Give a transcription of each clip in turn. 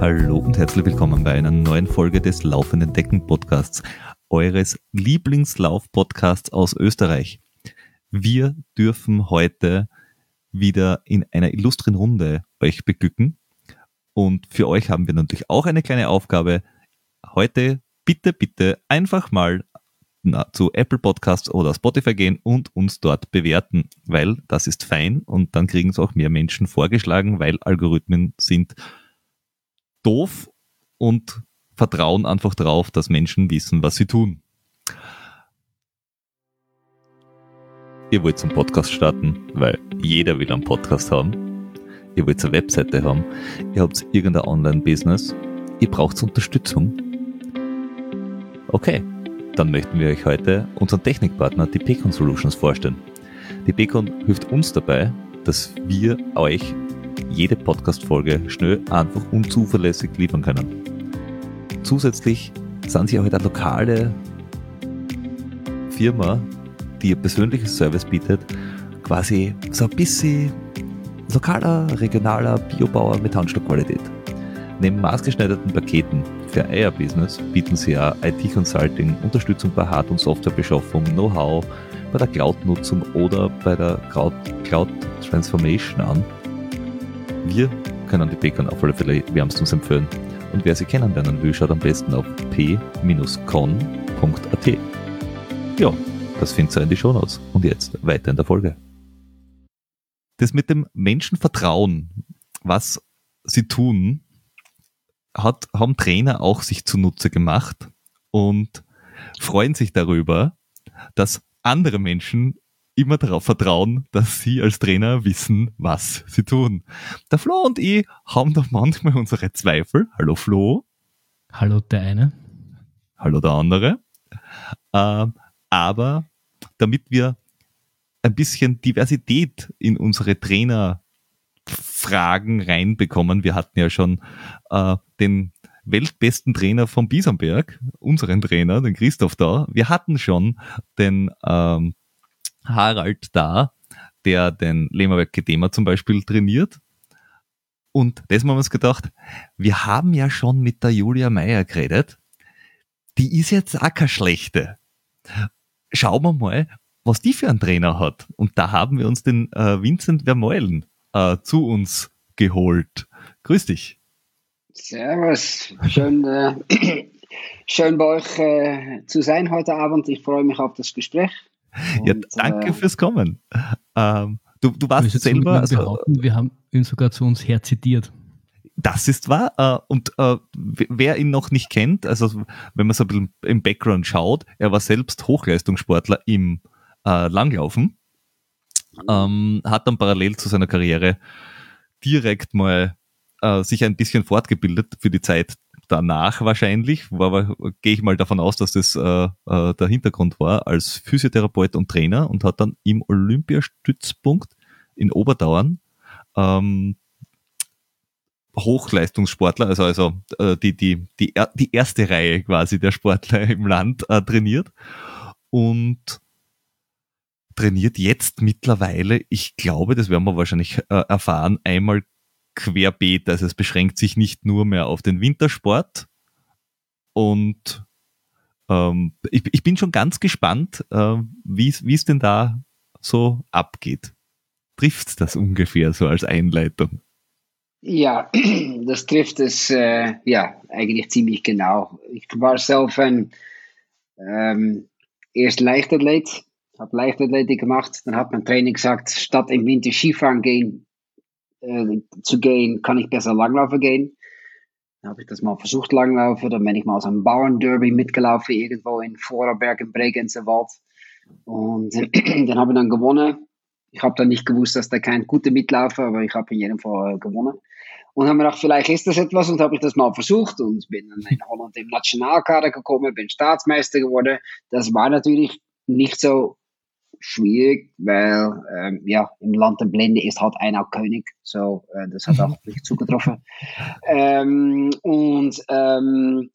Hallo und herzlich willkommen bei einer neuen Folge des Laufenden Decken Podcasts, eures Lieblingslauf-Podcasts aus Österreich. Wir dürfen heute wieder in einer illustren Runde euch beglücken. Und für euch haben wir natürlich auch eine kleine Aufgabe. Heute bitte, bitte einfach mal zu Apple Podcasts oder Spotify gehen und uns dort bewerten, weil das ist fein und dann kriegen es auch mehr Menschen vorgeschlagen, weil Algorithmen sind doof und vertrauen einfach darauf, dass Menschen wissen, was sie tun. Ihr wollt zum Podcast starten, weil jeder will einen Podcast haben. Ihr wollt eine Webseite haben. Ihr habt irgendein Online-Business. Ihr braucht Unterstützung. Okay, dann möchten wir euch heute unseren Technikpartner, die Pecon Solutions, vorstellen. Die Pecon hilft uns dabei, dass wir euch jede Podcast-Folge schnell, einfach und zuverlässig liefern können. Zusätzlich sind sie auch eine lokale Firma, die ihr persönliches Service bietet, quasi so ein bisschen lokaler, regionaler Biobauer mit Handstückqualität. Neben maßgeschneiderten Paketen für euer Business bieten sie auch IT-Consulting, Unterstützung bei Hard- und Softwarebeschaffung, Know-how bei der Cloud-Nutzung oder bei der Cloud-Transformation an. Wir können die Bacon auf alle Fälle wärmstens empfehlen. Und wer sie kennenlernen will, schaut am besten auf p-con.at. Ja, das findet ihr in die Shownotes. Und jetzt weiter in der Folge. Das mit dem Menschenvertrauen, was sie tun, hat, haben Trainer auch sich zunutze gemacht und freuen sich darüber, dass andere Menschen immer darauf vertrauen, dass sie als Trainer wissen, was sie tun. Der Flo und ich haben doch manchmal unsere Zweifel. Hallo Flo. Hallo der eine. Hallo der andere. Ähm, aber damit wir ein bisschen Diversität in unsere Trainerfragen reinbekommen, wir hatten ja schon äh, den weltbesten Trainer von Biesenberg, unseren Trainer, den Christoph da. Wir hatten schon den ähm, Harald da, der den Lehmerwerk Kedema zum Beispiel trainiert. Und das haben wir uns gedacht, wir haben ja schon mit der Julia Meyer geredet. Die ist jetzt auch keine schlechte. Schauen wir mal, was die für einen Trainer hat. Und da haben wir uns den äh, Vincent Vermeulen äh, zu uns geholt. Grüß dich. Servus. Schön, äh, schön bei euch äh, zu sein heute Abend. Ich freue mich auf das Gespräch. Und, ja, danke äh, fürs Kommen. Ähm, du, du warst selber. Also, wir haben ihn sogar zu uns herzitiert. Das ist wahr. Äh, und äh, wer ihn noch nicht kennt, also wenn man so ein bisschen im Background schaut, er war selbst Hochleistungssportler im äh, Langlaufen, ähm, hat dann parallel zu seiner Karriere direkt mal äh, sich ein bisschen fortgebildet für die Zeit danach wahrscheinlich, aber gehe ich mal davon aus, dass das äh, äh, der Hintergrund war, als Physiotherapeut und Trainer und hat dann im Olympiastützpunkt in Oberdauern ähm, Hochleistungssportler, also, also äh, die, die, die, die erste Reihe quasi der Sportler im Land äh, trainiert und trainiert jetzt mittlerweile, ich glaube, das werden wir wahrscheinlich äh, erfahren, einmal querbeet. Also es beschränkt sich nicht nur mehr auf den Wintersport. Und ähm, ich, ich, bin schon ganz gespannt, äh, wie es denn da so abgeht. Trifft das ungefähr so als Einleitung? Ja, das trifft es äh, ja eigentlich ziemlich genau. Ich war selbst ein ähm, erst Leichtathlet, habe Leichtathletik gemacht, dann hat mein Training gesagt, statt im Winter Skifahren gehen, äh, zu gehen, kann ich besser Langlaufen gehen. Dann habe ich das mal versucht, Langlaufen. Dann bin ich mal so ein Bauernderby mitgelaufen, irgendwo in Vorarlberg im Bregenzer Wald. Und dann habe ich dann gewonnen. Ich habe dann nicht gewusst, dass da kein guter Mitlaufer, aber ich habe in jedem Fall äh, gewonnen. Und habe mir gedacht, vielleicht ist das etwas und habe ich das mal versucht und bin dann in Holland im Nationalkader gekommen, bin Staatsmeister geworden. Das war natürlich nicht so schwierig, weil ähm, ja, im Land der Blinde ist halt einer König. So, äh, das hat auch nicht zugetroffen. Ähm, und ähm,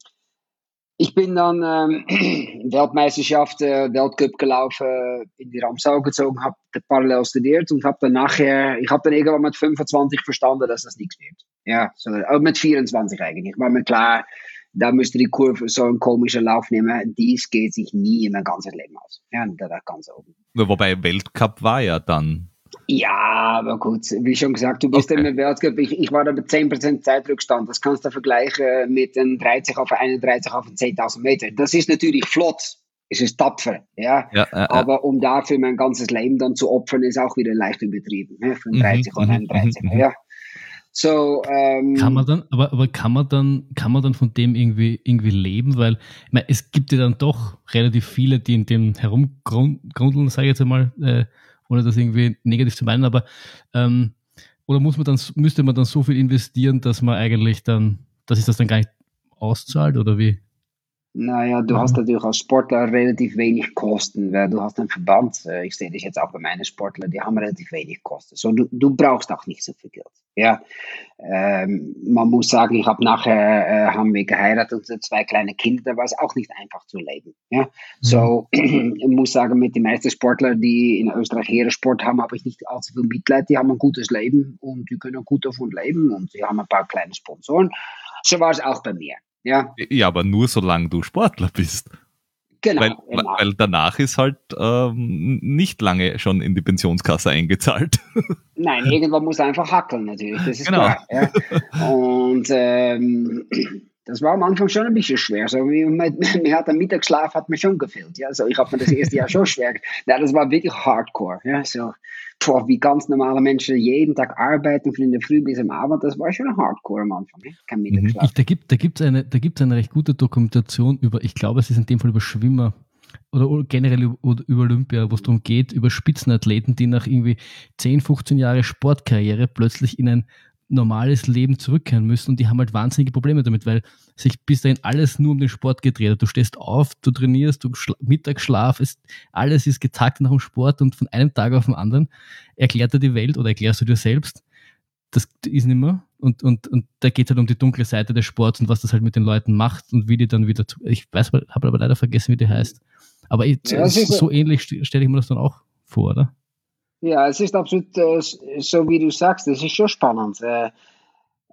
ich bin dann ähm, Weltmeisterschaft, äh, Weltcup gelaufen, in die Ramsau gezogen, habe parallel studiert und habe dann nachher, ich habe dann irgendwann mit 25 verstanden, dass das nichts wird. Ja, so, äh, mit 24 eigentlich, war mir klar, da müsste die Kurve so einen komischen Lauf nehmen. Dies geht sich nie in mein ganzes Leben aus. Ja, da ganz oben. Wobei Weltcup war ja dann ja, aber gut, wie schon gesagt, du bist okay. im Weltcup. Ich, ich war da mit 10% Zeitrückstand. Das kannst du vergleichen mit einem 30 auf 31 auf 10.000 Meter. Das ist natürlich flott. Es ist tapfer, ja. ja äh, aber um dafür mein ganzes Leben dann zu opfern, ist auch wieder leicht übertrieben. Ne? Von 30 mhm, auf 31, mhm, mhm, ja. So, ähm, kann man dann, aber, aber kann man dann, kann man dann von dem irgendwie, irgendwie leben? Weil, ich meine, es gibt ja dann doch relativ viele, die in dem herumgrundeln, sage ich jetzt einmal, äh, ohne das irgendwie negativ zu meinen, aber ähm, oder muss man dann, müsste man dann so viel investieren, dass man eigentlich dann, dass sich das dann gar nicht auszahlt oder wie? Naja, du hast natürlich als Sportler relativ wenig Kosten, weil du hast einen Verband. Äh, ich sehe dich jetzt auch bei meinen Sportlern, die haben relativ wenig Kosten. So, du, du brauchst auch nicht so viel Geld. Ja, ähm, man muss sagen, ich habe nachher äh, haben wir geheiratet und zwei kleine Kinder, da war es auch nicht einfach zu leben. Ja, so mhm. ich muss sagen, mit den meisten Sportlern, die in Österreich ihren Sport haben, habe ich nicht allzu viel Mitleid. Die haben ein gutes Leben und die können gut davon leben und sie haben ein paar kleine Sponsoren. So war es auch bei mir. Ja. ja, aber nur solange du Sportler bist. Genau, weil, genau. weil danach ist halt ähm, nicht lange schon in die Pensionskasse eingezahlt. Nein, irgendwann muss er einfach hackeln natürlich, das ist genau. klar. Ja. Und ähm, das war am Anfang schon ein bisschen schwer. So, mir, mir hat der Mittagsschlaf hat mir schon gefehlt. Ja, so, ich habe mir das erste Jahr schon schwer. Ja, das war wirklich Hardcore. Ja, so, boah, wie ganz normale Menschen jeden Tag arbeiten, von in der Früh bis am Abend, das war schon Hardcore am Anfang. Ne? Kein mhm. Mittagsschlaf. Da gibt es da eine, da eine recht gute Dokumentation über, ich glaube, es ist in dem Fall über Schwimmer oder generell über Olympia, wo es darum geht, über Spitzenathleten, die nach irgendwie 10, 15 Jahre Sportkarriere plötzlich in ein normales Leben zurückkehren müssen und die haben halt wahnsinnige Probleme damit, weil sich bis dahin alles nur um den Sport gedreht hat. Du stehst auf, du trainierst, du Mittagsschlaf, ist, alles ist getaktet nach dem Sport und von einem Tag auf den anderen erklärt er die Welt oder erklärst du dir selbst, das ist nicht mehr. Und, und, und da geht es halt um die dunkle Seite des Sports und was das halt mit den Leuten macht und wie die dann wieder zu, ich weiß, habe aber leider vergessen, wie die heißt. Aber ich, ja, so ähnlich stelle ich mir das dann auch vor, oder? Ja, es ist absolut äh, so, wie du sagst, es ist schon spannend.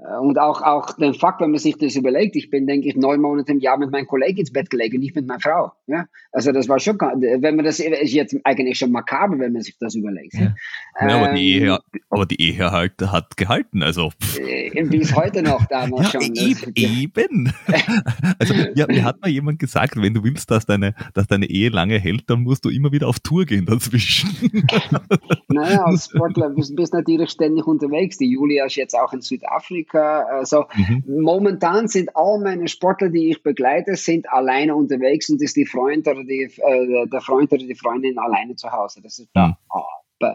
Äh, äh, und auch, auch den Fakt, wenn man sich das überlegt, ich bin, denke ich, neun Monate im Jahr mit meinem Kollegen ins Bett gelegen, nicht mit meiner Frau. Ja? Also das war schon, wenn man das ist jetzt eigentlich schon makaber, wenn man sich das überlegt. Ja, ja aber, die ähm, Ehe, aber die Ehe halt, hat gehalten, also. Äh, bis heute noch damals ja, schon. Eben. eben. also ja, mir hat mal jemand gesagt, wenn du willst, dass deine, dass deine Ehe lange hält, dann musst du immer wieder auf Tour gehen dazwischen. naja, als Sportler bist du natürlich ständig unterwegs. Die Julia ist jetzt auch in Südafrika Amerika. Also mhm. momentan sind all meine Sportler, die ich begleite, sind alleine unterwegs und ist die Freund oder die, äh, der Freund oder die Freundin alleine zu Hause. Das ist da,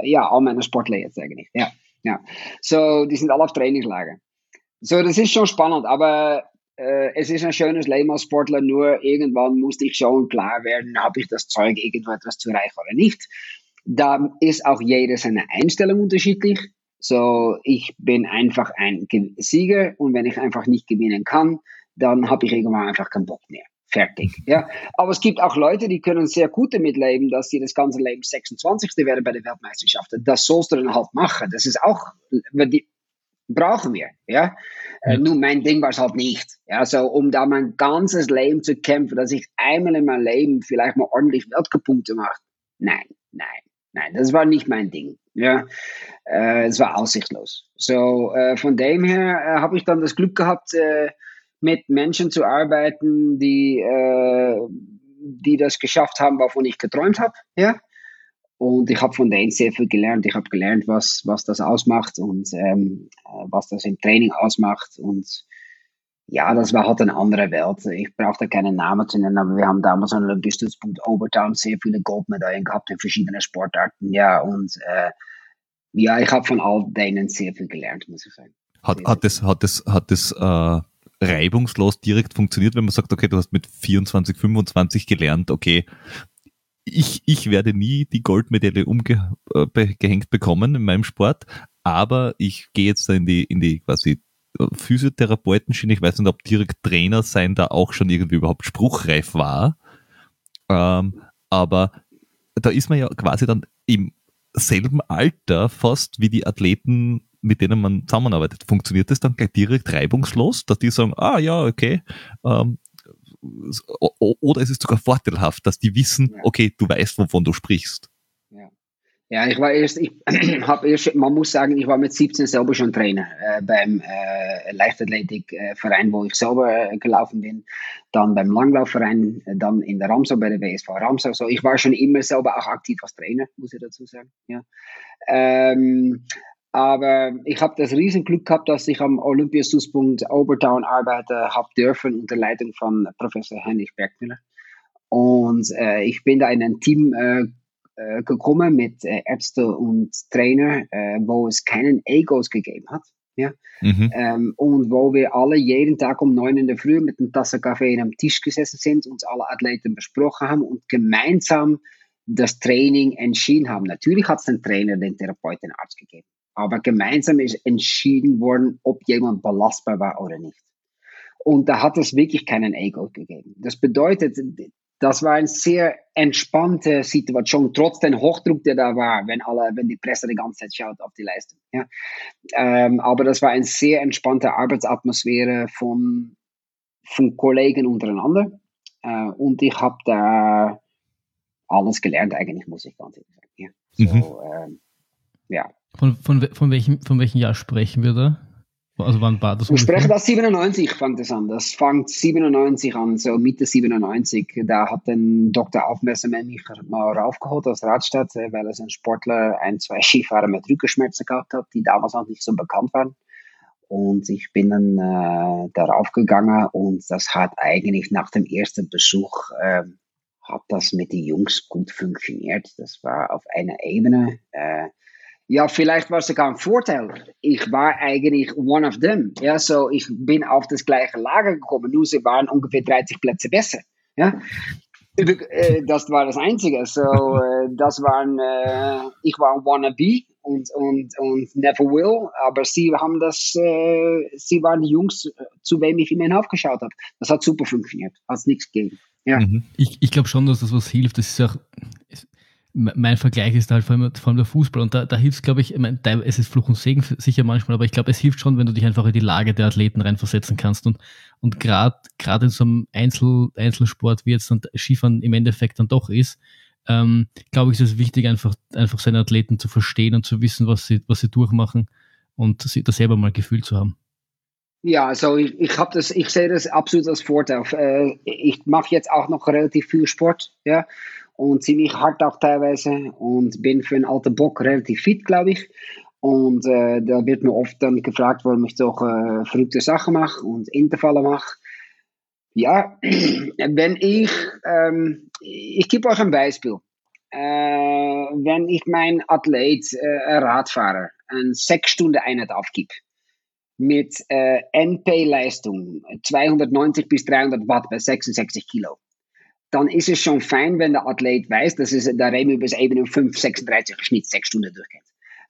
ja, all meine Sportler jetzt eigentlich. Ja, ja. So, die sind alle auf Trainingslager. So, das ist schon spannend, aber äh, es ist ein schönes Leben als Sportler, nur irgendwann musste ich schon klar werden, habe ich das Zeug, irgendwo etwas zu erreichen oder nicht. Da ist auch jeder seine Einstellung unterschiedlich. So, ich bin einfach ein Sieger und wenn ich einfach nicht gewinnen kann, dann habe ich irgendwann einfach keinen Bock mehr. Fertig. Ja. Aber es gibt auch Leute, die können sehr gut damit leben, dass sie das ganze Leben 26. werden bei der Weltmeisterschaft. Das sollst du dann halt machen. Das ist auch, die brauchen wir. Ja. Äh, ja. Nur mein Ding war es halt nicht. Ja, so um da mein ganzes Leben zu kämpfen, dass ich einmal in meinem Leben vielleicht mal ordentlich Weltcup-Punkte mache. Nein, nein, nein, das war nicht mein Ding. Ja, äh, es war aussichtslos. So, äh, von dem her äh, habe ich dann das Glück gehabt, äh, mit Menschen zu arbeiten, die, äh, die das geschafft haben, wovon ich geträumt habe. Ja. Und ich habe von denen sehr viel gelernt. Ich habe gelernt, was, was das ausmacht und ähm, äh, was das im Training ausmacht. Und ja, das war halt eine andere Welt. Ich brauche da keinen Namen zu nennen, aber wir haben damals an Olympiastützpunkt Obertown sehr viele Goldmedaillen gehabt in verschiedenen Sportarten. Ja, und äh, ja, ich habe von all denen sehr viel gelernt, muss ich sagen. Hat, hat das, hat das, hat das äh, reibungslos direkt funktioniert, wenn man sagt, okay, du hast mit 24, 25 gelernt, okay, ich, ich werde nie die Goldmedaille umgehängt äh, bekommen in meinem Sport, aber ich gehe jetzt da in die, in die quasi Physiotherapeutenschiene, ich weiß nicht, ob direkt Trainer sein da auch schon irgendwie überhaupt spruchreif war. Ähm, aber da ist man ja quasi dann im selben Alter fast wie die Athleten, mit denen man zusammenarbeitet. Funktioniert das dann gleich direkt reibungslos, dass die sagen, ah ja, okay, ähm, oder ist es sogar vorteilhaft, dass die wissen, okay, du weißt, wovon du sprichst? Ja, ich war erst, ich habe erst, man muss sagen, ich war mit 17 selber schon Trainer äh, beim äh, Leichtathletikverein, wo ich selber äh, gelaufen bin. Dann beim Langlaufverein, äh, dann in der Ramsau bei der WSV Ramsau. So, ich war schon immer selber auch aktiv als Trainer, muss ich dazu sagen. Ja. Ähm, aber ich habe das Riesenglück gehabt, dass ich am Olympiastützpunkt Obertown arbeiten habe dürfen unter Leitung von Professor Heinrich Bergmüller. Und äh, ich bin da in ein Team äh, äh, gekommen mit äh, Ärzte und Trainer, äh, wo es keinen Egos gegeben hat. Ja? Mhm. Ähm, und wo wir alle jeden Tag um neun in der Früh mit einer Tasse Kaffee am Tisch gesessen sind, uns alle Athleten besprochen haben und gemeinsam das Training entschieden haben. Natürlich hat es den Trainer, den Therapeuten, den Arzt gegeben. Aber gemeinsam ist entschieden worden, ob jemand belastbar war oder nicht. Und da hat es wirklich keinen Ego gegeben. Das bedeutet, das war eine sehr entspannte Situation, trotz dem Hochdruck, der da war, wenn alle, wenn die Presse die ganze Zeit schaut auf die Leistung. Ja. Ähm, aber das war eine sehr entspannte Arbeitsatmosphäre von, von Kollegen untereinander. Äh, und ich habe da alles gelernt, eigentlich, muss ich ganz ehrlich sagen. Ja. So, mhm. ähm, ja. Von, von, von, welchem, von welchem Jahr sprechen wir da? Also wann war das? Ich spreche das 97 fängt es an. Das fängt 97 an, so Mitte 97. Da hat ein Dr. Aufmerksam mich mal raufgeholt aus Radstadt, äh, weil es ein Sportler ein, zwei Skifahrer mit Rückenschmerzen gehabt hat, die damals noch nicht so bekannt waren. Und ich bin dann äh, darauf gegangen und das hat eigentlich nach dem ersten Besuch äh, hat das mit den Jungs gut funktioniert. Das war auf einer Ebene. Äh, ja, vielleicht war sogar ein Vorteil. Ich war eigentlich one of them. Ja, so ich bin auf das gleiche Lager gekommen, nur sie waren ungefähr 30 Plätze besser. Ja, äh, das war das Einzige. So, äh, das waren, äh, ich war ein wannabe und, und, und never will, aber sie haben das, sie waren die Jungs, zu wem ich immer hinaufgeschaut habe. Das hat super funktioniert, hat nichts gegeben. Ja. Mhm. Ich, ich glaube schon, dass das was hilft. Das ist auch, mein Vergleich ist halt vor allem, vor allem der Fußball und da, da hilft es, glaube ich, ich mein, es ist Fluch und Segen sicher manchmal, aber ich glaube, es hilft schon, wenn du dich einfach in die Lage der Athleten reinversetzen kannst und, und gerade in so einem Einzel, Einzelsport, wie jetzt dann Skifahren im Endeffekt dann doch ist, ähm, glaube ich, ist es wichtig, einfach, einfach seine Athleten zu verstehen und zu wissen, was sie, was sie durchmachen und sie, das selber mal Gefühl zu haben. Ja, also ich, ich habe das, ich sehe das absolut als Vorteil. Äh, ich mache jetzt auch noch relativ viel Sport, ja, und ziemlich hart auch teilweise und bin für einen alten Bock relativ fit, glaube ich. Und äh, da wird mir oft dann gefragt, warum ich doch äh, verrückte Sachen mache und Intervalle mache. Ja, wenn ich, ähm, ich gebe euch ein Beispiel. Äh, wenn ich mein Athlet, äh, Radfahrer, eine sechs Stunden Einheit aufgib, mit NP-Leistung 290 bis 300 Watt bei 66 Kilo, dann ist es schon fein, wenn der Athlet weiß, dass es der Remi bis eben um 5, 36 Schnitt, 6 Stunden durchgeht.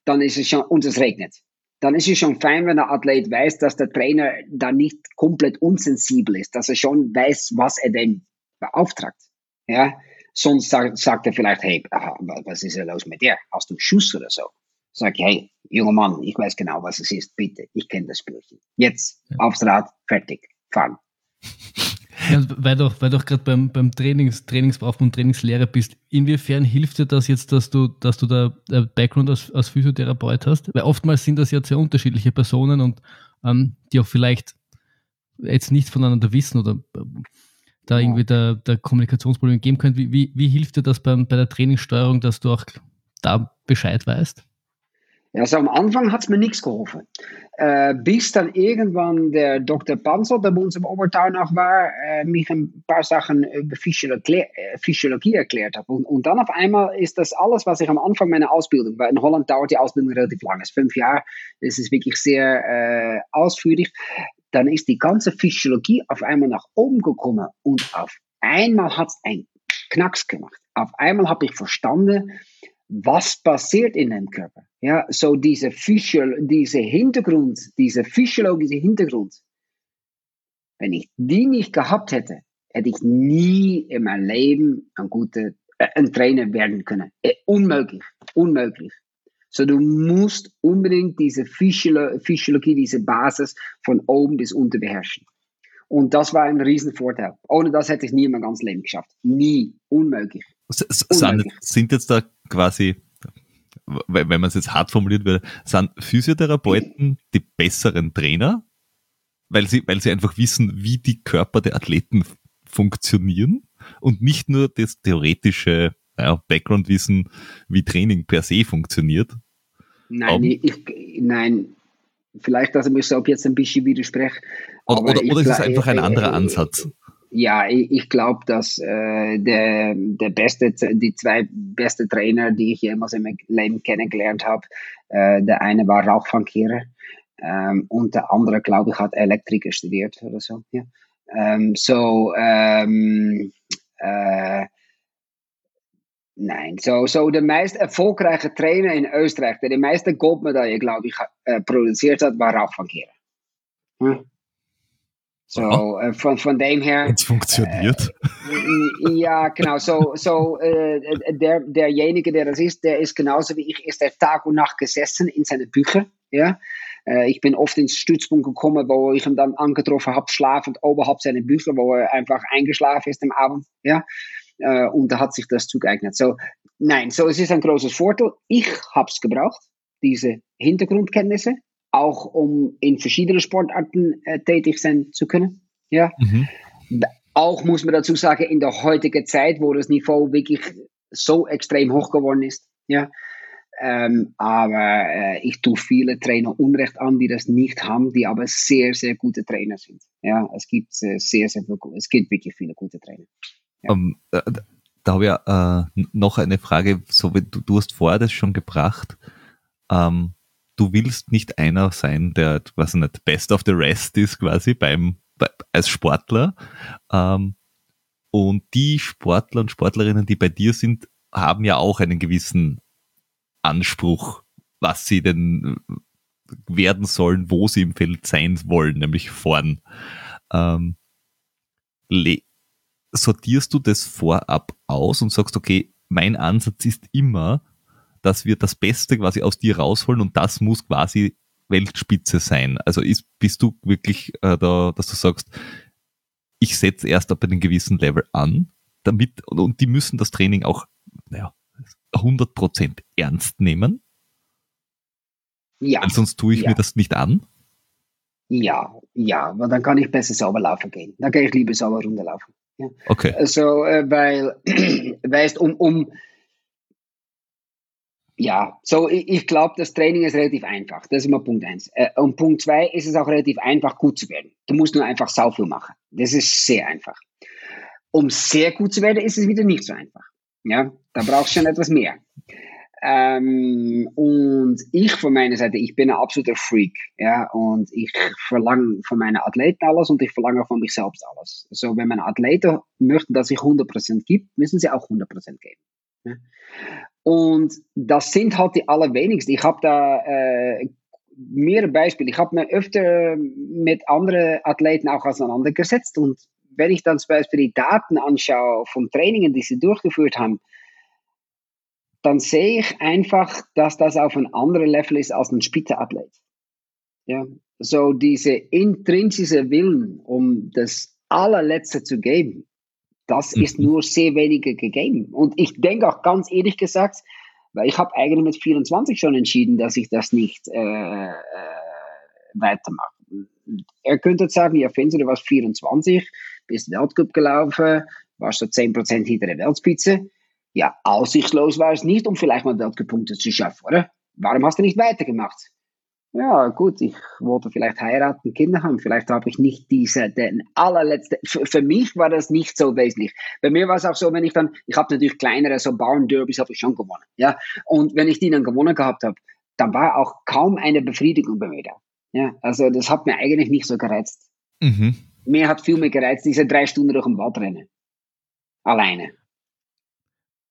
Dann ist es schon, und es regnet. Dann ist es schon fein, wenn der Athlet weiß, dass der Trainer da nicht komplett unsensibel ist, dass er schon weiß, was er dem beauftragt. Ja, sonst sagt, sagt er vielleicht, hey, was ist denn los mit dir? Hast du Schuss oder so? Sag ich, hey, junger Mann, ich weiß genau, was es ist, bitte, ich kenne das Spielchen. Jetzt, aufs Rad, fertig, fahren. Ja, weil du, weil du gerade beim, beim Trainings, Trainingsaufbau und Trainingslehrer bist, inwiefern hilft dir das jetzt, dass du, dass du da Background als, als Physiotherapeut hast? Weil oftmals sind das ja sehr unterschiedliche Personen und ähm, die auch vielleicht jetzt nichts voneinander wissen oder äh, da irgendwie der, der Kommunikationsprobleme geben können. Wie, wie, wie hilft dir das beim, bei der Trainingssteuerung, dass du auch da Bescheid weißt? Also am Anfang hat es mir nichts geholfen. Äh, bis dann irgendwann der Dr. Panzer, der bei uns im Obertown auch war, äh, mich ein paar Sachen über Physiologie, äh, Physiologie erklärt hat. Und, und, dann auf einmal ist das alles, was ich am Anfang meiner Ausbildung, weil in Holland dauert die Ausbildung relativ lang, es ist fünf Jahre, das ist wirklich sehr äh, ausführlich. Dann ist die ganze Physiologie auf einmal nach oben gekommen und auf einmal hat es einen Knacks gemacht. Auf einmal habe ich verstanden, was passiert in dem Körper. Ja, so diese, Physio diese Hintergrund, dieser physiologische Hintergrund, wenn ich die nicht gehabt hätte, hätte ich nie in meinem Leben ein guter äh, ein Trainer werden können. Äh, unmöglich, unmöglich. So, du musst unbedingt diese Physiolo Physiologie, diese Basis von oben bis unten beherrschen. Und das war ein Riesenvorteil. Ohne das hätte ich nie in meinem ganzen Leben geschafft. Nie. Unmöglich. Unmöglich. Sind jetzt da quasi, wenn man es jetzt hart formuliert würde, sind Physiotherapeuten die besseren Trainer? Weil sie, weil sie einfach wissen, wie die Körper der Athleten funktionieren und nicht nur das theoretische ja, Background-Wissen, wie Training per se funktioniert. Nein, um, ich, nein, vielleicht, dass ich mich so jetzt ein bisschen widerspreche. Oder, oder, oder ist es einfach ein anderer Ansatz? Ja, ich, ich glaube, dass äh, der, der beste, die zwei beste Trainer, die ich jemals in meinem Leben kennengelernt habe, äh, der eine war Rauchfrankierer ähm, und der andere, glaube ich, hat Elektriker studiert oder so. Ja. Ähm, so, ähm, äh, Nein, so, so der meest erfolgreiche Trainer in Österreich, der die meiste Goldmedaille, glaube ich, äh, produziert hat, war Ralf van Keren. Hm? So, äh, von, von dem her. Es funktioniert. Äh, ja, genau. So, so äh, der, derjenige, der das ist, der ist genauso wie ich, ist der Tag und Nacht gesessen in seine Bücher. Ja? Äh, ich bin oft ins Stützpunkt gekommen, wo ich ihn dann angetroffen habe, schlafend oberhalb seine Bücher, wo er einfach eingeschlafen ist am Abend. Ja? äh, und da hat sich das zugeeignet. So, nein, so es ist ein großes Vorteil. Ich habe es gebraucht, diese Hintergrundkenntnisse, auch um in verschiedenen Sportarten äh, tätig sein zu können. Ja. Mhm. Auch muss man dazu sagen, in der heutigen Zeit, wo das Niveau wirklich so extrem hoch geworden ist. Ja. Ähm, aber äh, ich tue viele Trainer Unrecht an, die das nicht haben, die aber sehr, sehr gute Trainer sind. Ja, es gibt äh, sehr, sehr viele, es gibt wirklich viele gute Trainer. Ja. Um, ähm, da, da habe ich äh, noch eine Frage, so wie du, du hast vorher das schon gebracht. Ähm, du willst nicht einer sein, der, was nicht, best of the rest ist quasi beim, bei, als Sportler. Ähm, und die Sportler und Sportlerinnen, die bei dir sind, haben ja auch einen gewissen Anspruch, was sie denn werden sollen, wo sie im Feld sein wollen, nämlich vorn. Ähm, sortierst du das vorab aus und sagst, okay, mein Ansatz ist immer, dass wir das Beste quasi aus dir rausholen und das muss quasi Weltspitze sein. Also ist, bist du wirklich äh, da, dass du sagst, ich setze erst ab einem gewissen Level an, damit, und die müssen das Training auch, naja, 100% ernst nehmen. Ja. Weil sonst tue ich ja. mir das nicht an. Ja, ja, weil dann kann ich besser sauber laufen gehen. Dann gehe ich lieber sauber runterlaufen. Ja. Okay. Also, weil, weißt, um, um, ja, so ich, ich glaube, das Training ist relativ einfach. Das ist immer Punkt eins. Äh, und Punkt zwei ist es auch relativ einfach, gut zu werden. Du musst nur einfach sau viel machen. Das ist sehr einfach. Um sehr gut zu werden, ist es wieder nicht so einfach. Ja, da brauchst du schon etwas mehr. Ähm, und ich von meiner Seite, ich bin ein absoluter Freak, ja, und ich verlange von meinen Athleten alles und ich verlange von mich selbst alles. So, wenn meine Athleten möchten, dass ich 100% gibt, müssen sie auch 100% geben. Ja. Und das sind halt die allerwenigsten. Ich habe da äh, mehrere Beispiele. Ich habe mir öfter mit anderen Athleten auch auseinandergesetzt und wenn ich dann zum Beispiel die Daten anschaue von Trainingen, die sie durchgeführt haben, dann sehe ich einfach, dass das auf einem anderen Level ist als ein Spitzeathlet. Ja, so diese intrinsische Willen, um das allerletzte zu geben, das mhm. ist nur sehr wenige gegeben. Und ich denke auch ganz ehrlich gesagt, weil ich habe eigentlich mit 24 schon entschieden, dass ich das nicht äh, äh, weitermache. Er könnte sagen, ja, Fenster, du warst 24, bist Weltcup gelaufen, warst so 10% hinter der Weltspitze ja, aussichtslos war es nicht, um vielleicht mal Weltcup-Punkte zu schaffen, oder? Warum hast du nicht weitergemacht? Ja, gut, ich wollte vielleicht heiraten, Kinder haben. Vielleicht habe ich nicht diese, den allerletzte. Für, für, mich war das nicht so wesentlich. Bei mir war es auch so, wenn ich dann, ich habe natürlich kleinere, so Bauernderbys habe ich schon gewonnen. Ja, und wenn ich die dann gewonnen gehabt habe, dann war auch kaum eine Befriedigung bei mir da. Ja, also das hat mir eigentlich nicht so gereizt. Mhm. Mir hat viel mehr gereizt, diese drei Stunden durch den Wald rennen. Alleine.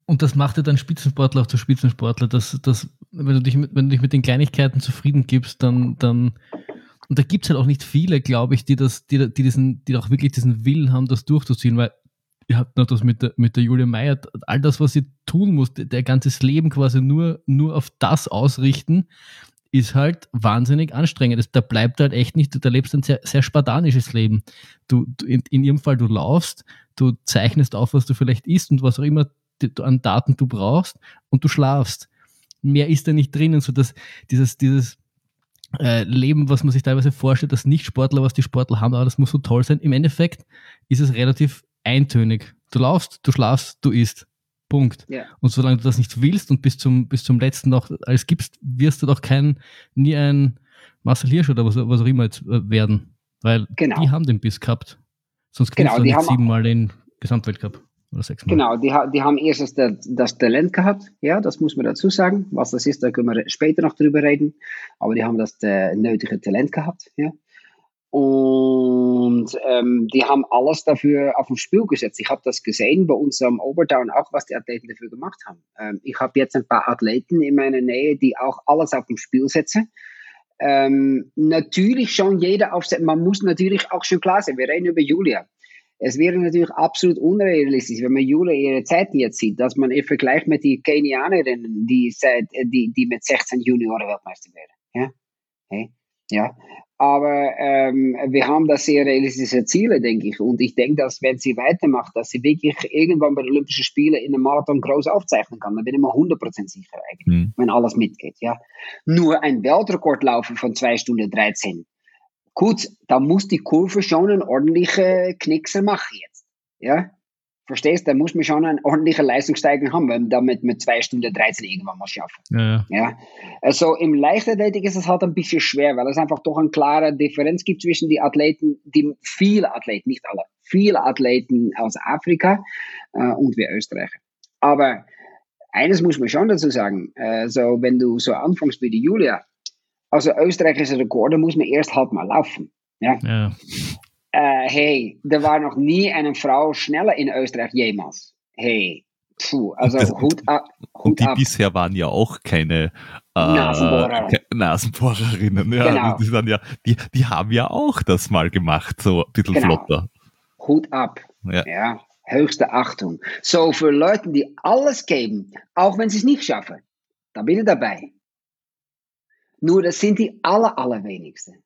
Und das macht ja dann Spitzensportler auch zu Spitzensportler, dass, dass wenn du dich mit, wenn du dich mit den Kleinigkeiten zufrieden gibst, dann, dann und da gibt es halt auch nicht viele, glaube ich, die das, die, die diesen, die auch wirklich diesen Willen haben, das durchzuziehen, weil ihr habt noch das mit der, mit der Julia Meyer, all das, was sie tun muss, der ganzes Leben quasi nur, nur auf das ausrichten, ist halt wahnsinnig anstrengend. Das, da bleibt halt echt nicht, da lebst ein sehr, sehr spartanisches Leben. Du, du in, in, ihrem Fall, du laufst, du zeichnest auf, was du vielleicht isst und was auch immer an Daten du brauchst und du schlafst. Mehr ist da nicht drinnen, so dass dieses, dieses äh, Leben, was man sich teilweise vorstellt, dass nicht Sportler, was die Sportler haben, aber das muss so toll sein. Im Endeffekt ist es relativ eintönig. Du laufst, du schlafst, du isst. Punkt. Ja. Und solange du das nicht willst und bis zum, bis zum letzten noch alles gibst, wirst du doch kein, nie ein Marcel Hirsch oder was, was auch immer jetzt äh, werden. Weil genau. die haben den Biss gehabt. Sonst kriegst genau, du nicht siebenmal den Gesamtweltcup oder sechsmal. Genau, die, die haben erst das, das Talent gehabt, ja, das muss man dazu sagen. Was das ist, da können wir später noch drüber reden. Aber die haben das äh, nötige Talent gehabt, ja. Und ähm, die haben alles dafür auf dem Spiel gesetzt. Ich habe das gesehen bei uns am Oberdown auch, was die Athleten dafür gemacht haben. Ähm, ich habe jetzt ein paar Athleten in meiner Nähe, die auch alles auf dem Spiel setzen. Ähm, natürlich schon jeder aufsetzt. Man muss natürlich auch schon klar sein. Wir reden über Julia. Es wäre natürlich absolut unrealistisch, wenn man Julia ihre Zeiten jetzt sieht, dass man im Vergleich mit den Kenianerinnen, die seit, die, die mit 16 Junioren Weltmeister werden. Ja? Hey? Ja, aber ähm, wir haben da sehr realistische Ziele, denke ich. Und ich denke, dass wenn sie weitermacht, dass sie wirklich irgendwann bei den Olympischen Spielen in einem Marathon groß aufzeichnen kann. Da bin ich mir 100% sicher eigentlich, mhm. wenn alles mitgeht. Ja. Nur ein Weltrekord laufen von 2 Stunden 13. Gut, da muss die Kurve schon einen ordentlichen Knickser machen jetzt. Ja. Verstehst, da muss man schon eine ordentliche Leistungssteigerung haben, wenn man damit mit zwei Stunden 13 irgendwann mal schaffen. Ja, ja. Also im Leichtathletik ist es halt ein bisschen schwer, weil es einfach doch eine klare Differenz gibt zwischen den Athleten, die viele Athleten, nicht alle, viele Athleten aus Afrika äh, und wir Österreicher. Aber eines muss man schon dazu sagen, äh, so wenn du so anfängst wie die Julia, also österreichische Rekorde muss man erst halt mal laufen. Ja. ja äh, hey, da war noch nie eine Frau schneller in Österreich jemals. Hey, puh, also das, Hut ab. Hut und die ab. bisher waren ja auch keine äh, Nasenbohrer. Nasenbohrerinnen. Ja, genau. die, sind ja, die, die haben ja auch das mal gemacht, so ein bisschen genau. flotter. Hut ab. Ja. ja. Höchste Achtung. So, für Leute, die alles geben, auch wenn sie es nicht schaffen, da bin ich dabei. Nur das sind die aller, allerwenigsten.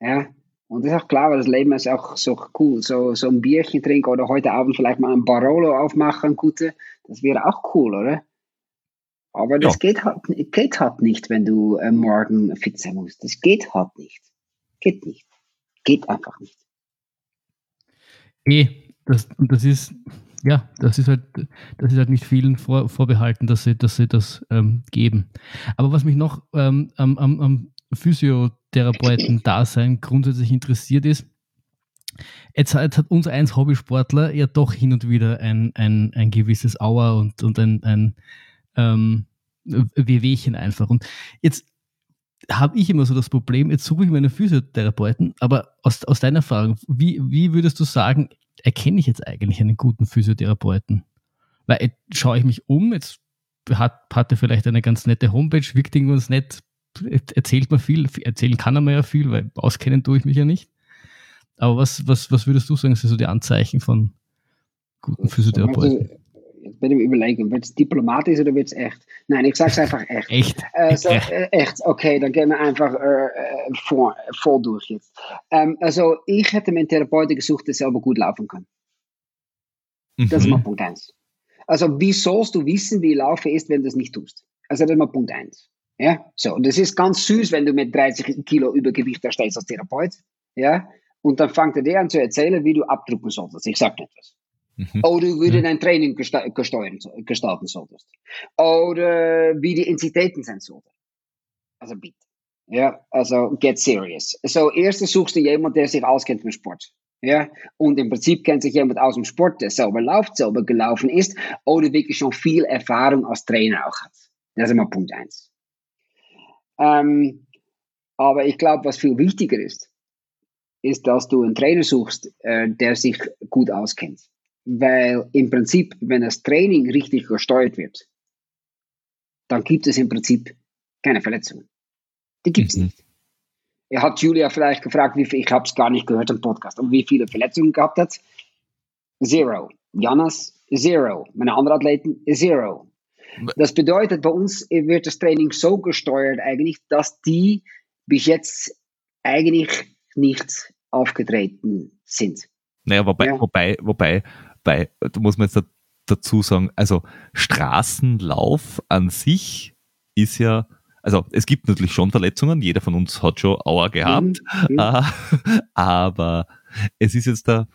Ja. Und das ist auch klar, weil das Leben ist auch so cool. So, so ein Bierchen trinken oder heute Abend vielleicht mal ein Barolo aufmachen, gute, das wäre auch cool, oder? Aber das ja. geht, halt, geht halt nicht, wenn du äh, morgen fit sein musst. Das geht halt nicht. Geht nicht. Geht einfach nicht. Nee, das, das ist, ja, das ist halt, das ist halt nicht vielen vor, vorbehalten, dass sie, dass sie das ähm, geben. Aber was mich noch ähm, am, am, am Physiotherapeuten-Dasein grundsätzlich interessiert ist, jetzt hat, hat unser eins Hobbysportler ja doch hin und wieder ein, ein, ein gewisses Auer und, und ein, ein ähm, Wehwehchen einfach. Und jetzt habe ich immer so das Problem, jetzt suche ich mir einen Physiotherapeuten, aber aus, aus deiner Erfahrung, wie, wie würdest du sagen, erkenne ich jetzt eigentlich einen guten Physiotherapeuten? Weil jetzt schaue ich mich um, jetzt hat, hat er vielleicht eine ganz nette Homepage, wirkt irgendwas nett, erzählt man viel, erzählen kann er mir ja viel, weil auskennen tue ich mich ja nicht. Aber was, was, was würdest du sagen, sind so die Anzeichen von guten Physiotherapeuten? Jetzt bin ich überlegen, wird es diplomatisch oder wird es echt? Nein, ich sage es einfach echt. echt? Äh, so, äh, echt, okay, dann gehen wir einfach äh, äh vor, voll durch jetzt. Ähm, also, ich hätte mir einen Therapeuten gesucht, der selber gut laufen kann. Mhm. Das ist mal Punkt eins. Also, wie sollst du wissen, wie Laufen ist, wenn du es nicht tust? Also, das ist mal Punkt eins. Ja, so. Und das ist ganz süß, wenn du mit 30 Kilo Übergewicht da stehst als Therapeut. Ja, und dann fängt er dir an zu erzählen, wie du abdrucken solltest. Ich sag nicht was. Mhm. Oder wie du dein Training gestalten solltest. Oder wie die Intensitäten sein sollten. Also bitte. Ja, also get serious. So, erstens suchst du jemanden, der sich auskennt mit Sport. Ja, und im Prinzip kennt sich jemand aus dem Sport, der selber läuft, selber gelaufen ist oder wirklich schon viel Erfahrung als Trainer auch hat. Das ist immer Punkt eins. Ähm, aber ich glaube, was viel wichtiger ist, ist, dass du einen Trainer suchst, äh, der sich gut auskennt. Weil im Prinzip, wenn das Training richtig gesteuert wird, dann gibt es im Prinzip keine Verletzungen. Die gibt's mhm. nicht. Er hat Julia vielleicht gefragt, wie viel, ich habe es gar nicht gehört im Podcast, aber wie viele Verletzungen gehabt hat. Zero. Jonas, zero. Meine anderen Athleten, zero. Das bedeutet, bei uns wird das Training so gesteuert eigentlich, dass die bis jetzt eigentlich nicht aufgetreten sind. Naja, wobei, ja. wobei, wobei, bei, da muss man jetzt dazu sagen, also Straßenlauf an sich ist ja, also es gibt natürlich schon Verletzungen, jeder von uns hat schon Auer gehabt, mhm. äh, aber es ist jetzt da,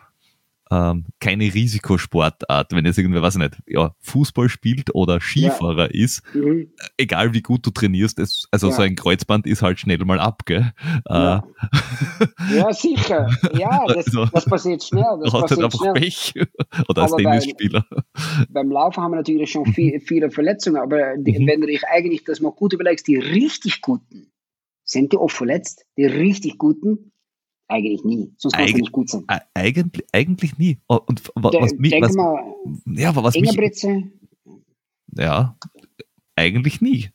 ähm, keine Risikosportart, wenn jetzt irgendwer, weiß ich nicht, ja, Fußball spielt oder Skifahrer ja. ist, mhm. egal wie gut du trainierst, es, also ja. so ein Kreuzband ist halt schnell mal ab, gell? Ja, äh. ja sicher. Ja, das, also, das passiert schnell. Das hast halt einfach schnell. Pech. Oder als Tennisspieler. Beim, beim Laufen haben wir natürlich schon viel, viele Verletzungen, aber die, mhm. wenn du dich eigentlich das mal gut überlegst, die richtig guten, sind die oft verletzt? Die richtig guten eigentlich nie. Sonst kann es nicht gut sein. Eigentlich, eigentlich nie. Und was, mich, was, mal, ja, was mich, ja, eigentlich nie.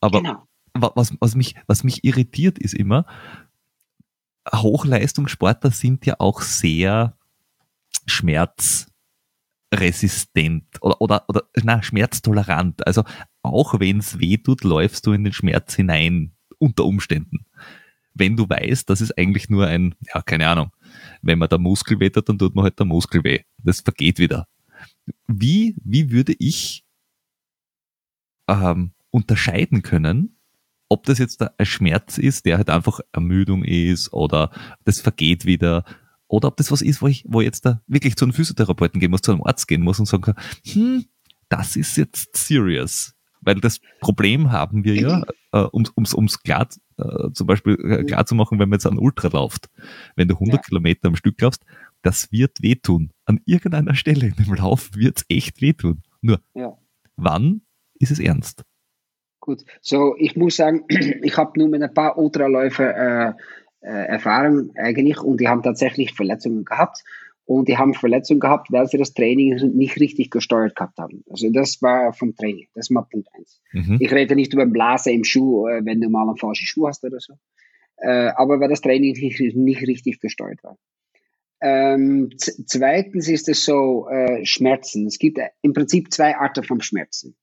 Aber genau. was, was, mich, was mich irritiert ist immer, Hochleistungssportler sind ja auch sehr schmerzresistent oder, oder, oder na, schmerztolerant. Also auch wenn es weh tut, läufst du in den Schmerz hinein unter Umständen wenn du weißt, das ist eigentlich nur ein, ja, keine Ahnung, wenn man der Muskel weh tut, dann tut man halt der Muskel weh. Das vergeht wieder. Wie, wie würde ich ähm, unterscheiden können, ob das jetzt ein Schmerz ist, der halt einfach Ermüdung ist oder das vergeht wieder oder ob das was ist, wo ich, wo jetzt da wirklich zu einem Physiotherapeuten gehen muss, zu einem Arzt gehen muss und sagen kann, hm, das ist jetzt serious. Weil das Problem haben wir ja, äh, um es ums klar äh, zum Beispiel äh, mhm. klar zu machen, wenn man jetzt an Ultra läuft. Wenn du 100 ja. Kilometer am Stück laufst, das wird wehtun. An irgendeiner Stelle in dem Lauf wird es echt wehtun. Nur, ja. wann ist es ernst? Gut, so ich muss sagen, ich habe nur mit ein paar Ultraläufer äh, äh, Erfahrung eigentlich und die haben tatsächlich Verletzungen gehabt und die haben Verletzungen gehabt, weil sie das Training nicht richtig gesteuert gehabt haben. Also das war vom Training, das ist mal Punkt eins. Mhm. Ich rede nicht über Blase im Schuh, äh, wenn du mal einen falschen Schuh hast oder so, äh, aber weil das Training nicht, richtig gesteuert war. Ähm, zweitens ist es so, äh, Schmerzen. Es gibt im Prinzip zwei Arten von Schmerzen.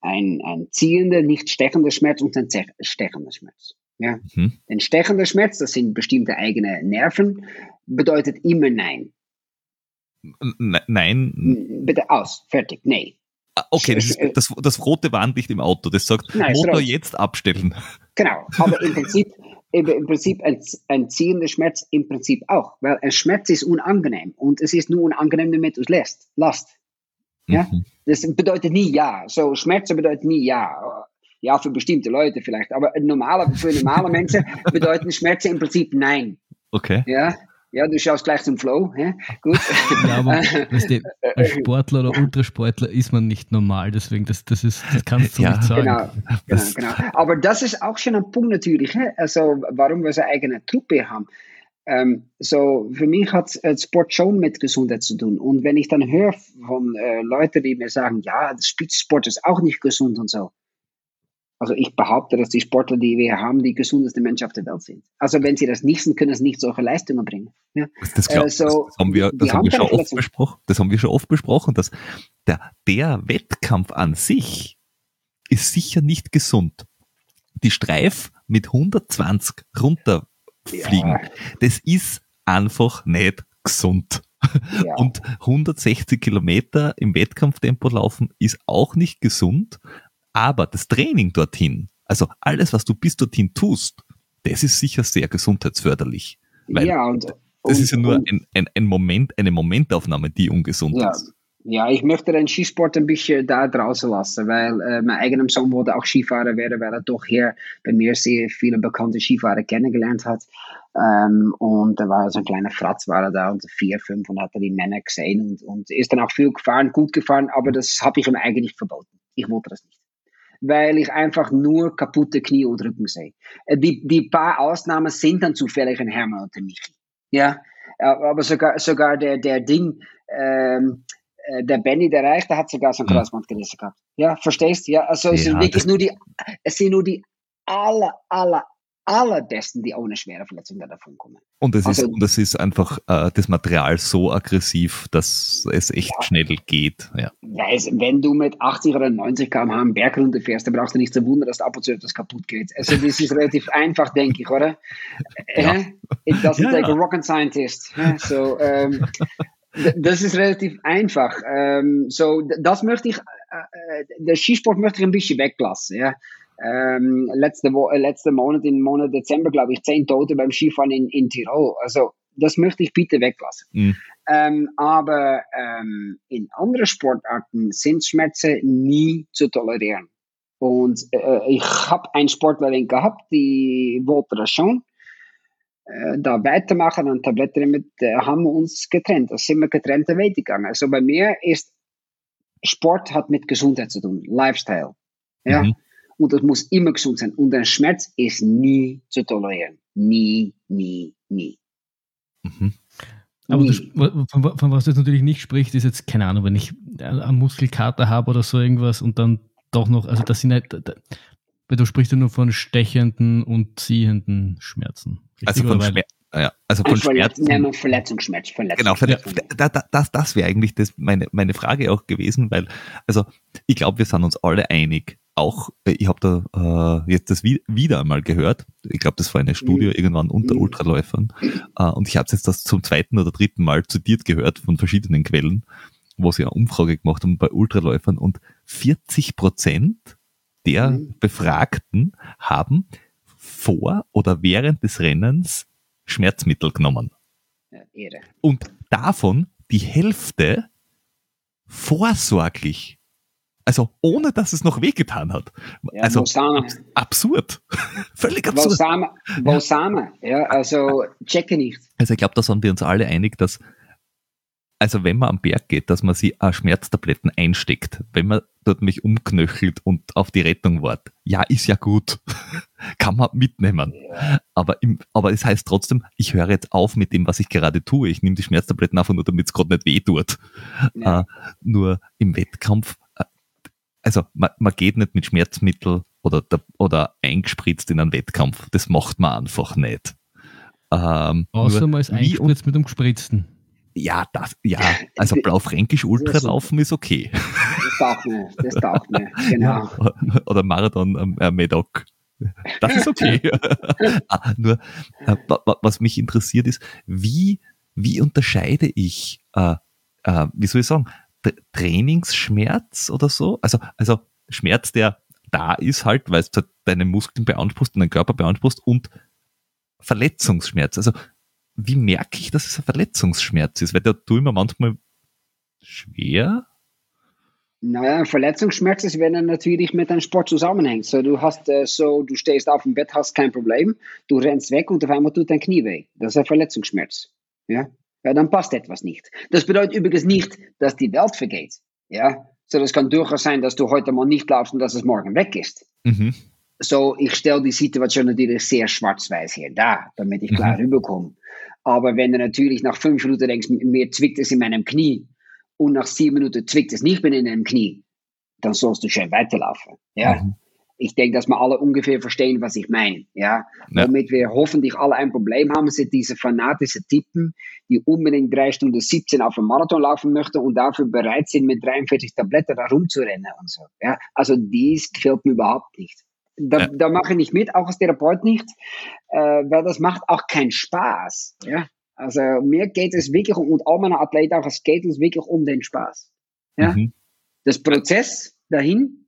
Ein, ein ziehender, nicht stechender Schmerz und ein stechender Schmerz. Ja? Mhm. Ein stechender Schmerz, das sind bestimmte eigene Nerven, bedeutet immer Nein. Nein. Bitte aus, fertig, nee. Ah, okay, das, ist das, das rote Warnlicht im Auto, das sagt, Nein, Motor jetzt abstellen. Genau, aber im Prinzip, im Prinzip ein, ein ziehender Schmerz im Prinzip auch, weil ein Schmerz ist unangenehm und es ist nur unangenehm, damit du es lässt, lasst. Ja? Mhm. Das bedeutet nie ja. So, Schmerzen bedeutet nie ja. Ja, für bestimmte Leute vielleicht, aber normale, für normale Menschen bedeuten Schmerzen im Prinzip nein. Okay. Ja, ja, du schaust gleich zum Flow. Ja? Gut. Ja, aber weißt du, als Sportler oder Ultrasportler ist man nicht normal, deswegen, das, das, ist, das kannst du ja, nicht sagen. Genau, genau, genau. Aber das ist auch schon ein Punkt natürlich, also warum wir so eine eigene Truppe haben. Ähm, so, für mich hat äh, Sport schon mit Gesundheit zu tun. Und wenn ich dann höre von äh, Leuten, die mir sagen, ja, Sport ist auch nicht gesund und so, also ich behaupte, dass die Sportler, die wir haben, die gesundeste Menschen auf der Welt sind. Also wenn sie das nicht sind, können sie nicht solche Leistungen bringen. Ja. Das, glaub, also, das, haben wir, das haben wir schon oft besprochen. Das haben wir schon oft besprochen, dass der, der Wettkampf an sich ist sicher nicht gesund. Die Streif mit 120 runterfliegen, ja. das ist einfach nicht gesund. Ja. Und 160 Kilometer im Wettkampftempo laufen ist auch nicht gesund, aber das Training dorthin, also alles, was du bis dorthin tust, das ist sicher sehr gesundheitsförderlich. Ja, und, das und, ist ja nur ein, ein, ein, Moment, eine Momentaufnahme, die ungesund ja. ist. Ja, ich möchte den Skisport ein bisschen da draußen lassen, weil äh, mein eigener Sohn wollte auch Skifahrer werden, weil er doch hier bei mir sehr viele bekannte Skifahrer kennengelernt hat. Ähm, und da war so ein kleiner Fratz war er da und vier, fünf und hat er die Männer gesehen und, und ist dann auch viel gefahren, gut gefahren, aber das habe ich ihm eigentlich verboten. Ich wollte das nicht weil ich einfach nur kaputte Knie und Rücken sehe. Äh, die, die paar Ausnahmen sind dann zufällig ein Hermann und der Michi. Ja, äh, aber sogar, sogar der, der Ding, ähm, äh, der Benny, der Reich, der hat sogar so ein hm. Kreuzband gerissen gehabt. Ja, verstehst? Ja, also es ja, sind wirklich nur die, es sind nur die aller, aller, allerbesten, die ohne schwere Verletzungen davon kommen. Und es, also, ist, und es ist einfach äh, das Material so aggressiv, dass es echt ja. schnell geht. Ja. Weiß, wenn du mit 80 oder 90 km/h einen Berg runterfährst, dann brauchst du nicht zu wundern, dass ab und zu etwas kaputt geht. Also das ist relativ einfach, denke ich, oder? Ja. It doesn't ja, take a rocket scientist. So, ähm, das ist relativ einfach. Ähm, so, das möchte ich, äh, äh, der Skisport möchte ich ein bisschen weglassen. Ja? Ähm, letzte, Wo äh, letzte Monat, im Monat Dezember, glaube ich, zehn Tote beim Skifahren in, in Tirol. Also das möchte ich bitte weglassen. Mhm. Ähm, aber ähm, in anderen Sportarten sind Schmerzen nie zu tolerieren. Und äh, ich habe eine Sportlerin gehabt, die wollte das schon. Äh, da weitermachen und Tabletten mit, äh, haben wir uns getrennt. Da sind wir getrennte Wege gegangen. Also bei mir ist Sport hat mit Gesundheit zu tun, Lifestyle. Ja. Mhm. Und das muss immer gesund sein. Und der Schmerz ist nie zu tolerieren. Nie, nie, nie. Mhm. Aber du, von, von, was du jetzt natürlich nicht sprichst, ist jetzt, keine Ahnung, wenn ich einen Muskelkater habe oder so irgendwas und dann doch noch, also das sind halt, weil du sprichst ja nur von stechenden und ziehenden Schmerzen. Richtig? Also von Schmerzen. Ja, also von Schmerzen. Nein, Verletzungsschmerz. Genau, Verletzung. da, da, das, das wäre eigentlich das meine, meine Frage auch gewesen, weil, also ich glaube, wir sind uns alle einig, auch, äh, ich habe da äh, jetzt das wieder einmal gehört, ich glaube, das war eine Studie mhm. irgendwann unter mhm. Ultraläufern, äh, und ich habe jetzt das zum zweiten oder dritten Mal zitiert gehört von verschiedenen Quellen, wo sie eine Umfrage gemacht haben bei Ultraläufern und 40 Prozent der mhm. Befragten haben vor oder während des Rennens Schmerzmittel genommen. Ja, und davon die Hälfte vorsorglich also ohne, dass es noch wehgetan hat. Ja, also abs absurd. Völlig absurd. Balsame, ja, also checke nicht. Also ich glaube, da sind wir uns alle einig, dass also wenn man am Berg geht, dass man sich Schmerztabletten einsteckt, wenn man dort mich umknöchelt und auf die Rettung wartet. Ja, ist ja gut. Kann man mitnehmen. Aber, im, aber es heißt trotzdem, ich höre jetzt auf mit dem, was ich gerade tue. Ich nehme die Schmerztabletten einfach nur, damit es gerade nicht weh tut. Ja. Äh, nur im Wettkampf also man, man geht nicht mit Schmerzmittel oder, oder eingespritzt in einen Wettkampf. Das macht man einfach nicht. Ähm, Außer man ist eingespritzt mit einem gespritzten. Ja, das, ja, also Blaufränkisch Ultralaufen ist okay. Das taugt mir, das taugt mir, genau. Ja, oder Marathon äh, Medoc. Das ist okay. ah, nur, äh, was mich interessiert ist, wie, wie unterscheide ich, äh, äh, wie soll ich sagen, Trainingsschmerz oder so. Also, also Schmerz, der da ist halt, weil es halt deine Muskeln beanspruchst und deinen Körper beanspruchst und Verletzungsschmerz. Also wie merke ich, dass es ein Verletzungsschmerz ist? Weil der ich mir manchmal schwer. Naja, Verletzungsschmerz ist, wenn er natürlich mit einem Sport zusammenhängt. So, du hast äh, so, du stehst auf dem Bett, hast kein Problem, du rennst weg und auf einmal tut dein Knie weh. Das ist ein Verletzungsschmerz. Ja? Ja, dann passt etwas nicht. Das bedeutet übrigens nicht, dass die Welt vergeht. Ja, so das kann durchaus sein, dass du heute mal nicht laufst und dass es morgen weg ist. Mhm. So, ich stelle die Situation natürlich sehr schwarz-weiß hier da, damit ich klar mhm. rüberkomme. Aber wenn du natürlich nach fünf Minuten denkst, mir zwickt es in meinem Knie und nach sieben Minuten zwickt es nicht mehr in deinem Knie, dann sollst du schön weiterlaufen. Ja. Mhm ich denke, dass wir alle ungefähr verstehen, was ich meine. Ja? ja? Womit wir hoffentlich alle ein Problem haben, sind diese fanatischen Typen, die unbedingt drei Stunden 17 auf dem Marathon laufen möchten und dafür bereit sind, mit 43 Tabletten da rumzurennen und so. Ja? Also dies gefällt mir überhaupt nicht. Da, ja. da mache ich nicht mit, auch als Therapeut nicht, äh, weil das macht auch keinen Spaß. Ja? Also mir geht es wirklich um, und all meine Athleten auch, es geht uns wirklich um den Spaß. Ja? Mhm. Das Prozess dahin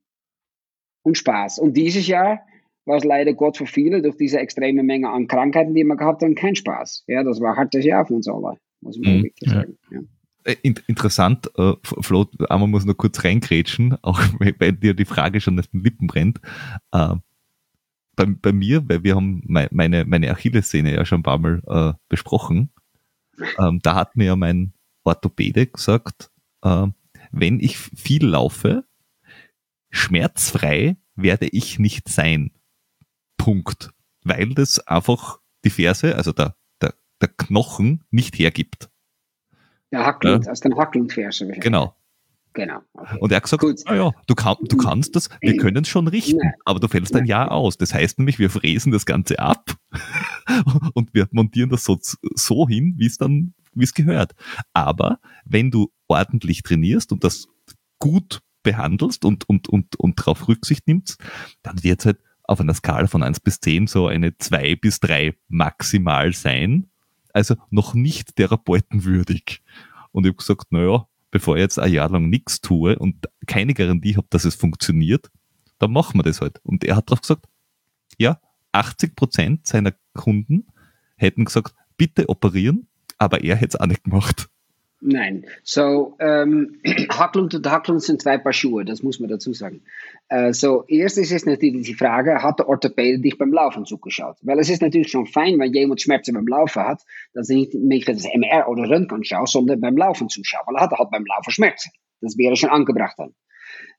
und Spaß. Und dieses Jahr war es leider Gott für viele durch diese extreme Menge an Krankheiten, die wir gehabt haben, kein Spaß. Ja, das war ein hartes Jahr für uns alle, muss man mhm. wirklich sagen. Ja. Äh, interessant, äh, Flo, einmal muss noch kurz reingrätschen, auch wenn dir die Frage schon auf den Lippen brennt. Äh, bei, bei mir, weil wir haben meine, meine Achillessehne ja schon ein paar Mal äh, besprochen, ähm, da hat mir ja mein Orthopäde gesagt, äh, wenn ich viel laufe, schmerzfrei werde ich nicht sein. Punkt. Weil das einfach die Ferse, also der, der, der Knochen nicht hergibt. Der Hacklund, ja. aus dem Hacklundferse. Genau. Genau. Okay. Und er hat gesagt, naja, du, kann, du kannst das, wir können es schon richten, Nein. aber du fällst ein Jahr aus. Das heißt nämlich, wir fräsen das Ganze ab und wir montieren das so, so hin, wie es dann, wie es gehört. Aber wenn du ordentlich trainierst und das gut behandelst und, und, und, und darauf Rücksicht nimmst, dann wird es halt auf einer Skala von 1 bis 10 so eine 2 bis 3 maximal sein. Also noch nicht therapeutenwürdig. Und ich habe gesagt, naja, bevor ich jetzt ein Jahr lang nichts tue und keine Garantie habe, dass es funktioniert, dann machen wir das halt. Und er hat darauf gesagt, ja, 80 Prozent seiner Kunden hätten gesagt, bitte operieren, aber er hätte es auch nicht gemacht. Nein, so ähm, Hacklund und Hacklund sind zwei Paar Schuhe, das muss man dazu sagen. Äh, so, erstens ist natürlich die Frage, hat der Orthopäde dich beim Laufen zugeschaut? Weil es ist natürlich schon fein, wenn jemand Schmerzen beim Laufen hat, dass er nicht mit das MR oder Röntgen schaut, sondern beim Laufen zuschaut, weil er hat halt beim Laufen Schmerzen. Das wäre schon angebracht dann.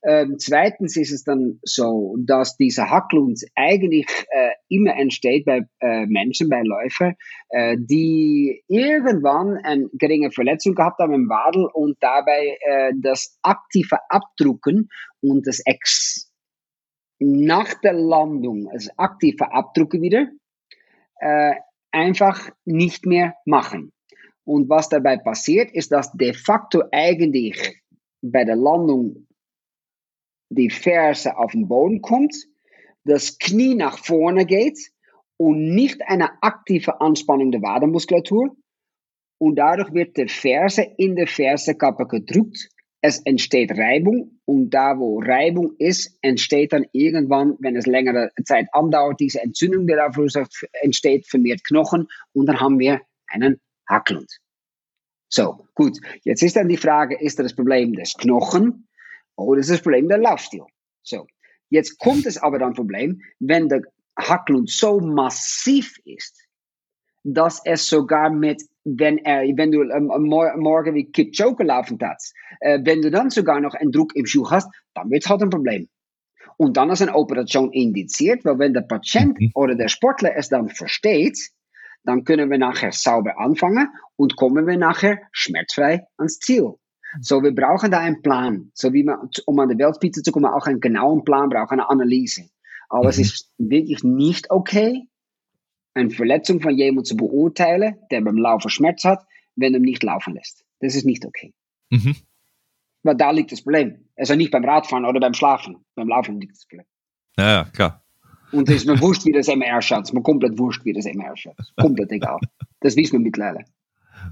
Ähm, zweitens ist es dann so, dass dieser Hacklund eigentlich äh, immer entsteht bei äh, Menschen, bei Läufern, äh, die irgendwann eine geringe Verletzung gehabt haben im Wadel und dabei äh, das aktive Abdrucken und das Ex nach der Landung, also aktive Abdrucken wieder, äh, einfach nicht mehr machen. Und was dabei passiert, ist, dass de facto eigentlich bei der Landung die Ferse auf den Boden kommt, das Knie nach vorne geht und nicht eine aktive Anspannung der Wadenmuskulatur. Und dadurch wird die Ferse in der Fersekappe gedrückt. Es entsteht Reibung und da, wo Reibung ist, entsteht dann irgendwann, wenn es längere Zeit andauert, diese Entzündung, die da entsteht, vermehrt Knochen und dann haben wir einen Hacklund. So, gut. Jetzt ist dann die Frage, ist das Problem des Knochen Oh, das ist das Problem der Laufstil. So. Jetzt kommt es aber dann Problem, wenn der Hacklund so massiv ist, dass es sogar mit, wenn er, wenn du ähm, morgen wie Kipchoge laufen hast, äh, wenn du dann sogar noch einen Druck im Schuh hast, dann wird es halt ein Problem. Und dann ist eine Operation indiziert, weil wenn der Patient mhm. oder der Sportler es dann versteht, dann können wir nachher sauber anfangen und kommen wir nachher schmerzfrei ans Ziel. So, wir brauchen da einen Plan. So wie man, um an die Weltspitze zu kommen, auch einen genauen Plan braucht, eine Analyse. Aber mhm. es ist wirklich nicht okay, eine Verletzung von jemandem zu beurteilen, der beim Laufen Schmerz hat, wenn er nicht laufen lässt. Das ist nicht okay. Mhm. Weil da liegt das Problem. Also nicht beim Radfahren oder beim Schlafen. Beim Laufen liegt das Problem. Ja, ja klar. Und es ist mir wurscht, wie das MR schaut. Es ist mir komplett wurscht, wie das MR schaut. Komplett egal. Das wissen wir mittlerweile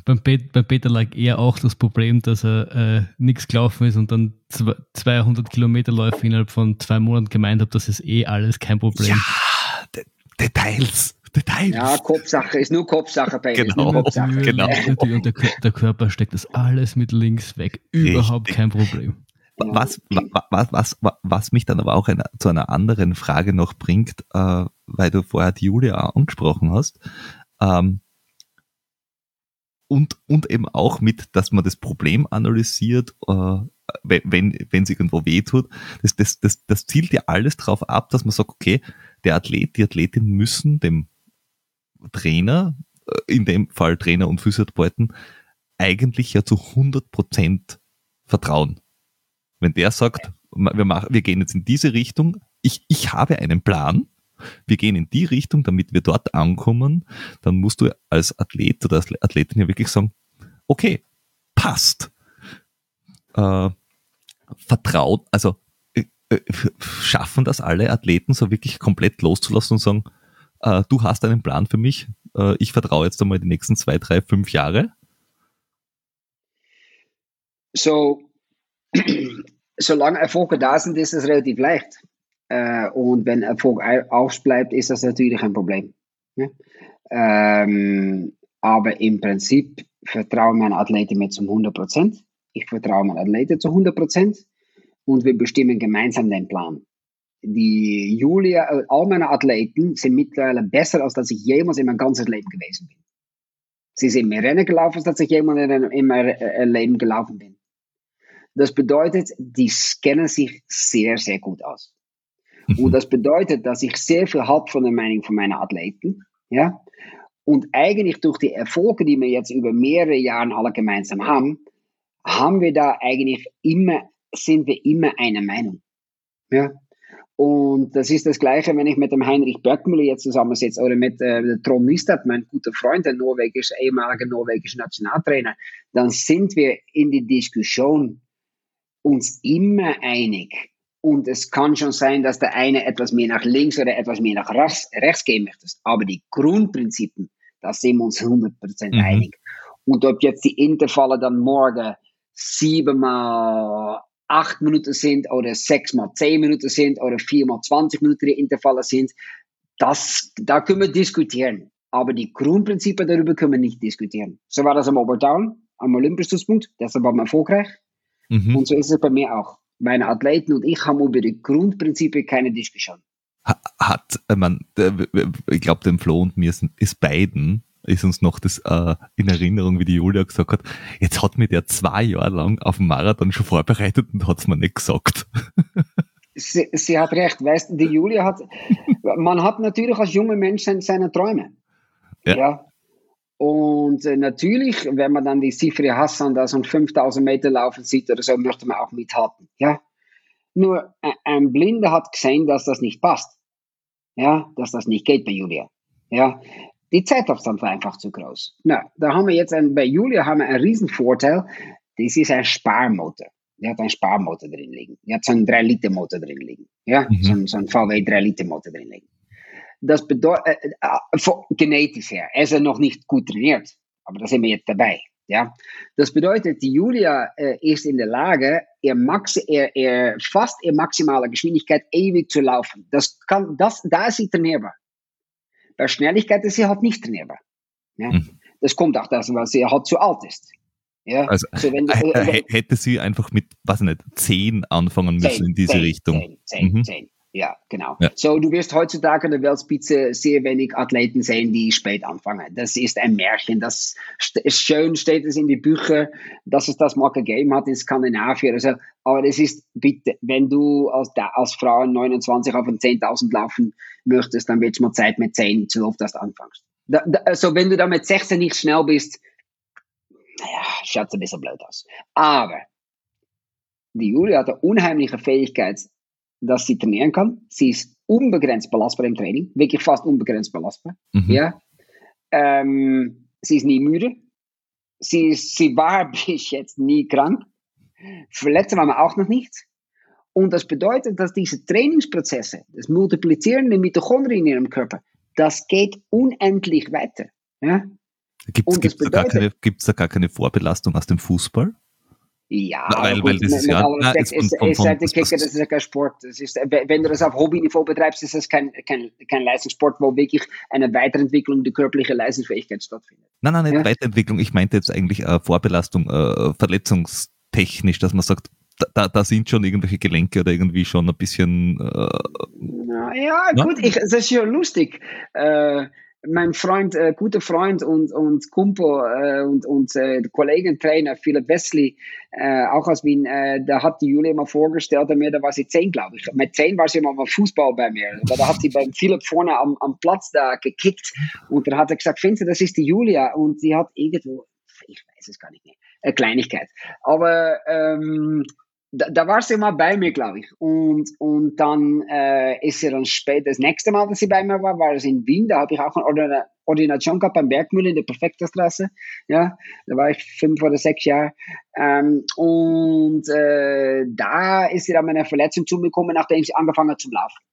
beim, Pet, beim Peter lag eher auch das Problem, dass er äh, nichts gelaufen ist und dann 200 Kilometer Läufe innerhalb von zwei Monaten gemeint hat, das ist eh alles kein Problem. Ja, De Details. Details. Ja, Kopfsache ist nur Kopfsache bei genau, Kopfsache. genau. Und der, der, Körper steckt das alles mit links weg. Überhaupt Richtig. kein Problem. Was, was, was, was, mich dann aber auch eine, zu einer anderen Frage noch bringt, äh, weil du vorher die Julia angesprochen hast. Ähm, und, und eben auch mit, dass man das Problem analysiert, äh, wenn, wenn es irgendwo wehtut. Das, das, das, das zielt ja alles darauf ab, dass man sagt, okay, der Athlet, die Athletin müssen dem Trainer, äh, in dem Fall Trainer und Physiotherapeuten, eigentlich ja zu 100 Prozent vertrauen. Wenn der sagt, wir, machen, wir gehen jetzt in diese Richtung, ich, ich habe einen Plan, wir gehen in die Richtung, damit wir dort ankommen, dann musst du als Athlet oder als Athletin ja wirklich sagen, okay, passt. Äh, vertraut, also äh, äh, schaffen das alle Athleten so wirklich komplett loszulassen und sagen, äh, du hast einen Plan für mich, äh, ich vertraue jetzt einmal die nächsten zwei, drei, fünf Jahre? So, solange Erfolge da sind, ist es relativ leicht. Äh, und wenn Erfolg ausbleibt, ist das natürlich ein Problem. Ja? Ähm, aber im Prinzip vertraue meine Athleten mir zum 100%. Ich vertraue meinen Athleten zu 100% und wir bestimmen gemeinsam den Plan. Die Julia, äh, all meine Athleten sind mittlerweile besser, als dass ich jemals in meinem ganzen Leben gewesen bin. Sie sind mehr Rennen gelaufen, als dass ich jemals in meinem äh, Leben gelaufen bin. Das bedeutet, die scannen sich sehr, sehr gut aus. Und mhm. das bedeutet, dass ich sehr viel habe von der Meinung von meinen Athleten. Ja? Und eigentlich durch die Erfolge, die wir jetzt über mehrere Jahre alle gemeinsam haben, haben wir da eigentlich immer sind wir immer einer Meinung. Ja. Und das ist das Gleiche, wenn ich mit dem Heinrich Bergmüller jetzt zusammensitze oder mit äh, Tron Nystad, mein guter Freund, der norwegische, ehemalige norwegische Nationaltrainer, dann sind wir in die Diskussion uns immer einig. Und es kann schon sein, dass der eine etwas mehr nach links oder etwas mehr nach rechts, gehen möchte. Aber die Grundprinzipien, da sind wir uns 100% mhm. einig. Und ob jetzt die Intervalle dann morgen siebenmal acht Minuten sind oder sechsmal zehn Minuten sind oder viermal 20 Minuten die Intervalle sind, das, da können wir diskutieren. Aber die Grundprinzipien darüber können wir nicht diskutieren. So war das am Oberdown, am Olympiastützpunkt, deshalb war man erfolgreich. Mhm. Und so ist es bei mir auch. Meine Athleten und ich haben über die Grundprinzipien keine Diskussion. Hat, äh, man, ich glaube, dem Flo und mir ist, ist beiden ist uns noch das äh, in Erinnerung, wie die Julia gesagt hat, jetzt hat mir der zwei Jahre lang auf dem Marathon schon vorbereitet und hat es mir nicht gesagt. Sie, sie, hat recht, weißt die Julia hat, man hat natürlich als junger Mensch seine, seine Träume. Ja. ja. Und äh, natürlich, wenn man dann die Sifri Hassan da so 5000 Meter laufen sieht oder so, möchte man auch mithalten. Ja. Nur äh, ein Blinder hat gesehen, dass das nicht passt. Ja, dass das nicht geht bei Julia. Ja, die Zeitabstand war einfach zu groß. Na, da haben wir jetzt ein, bei Julia haben wir einen riesen Vorteil. Das ist ein Sparmotor. Die hat einen Sparmotor drin liegen. Die hat so einen 3-Liter-Motor drin liegen. Ja, mhm. so, so einen VW 3-Liter-Motor drin liegen. Das bedeutet, äh, äh, genetisch her, er ist ja noch nicht gut trainiert, aber da sind wir jetzt dabei. Ja, das bedeutet, die Julia äh, ist in der Lage, ihr Max, ihr, ihr, fast ihre maximale Geschwindigkeit ewig zu laufen. Das kann, das, da ist sie trainierbar. Bei Schnelligkeit ist sie halt nicht trainierbar. Ja? Mhm. Das kommt auch dazu, weil sie halt zu alt ist. Ja? Also so, wenn, äh, hätte sie einfach mit, was nicht, zehn anfangen müssen 10, in diese 10, Richtung. 10, 10, mhm. 10. Ja, genau. Ja. So, du wirst heutzutage in der Weltspitze sehr wenig Athleten sehen, die spät anfangen. Das ist ein Märchen. Das ist schön, steht es in die Bücher, dass es das mal gegeben hat in Skandinavien. Also, aber es ist bitte, wenn du als, als Frau 29 auf ein 10.000 laufen möchtest, dann wird es mal Zeit mit 10, 12, dass du anfängst. Da, da, also, wenn du da mit 16 nicht schnell bist, naja, schaut ein bisschen blöd aus. Aber die Julia hat eine unheimliche Fähigkeit, dass sie trainieren kann. Sie ist unbegrenzt belastbar im Training, wirklich fast unbegrenzt belastbar. Mhm. Ja. Ähm, sie ist nie müde. Sie, ist, sie war bis jetzt nie krank. Verletzen war man auch noch nicht. Und das bedeutet, dass diese Trainingsprozesse, das Multiplizieren der Mitochondrien in ihrem Körper, das geht unendlich weiter. Ja? Gibt es da, da, gar keine Vorbelastung aus dem Fußball? Ja, weil, gut, weil das ist ja na, ist, ist, ist, das ist ja kein Sport. Das ist, wenn du das auf Hobbyniveau betreibst, ist das kein, kein, kein Leistungssport, wo wirklich eine Weiterentwicklung der körperlichen Leistungsfähigkeit stattfindet. Nein, nein, nicht ja? Weiterentwicklung. Ich meinte jetzt eigentlich äh, Vorbelastung, äh, verletzungstechnisch, dass man sagt, da, da sind schon irgendwelche Gelenke oder irgendwie schon ein bisschen. Äh, na, ja, gut, ich, das ist ja lustig. Äh, mein Freund, äh, guter Freund und, und Kumpel äh, und, und äh, Kollegentrainer Philipp Wesley, äh, auch aus Wien, äh, da hat die Julia mal vorgestellt mir, da war sie zehn, glaube ich. Mit zehn war sie mal beim Fußball bei mir. Da hat sie beim Philipp vorne am, am Platz da gekickt und da hat er gesagt, findest du, das ist die Julia und sie hat irgendwo, ich weiß es gar nicht mehr, eine Kleinigkeit. Aber ähm, da, da war sie mal bei mir, glaube ich. Und, und dann äh, ist sie dann später, das nächste Mal, dass sie bei mir war, war es in Wien. Da habe ich auch eine Ordination gehabt beim Bergmüll in der Perfekterstraße. Ja, da war ich fünf oder sechs Jahre. Ähm, und äh, da ist sie dann mit einer Verletzung zu mir gekommen, nachdem sie angefangen hat zu laufen.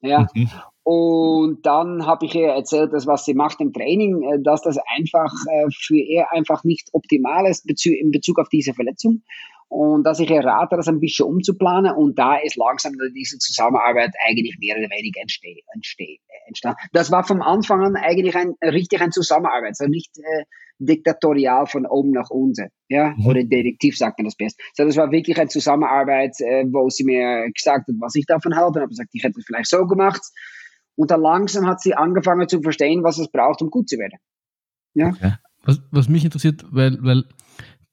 Ja. Mhm. Und dann habe ich ihr erzählt, dass was sie macht im Training, äh, dass das einfach äh, für ihr einfach nicht optimal ist in Bezug auf diese Verletzung und dass ich ihr rate, das ein bisschen umzuplanen und da ist langsam diese Zusammenarbeit eigentlich mehr oder weniger entsteh, entsteh, entstanden. Das war vom Anfang an eigentlich ein, richtig ein Zusammenarbeit, also nicht äh, diktatorial von oben nach unten, ja, mhm. oder Detektiv sagt man das best. So, das war wirklich eine Zusammenarbeit, äh, wo sie mir gesagt hat, was ich davon halte und habe gesagt, ich hätte es vielleicht so gemacht und dann langsam hat sie angefangen zu verstehen, was es braucht, um gut zu werden. Ja. Okay. Was, was mich interessiert, weil, weil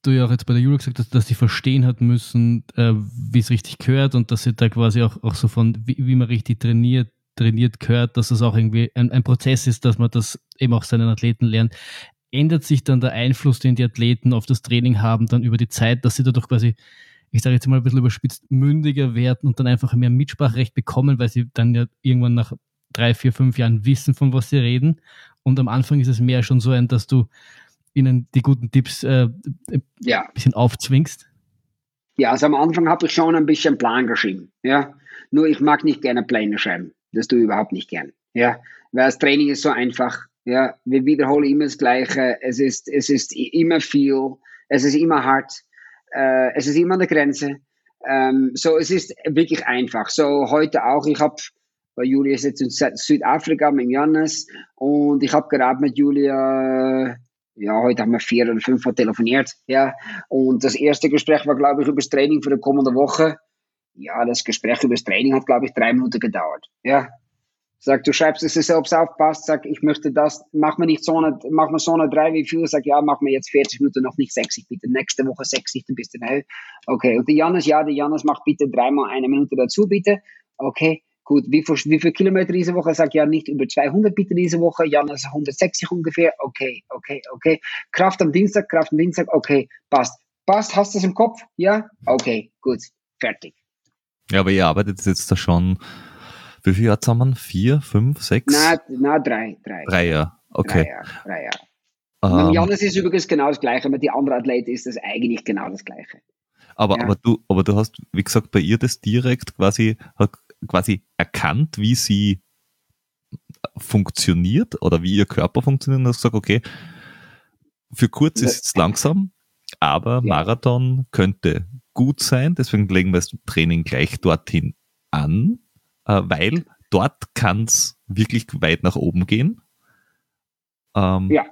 du ja auch jetzt bei der Julia gesagt hast, dass sie verstehen hat müssen, äh, wie es richtig gehört und dass sie da quasi auch, auch so von, wie, wie man richtig trainiert, trainiert gehört, dass das auch irgendwie ein, ein Prozess ist, dass man das eben auch seinen Athleten lernt. Ändert sich dann der Einfluss, den die Athleten auf das Training haben, dann über die Zeit, dass sie dadurch quasi ich sage jetzt mal ein bisschen überspitzt, mündiger werden und dann einfach mehr Mitspracherecht bekommen, weil sie dann ja irgendwann nach drei, vier, fünf Jahren wissen, von was sie reden. Und am Anfang ist es mehr schon so ein, dass du ihnen die guten Tipps äh, ja. ein bisschen aufzwingst. Ja, also am Anfang habe ich schon ein bisschen Plan geschrieben. Ja, nur ich mag nicht gerne Pläne schreiben. Das tue ich überhaupt nicht gern. Ja, weil das Training ist so einfach. Ja, wir wiederholen immer das Gleiche. Es ist, es ist immer viel. Es ist immer hart. Äh, es ist immer an der Grenze. Ähm, so, es ist wirklich einfach. So heute auch. Ich habe weil Julia ist jetzt in Südafrika mit Janis und ich habe gerade mit Julia ja, heute haben wir vier oder fünf Mal telefoniert, ja. Und das erste Gespräch war, glaube ich, über das Training für die kommende Woche. Ja, das Gespräch über das Training hat, glaube ich, drei Minuten gedauert, ja. Sag, du schreibst es dir selbst auf, passt, sag, ich möchte das, mach mir nicht so eine, mach mir so eine drei wie viel, sag, ja, mach mir jetzt 40 Minuten, noch nicht 60, bitte, nächste Woche 60, dann bist du, ne? Okay, und die Janis, ja, die Janis, mach bitte dreimal eine Minute dazu, bitte, okay, Gut, wie viel, wie viel Kilometer diese Woche? Sag ja nicht über 200 bitte diese Woche. Ja, das ist 160 ungefähr. Okay, okay, okay. Kraft am Dienstag, Kraft am Dienstag. Okay, passt. Passt, hast du es im Kopf? Ja? Okay, gut. Fertig. Ja, aber ihr arbeitet jetzt da schon, wie viele Jahre zusammen? Vier, fünf, sechs? Na, na drei, drei. Drei Jahre, okay. Drei Jahre, drei Jahre. Ähm. Janis ist übrigens genau das Gleiche, mit die andere Athleten ist das eigentlich genau das Gleiche. Aber, ja. aber, du, aber du hast, wie gesagt, bei ihr das direkt quasi, quasi erkannt, wie sie funktioniert oder wie ihr Körper funktioniert und hast gesagt, okay, für kurz ist es langsam, aber Marathon könnte gut sein, deswegen legen wir das Training gleich dorthin an, äh, weil dort kann es wirklich weit nach oben gehen. Ähm, ja.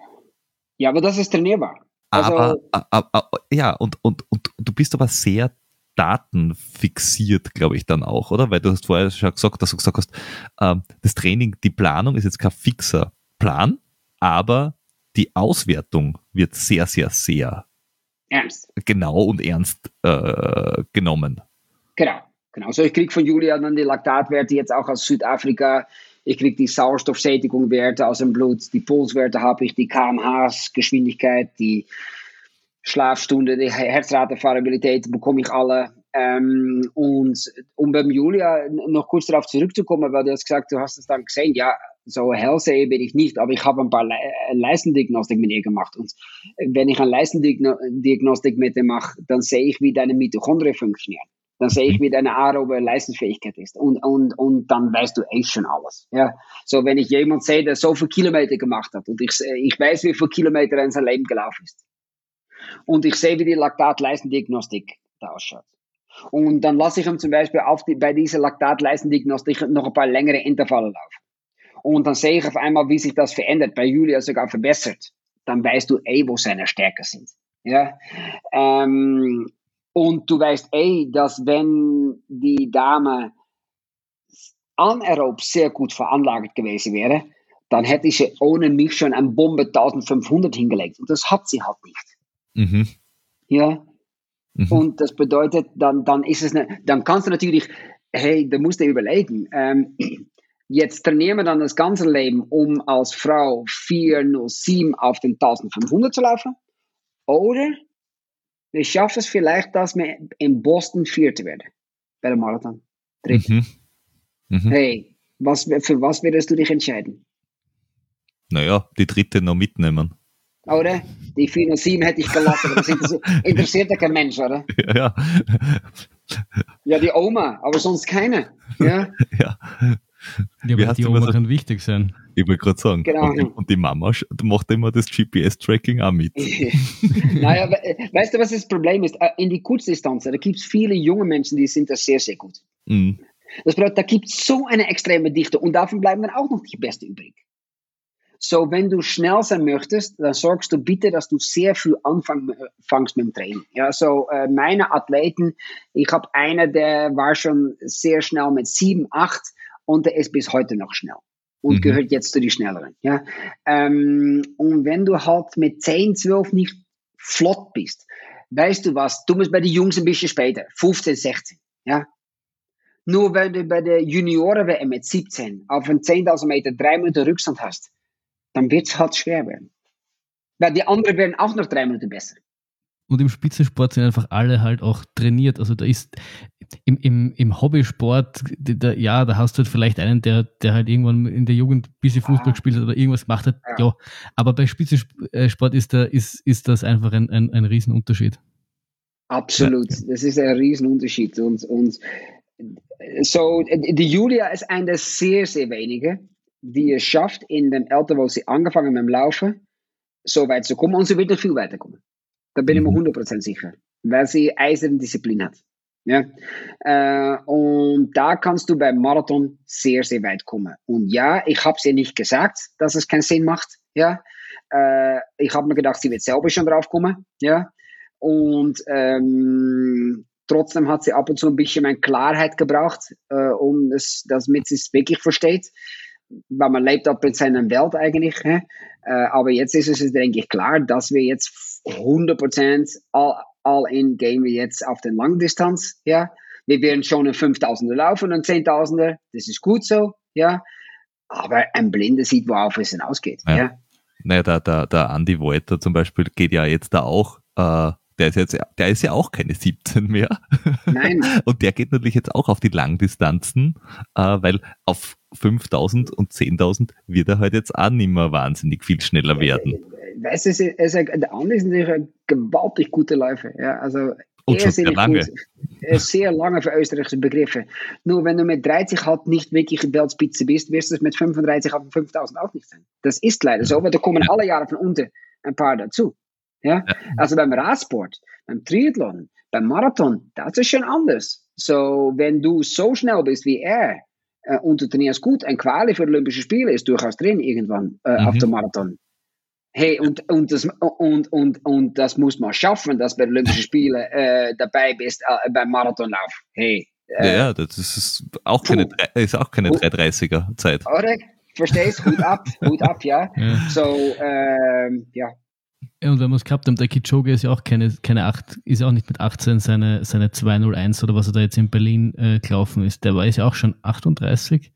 ja, aber das ist trainierbar. Also, aber, ja, und, und, und du bist aber sehr Daten fixiert, glaube ich, dann auch, oder? Weil du hast vorher schon gesagt, dass du gesagt hast, ähm, das Training, die Planung ist jetzt kein fixer Plan, aber die Auswertung wird sehr, sehr, sehr ernst. genau und ernst äh, genommen. Genau, genau. So, ich kriege von Julia dann die Laktatwerte jetzt auch aus Südafrika. Ich kriege die Sauerstoffsättigungswerte aus dem Blut, die Pulswerte habe ich, die KMHs, Geschwindigkeit, die Schlafstunden, die Herzratenvariabilität bekomme ich alle. Ähm, und um beim Julia noch kurz darauf zurückzukommen, weil du hast gesagt, du hast es dann gesehen, ja, so hellsehe bin ich nicht, aber ich habe ein paar Le äh, Leistendiagnostik mit ihr gemacht. Und wenn ich eine Leistendiagnostik mit ihr mache, dann sehe ich, wie deine Mitochondrien funktionieren. Dann sehe ich, wie deine aerobe Leistungsfähigkeit ist. Und, und, und dann weißt du echt schon alles. Ja. So, wenn ich jemand sehe, der so viele Kilometer gemacht hat und ich, ich weiß, wie viele Kilometer er in sein Leben gelaufen ist und ich sehe, wie die Laktatleistendiagnostik da ausschaut. Und dann lasse ich ihm zum Beispiel auf die, bei dieser Laktatleistendiagnostik noch ein paar längere Intervalle laufen. Und dann sehe ich auf einmal, wie sich das verändert, bei Julia sogar verbessert. Dann weißt du, ey, wo seine Stärken sind. Ja? Ähm, und du weißt, ey, dass wenn die Dame anaerob sehr gut veranlagt gewesen wäre, dann hätte sie ohne mich schon ein Bombe 1500 hingelegt. Und das hat sie halt nicht. Mhm. Ja. Mhm. Und das bedeutet, dann, dann ist es, eine, dann kannst du natürlich, hey, da musst du überlegen, ähm, jetzt trainieren wir dann das ganze Leben, um als Frau 407 auf den 1500 zu laufen, oder wir schaffen es vielleicht, dass wir in Boston Vierte werden, bei der Marathon. Mhm. Mhm. Hey, was, für was würdest du dich entscheiden? Naja, die dritte noch mitnehmen. Oder? Die 407 hätte ich gelassen, aber das interessiert ja kein Mensch, oder? Ja, ja. Ja, die Oma, aber sonst keine. Ja. ja. Ja, aber die Oma kann wichtig sein. Ich wollte gerade sagen. Genau. Und, die, und die Mama macht immer das GPS-Tracking auch mit. naja, weißt du, was das Problem ist? Äh, in die Kurzdistanz, da gibt es viele junge Menschen, die sind das sehr, sehr gut. Mhm. Das bedeutet, da gibt es so eine extreme Dichte und davon bleiben dann auch noch die Beste übrig. So, wenn du schnell sein möchtest, dann sorgst du bitte, dass du sehr früh anfängst mit dem Training. Ja, so äh, meine Athleten, ich habe einer, der war schon sehr schnell mit 7, 8 und der ist bis heute noch schnell und mhm. gehört jetzt zu den Schnelleren. Ja, ähm, und wenn du halt mit 10, 12 nicht flott bist, weißt du was, du musst bei den Jungs ein bisschen später, 15, 16. Ja, nur wenn du bei der Junioren-WM mit 17 auf einen 10.000 Meter drei Minuten Rückstand hast, dann wird es halt schwer werden. Weil die anderen werden auch noch drei Minuten besser. und im Spitzensport sind einfach alle halt auch trainiert. Also da ist im, im, im Hobbysport, da, ja, da hast du halt vielleicht einen, der, der halt irgendwann in der Jugend ein bisschen Fußball ah. gespielt hat oder irgendwas gemacht hat. Ja. ja. Aber bei Spitzensport ist, da, ist, ist das einfach ein, ein, ein Riesenunterschied. Absolut, ja. das ist ein Riesenunterschied. Und, und so, die Julia ist eine der sehr, sehr wenigen, die es schafft, in dem Alter, wo sie angefangen mit dem Laufen, so weit zu kommen. Und sie wird noch viel weiter kommen. Da bin ich mir 100% mhm. sicher, weil sie eiserne Disziplin hat. Ja? Äh, und da kannst du beim Marathon sehr, sehr weit kommen. Und ja, ich habe es ihr nicht gesagt, dass es keinen Sinn macht. Ja? Äh, ich habe mir gedacht, sie wird selber schon drauf kommen. Ja? Und ähm, trotzdem hat sie ab und zu ein bisschen mehr Klarheit gebracht, äh, um es, damit sie es wirklich versteht. Weil man lebt auch in seiner Welt eigentlich. Äh, aber jetzt ist es, denke ich, klar, dass wir jetzt 100% all, all in gehen wir jetzt auf den Langdistanz. Ja? Wir werden schon einen 5000er laufen und einen 10.000er. Das ist gut so. Ja? Aber ein Blinder sieht, worauf es hinausgeht. Ja. ja? Naja, der, der, der Andy Wolter zum Beispiel geht ja jetzt da auch äh, der ist jetzt, der ist ja auch keine 17 mehr. Nein. Und der geht natürlich jetzt auch auf die Langdistanzen, äh, weil auf 5000 und 10.000 wird er halt jetzt auch nicht mehr wahnsinnig viel schneller werden. Weißt du, der Andi ist natürlich gewaltig guter Läufer. Ja, also und schon sehr lange. Gut, sehr lange für österreichische Begriffe. Nur wenn du mit 30 halt nicht wirklich Weltspitze bist, wirst du es mit 35 auf 5000 auch nicht sein. Das ist leider so, weil da kommen alle Jahre von unten ein paar dazu. Ja? Also beim Radsport, beim Triathlon, beim Marathon, das ist schon anders. So, wenn du so schnell bist wie er äh, und du trainierst gut, ein Quali für Olympische Spiele ist durchaus drin irgendwann äh, mhm. auf dem Marathon. Hey, und, und, das, und, und, und das muss man schaffen, dass bei Olympischen Spielen äh, dabei bist äh, beim Marathonlauf. Hey. Äh, ja, das ist auch keine, ist auch keine 330er Zeit. Oder? Verstehst? Hut ab, Hut ab, ja. ja. So, ähm, ja, und wenn wir es gehabt haben, der Kichoge ist ja auch keine, keine 8, ist ja auch nicht mit 18 seine, seine 201 oder was er da jetzt in Berlin äh, gelaufen ist. Der war jetzt ja auch schon 38.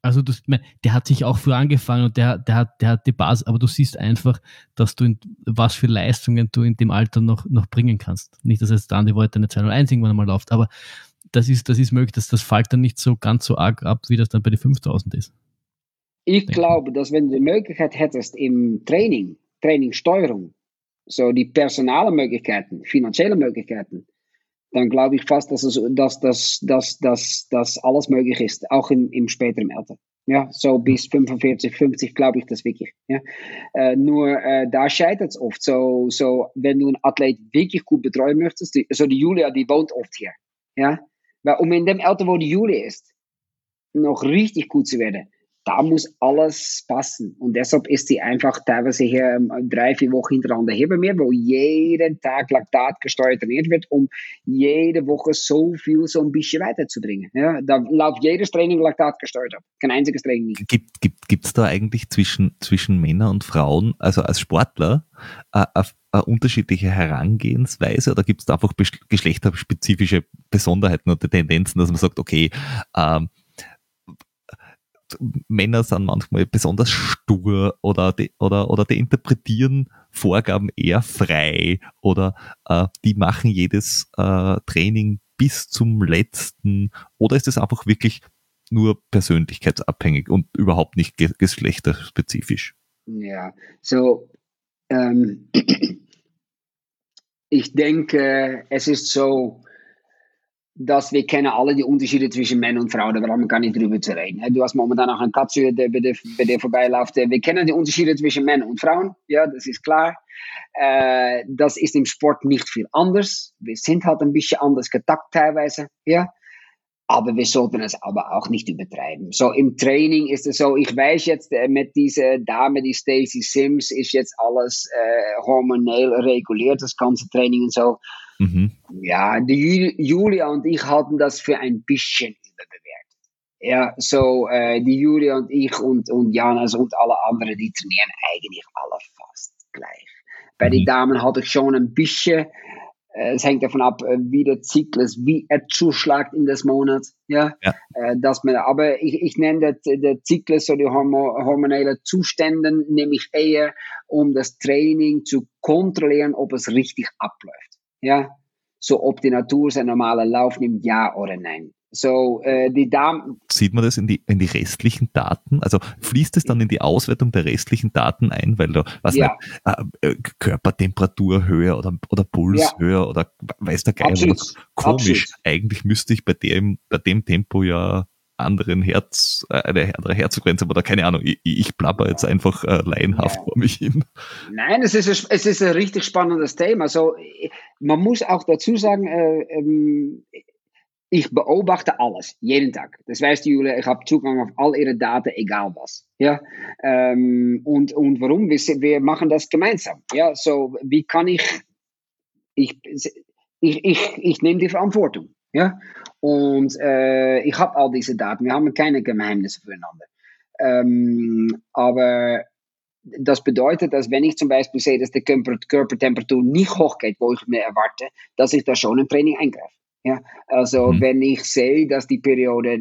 Also das, der hat sich auch früher angefangen und der, der, hat, der hat die Basis, aber du siehst einfach, dass du in, was für Leistungen du in dem Alter noch, noch bringen kannst. Nicht, dass jetzt dann die Leute eine 201 irgendwann mal läuft, aber das ist, das ist möglich, dass das fällt dann nicht so ganz so arg ab, wie das dann bei den 5000 ist. Ich glaube, dass wenn du die Möglichkeit hättest im Training, Trainingssteuerung, so die personale Möglichkeiten, finanzielle Möglichkeiten, dann glaube ich fast, dass, es, dass, dass, dass, dass, dass alles möglich ist, auch im, im späteren Alter. Ja, so bis 45, 50 glaube ich das wirklich. Ja. Äh, nur äh, da scheitert es oft. So, so, wenn du einen Athlet wirklich gut betreuen möchtest, die, so die Julia, die wohnt oft hier. Ja, weil um in dem Alter, wo die Julia ist, noch richtig gut zu werden, da muss alles passen. Und deshalb ist sie einfach teilweise hier ähm, drei, vier Wochen hintereinander hier bei mir, wo jeden Tag Laktat gesteuert trainiert wird, um jede Woche so viel so ein bisschen weiterzubringen. Ja, da läuft jedes Training Laktat gesteuert ab. Kein einziges Training nicht. Gibt, gibt, da eigentlich zwischen, zwischen Männern und Frauen, also als Sportler, eine unterschiedliche Herangehensweise oder gibt es da einfach geschlechterspezifische Besonderheiten oder Tendenzen, dass man sagt, okay, ähm, Männer sind manchmal besonders stur oder die, oder, oder die interpretieren Vorgaben eher frei oder äh, die machen jedes äh, Training bis zum letzten oder ist es einfach wirklich nur persönlichkeitsabhängig und überhaupt nicht geschlechterspezifisch? Ja, so ähm, ich denke, es ist so, dass wir kennen alle die Unterschiede zwischen Männern und Frauen, da brauchen wir gar nicht drüber zu reden. Du hast momentan auch einen Katze, der bei dir, bei dir vorbeiläuft. Wir kennen die Unterschiede zwischen Männern und Frauen, ja, das ist klar. Äh, das ist im Sport nicht viel anders. Wir sind halt ein bisschen anders getakt teilweise, ja. Aber wir sollten es aber auch nicht übertreiben. So im Training ist es so, ich weiß jetzt mit dieser Dame, die Stacy Sims, ist jetzt alles äh, hormonell reguliert, das ganze Training und so. Mhm. Ja, die Julia und ich halten das für ein bisschen überbewertet. Ja, so äh, die Julia und ich und, und Janas und alle anderen, die trainieren eigentlich alle fast gleich. Bei mhm. den Damen hatte ich schon ein bisschen, äh, es hängt davon ab, äh, wie der Zyklus, wie er zuschlägt in das Monat. Ja, ja. Äh, dass man, aber ich, ich nenne das, der Zyklus, so die hormo hormonelle Zustände, nehme ich eher, um das Training zu kontrollieren, ob es richtig abläuft. Ja, so ob die Natur seinen normalen Lauf nimmt, ja oder nein. So, äh, die Damen. Sieht man das in die, in die restlichen Daten? Also fließt es dann in die Auswertung der restlichen Daten ein, weil da, was ja. nicht, äh, Körpertemperatur höher oder, oder Puls ja. höher oder weiß der Geil, komisch. Absolut. Eigentlich müsste ich bei dem, bei dem Tempo ja anderen Herz, äh, eine andere Herzfrequenz oder keine Ahnung, ich, ich plapper jetzt einfach äh, laienhaft ja. vor mich hin. Nein, es ist, ein, es ist ein richtig spannendes Thema. Also, man muss auch dazu sagen, äh, ähm, ich beobachte alles, jeden Tag. Das weißt du, Julia, ich habe Zugang auf all ihre Daten, egal was. Ja? Ähm, und, und warum? Wir, wir machen das gemeinsam. Ja? So, wie kann ich, ich, ich, ich, ich nehme die Verantwortung. Ja? Und äh, ich habe all diese Daten. Wir haben keine Geheimnisse füreinander. Ähm, aber das bedeutet, dass wenn ich zum Beispiel sehe, dass die Körpertemperatur nicht hochgeht, wo ich mir erwarte, dass ich da schon im Training eingreife. Ja, also mhm. wenn ich sehe, dass die Periode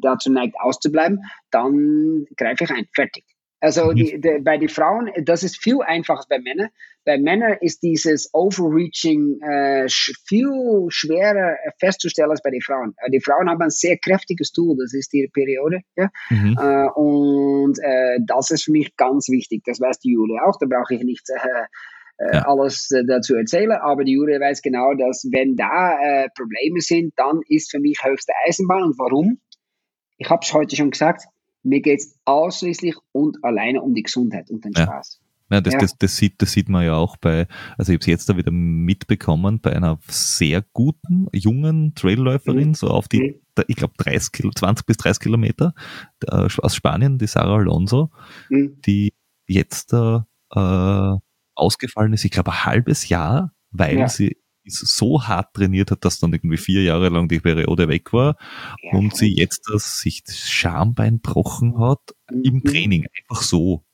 dazu neigt auszubleiben, dann greife ich ein. Fertig. Also mhm. die, die, bei den Frauen, das ist viel einfacher bei Männern. Bei Männern ist dieses Overreaching äh, viel schwerer festzustellen als bei den Frauen. Äh, die Frauen haben ein sehr kräftiges Tool, das ist die Periode. Ja? Mhm. Äh, und äh, das ist für mich ganz wichtig. Das weiß die Julia auch, da brauche ich nicht äh, äh, ja. alles dazu erzählen, aber die Jury weiß genau, dass wenn da Probleme sind, dann ist für mich höchste Eisenbahn. Und warum? Ich habe es heute schon gesagt, mir geht es ausschließlich und alleine um die Gesundheit und den. Spaß. Ja, das, ja. Das, das, sieht, das sieht man ja auch bei, also ich habe es jetzt da wieder mitbekommen, bei einer sehr guten, jungen Trailläuferin, mhm. so auf die, mhm. ich glaube 30 20 bis 30 Kilometer aus Spanien, die Sarah Alonso, mhm. die jetzt da äh, ausgefallen ist, ich glaube, ein halbes Jahr, weil ja. sie so hart trainiert hat, dass dann irgendwie vier Jahre lang die Periode weg war ja. und sie jetzt das, sich das Schambein gebrochen hat mhm. im Training, einfach so.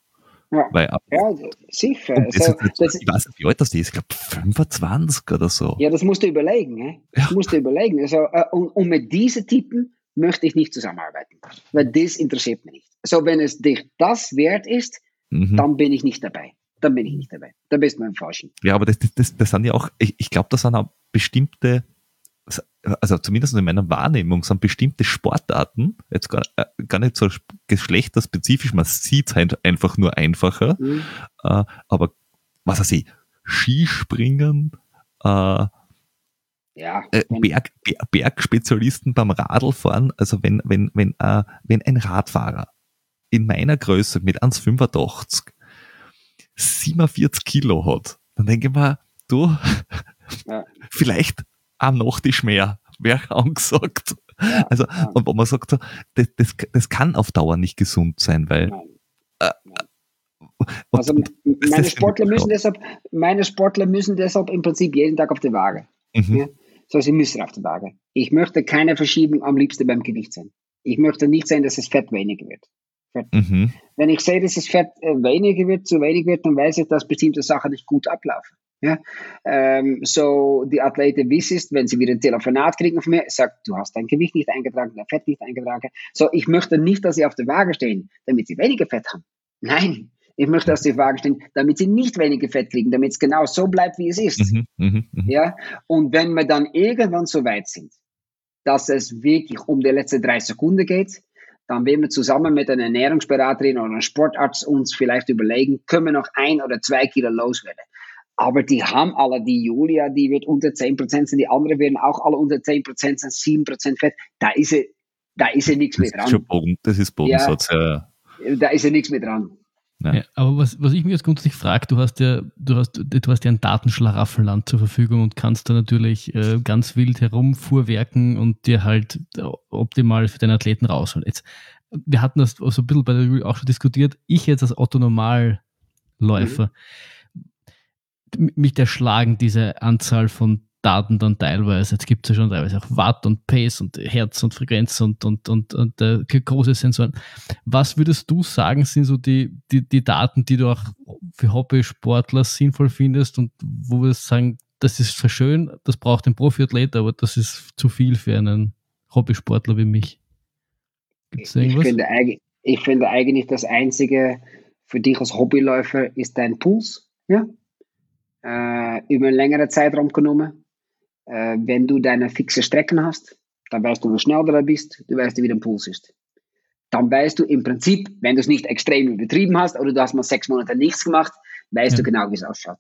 Ja, weil, ja sicher. Das also, das ich weiß nicht, wie alt das ist, ich glaube 25 oder so. Ja, das musst du überlegen. Ne? Das ja. musst du überlegen. Also, äh, und, und mit diesen Typen möchte ich nicht zusammenarbeiten, weil das interessiert mich nicht. So, wenn es dich das wert ist, mhm. dann bin ich nicht dabei dann bin ich nicht dabei. Dann bist du im Falschen. Ja, aber das, das, das sind ja auch, ich, ich glaube, das sind auch bestimmte, also zumindest in meiner Wahrnehmung, sind bestimmte Sportarten, jetzt gar, äh, gar nicht so geschlechterspezifisch, man sieht es einfach nur einfacher, mhm. äh, aber was weiß ich, Skispringen, äh, ja, äh, Berg, Bergspezialisten beim Radlfahren, also wenn, wenn, wenn, äh, wenn ein Radfahrer in meiner Größe mit 1,85 47 Kilo hat, dann denke ich mir, du, ja. vielleicht ein Nachtisch mehr, wäre angesagt. Ja, also, ja. und wo man sagt, das, das, das kann auf Dauer nicht gesund sein, weil. Äh, also meine Sportler müssen deshalb, meine Sportler müssen deshalb im Prinzip jeden Tag auf der Waage. Mhm. Ja? So, sie müssen auf der Waage. Ich möchte keine Verschiebung am liebsten beim Gewicht sein. Ich möchte nicht sein, dass das Fett weniger wird. Mhm. Wenn ich sehe, dass das Fett äh, weniger wird, zu wenig wird, dann weiß ich, dass bestimmte Sachen nicht gut ablaufen. Ja? Ähm, so, die Athleten wissen, wenn sie wieder ein Telefonat kriegen von mir, sagt, du hast dein Gewicht nicht eingetragen, dein Fett nicht eingetragen. So, ich möchte nicht, dass sie auf der Waage stehen, damit sie weniger Fett haben. Nein, ich möchte, dass sie auf der Waage stehen, damit sie nicht weniger Fett kriegen, damit es genau so bleibt, wie es ist. Mhm, mh, mh. Ja? Und wenn wir dann irgendwann so weit sind, dass es wirklich um die letzten drei Sekunden geht, dann werden wir zusammen mit einer Ernährungsberaterin oder einem Sportarzt uns vielleicht überlegen, können wir noch ein oder zwei Kilo loswerden. Aber die haben alle, die Julia, die wird unter 10% sein, die anderen werden auch alle unter 10% sein, 7% Fett. Da ist sie, da ist sie nichts mehr dran. Das ist Bodensatz, ja. ja. Da ist ja nichts mehr dran. Ja, aber was, was ich mich jetzt grundsätzlich frage, du hast ja, du hast, du hast ja ein Datenschlaraffenland zur Verfügung und kannst da natürlich äh, ganz wild herumfuhrwerken und dir halt optimal für deine Athleten rausholen. Jetzt, wir hatten das so ein bisschen bei der Review auch schon diskutiert. Ich jetzt als Autonormalläufer, mhm. mich erschlagen diese Anzahl von Daten dann teilweise. Jetzt gibt es ja schon teilweise auch Watt und Pace und Herz und Frequenz und, und, und, und äh, große Sensoren. Was würdest du sagen, sind so die, die, die Daten, die du auch für Hobbysportler sinnvoll findest und wo wir sagen, das ist zwar schön, das braucht ein Profiathlet, aber das ist zu viel für einen Hobbysportler wie mich. Gibt's ich, finde, ich finde eigentlich das Einzige für dich als Hobbyläufer ist dein Puls. Ja? äh, über einen längeren Zeitraum genommen. Äh, wenn du deine fixe Strecken hast, dann weißt du, wie schnell du bist, du weißt, wie der Puls ist. Dann weißt du im Prinzip, wenn du es nicht extrem übertrieben hast oder du hast mal sechs Monate nichts gemacht, weißt ja. du genau, wie es ausschaut.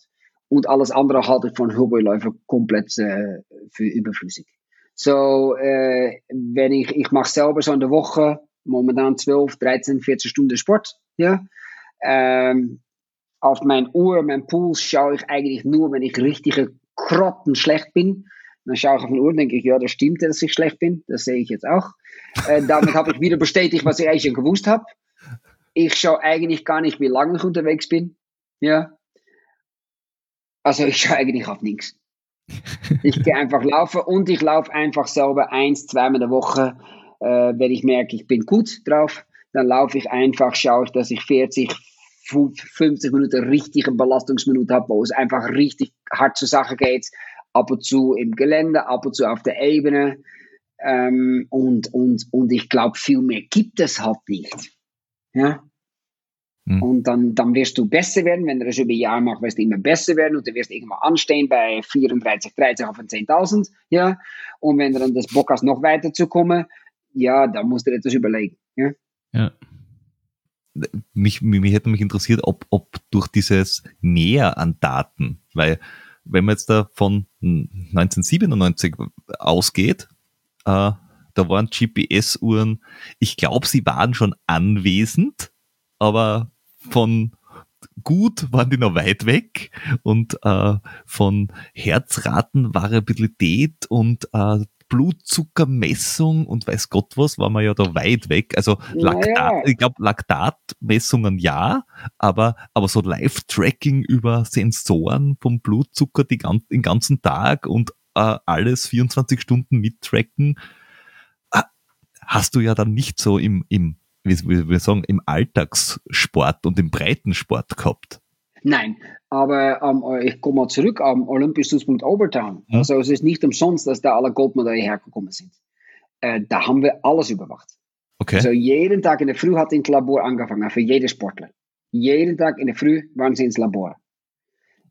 Und alles andere halte ich von Hörboyläufer komplett äh, für überflüssig. So, äh, wenn ich, ich mache selber so in der Woche momentan 12, 13, 14 Stunden Sport, ja. Ähm, auf mein Uhr, mein Puls schaue ich eigentlich nur, wenn ich richtig krotten schlecht bin. Dann schaue ich auf die Uhr und denke ich, ja, das stimmt, dass ich schlecht bin. Das sehe ich jetzt auch. Äh, damit habe ich wieder bestätigt, was ich eigentlich schon gewusst habe. Ich schaue eigentlich gar nicht, wie lange ich unterwegs bin. Ja. Also ich schaue eigentlich auf nichts. Ich gehe einfach laufen und ich laufe einfach selber eins, zweimal in der Woche. Äh, wenn ich merke, ich bin gut drauf, dann laufe ich einfach, schaue ich, dass ich 40, 50 Minuten richtige Belastungsminute habe, wo es einfach richtig hart zur Sache geht. Ab und zu im Gelände, ab und zu auf der Ebene. Ähm, und, und, und ich glaube, viel mehr gibt es halt nicht. Ja? Mhm. Und dann, dann wirst du besser werden. Wenn du das über ein Jahr machst, wirst du immer besser werden und du wirst irgendwann anstehen bei 34, 13 auf 10.000. Ja? Und wenn du dann das Bock hast, noch weiter zu kommen, ja, dann musst du dir das überlegen. Ja. ja. Mich, mich hätte mich interessiert, ob, ob durch dieses Näher an Daten, weil wenn man jetzt da von 1997 ausgeht, äh, da waren GPS-Uhren, ich glaube, sie waren schon anwesend, aber von gut waren die noch weit weg und äh, von Herzratenvariabilität und äh, Blutzuckermessung und weiß Gott was, war man ja da weit weg. Also Laktat, naja. ich glaube Laktatmessungen ja, aber, aber so Live-Tracking über Sensoren vom Blutzucker die, den ganzen Tag und äh, alles 24 Stunden mittracken, äh, hast du ja dann nicht so im, im wie wir sagen, im Alltagssport und im Breitensport gehabt. Nein, aber ähm, ich komme zurück am Olympischen Stützpunkt Obertown. Hm. Also es ist nicht umsonst, dass da alle Goldmedaillen hergekommen sind. Äh, da haben wir alles überwacht. Okay. Also jeden Tag in der Früh hat das Labor angefangen, für jeden Sportler. Jeden Tag in der Früh waren sie ins Labor.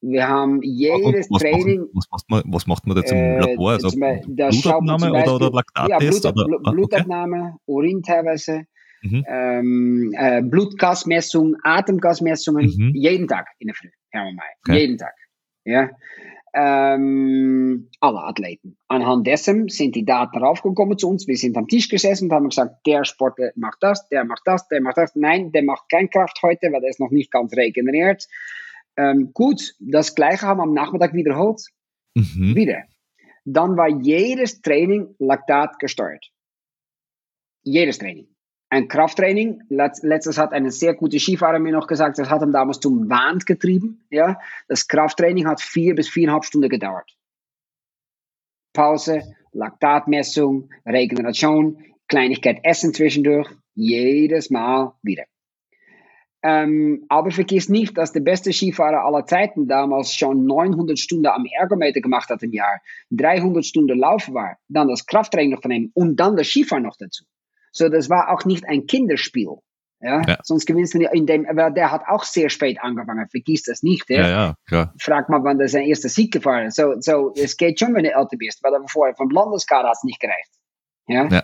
Wir haben jedes was Training. Macht, was, macht man, was macht man jetzt im äh, Labor? Also Blutabnahme oder, oder Laktattest? Ja, Blut, oder? Blutabnahme, okay. Urin teilweise, Mhm. Ähm, äh, Blutgasmessung, Atemgasmessungen, mhm. jeden Tag in der Früh, Herr wir Okay. Jeden Tag. Ja. Ähm, alle Athleten. Anhand dessen sind die Daten raufgekommen zu uns. Wir sind am Tisch gesessen und haben gesagt, der Sportler macht das, der macht das, der macht das. Nein, der macht kein Kraft heute, weil der ist noch nicht ganz regeneriert. Ähm, gut, das Gleiche haben wir am Nachmittag wiederholt. Mhm. Wieder. Dann war jedes Training Laktat gesteuert. Jedes Training ein Krafttraining. Letztes hat eine sehr gute Skifahrer mir noch gesagt, das hat ihn damals zum Wahn getrieben. Ja? Das Krafttraining hat vier bis viereinhalb Stunden gedauert. Pause, Laktatmessung, Regeneration, Kleinigkeit Essen zwischendurch, jedes Mal wieder. Ähm, aber vergiss nicht, dass der beste Skifahrer aller Zeiten damals schon 900 Stunden am Ergometer gemacht hat im Jahr, 300 Stunden Laufen war, dann das Krafttraining noch von ihm und dann das Skifahren noch dazu. So, das war auch nicht ein Kinderspiel. Ja? ja. Sonst gewinnst du nicht in dem, aber der hat auch sehr spät angefangen, vergiss das nicht. Ja, ja, ja klar. Frag mal, wann der sein erster Sieg gefahren ist. So, so, es geht schon, wenn du älter bist, weil vorher vom Landeskader hat es nicht gereicht. Ja? ja.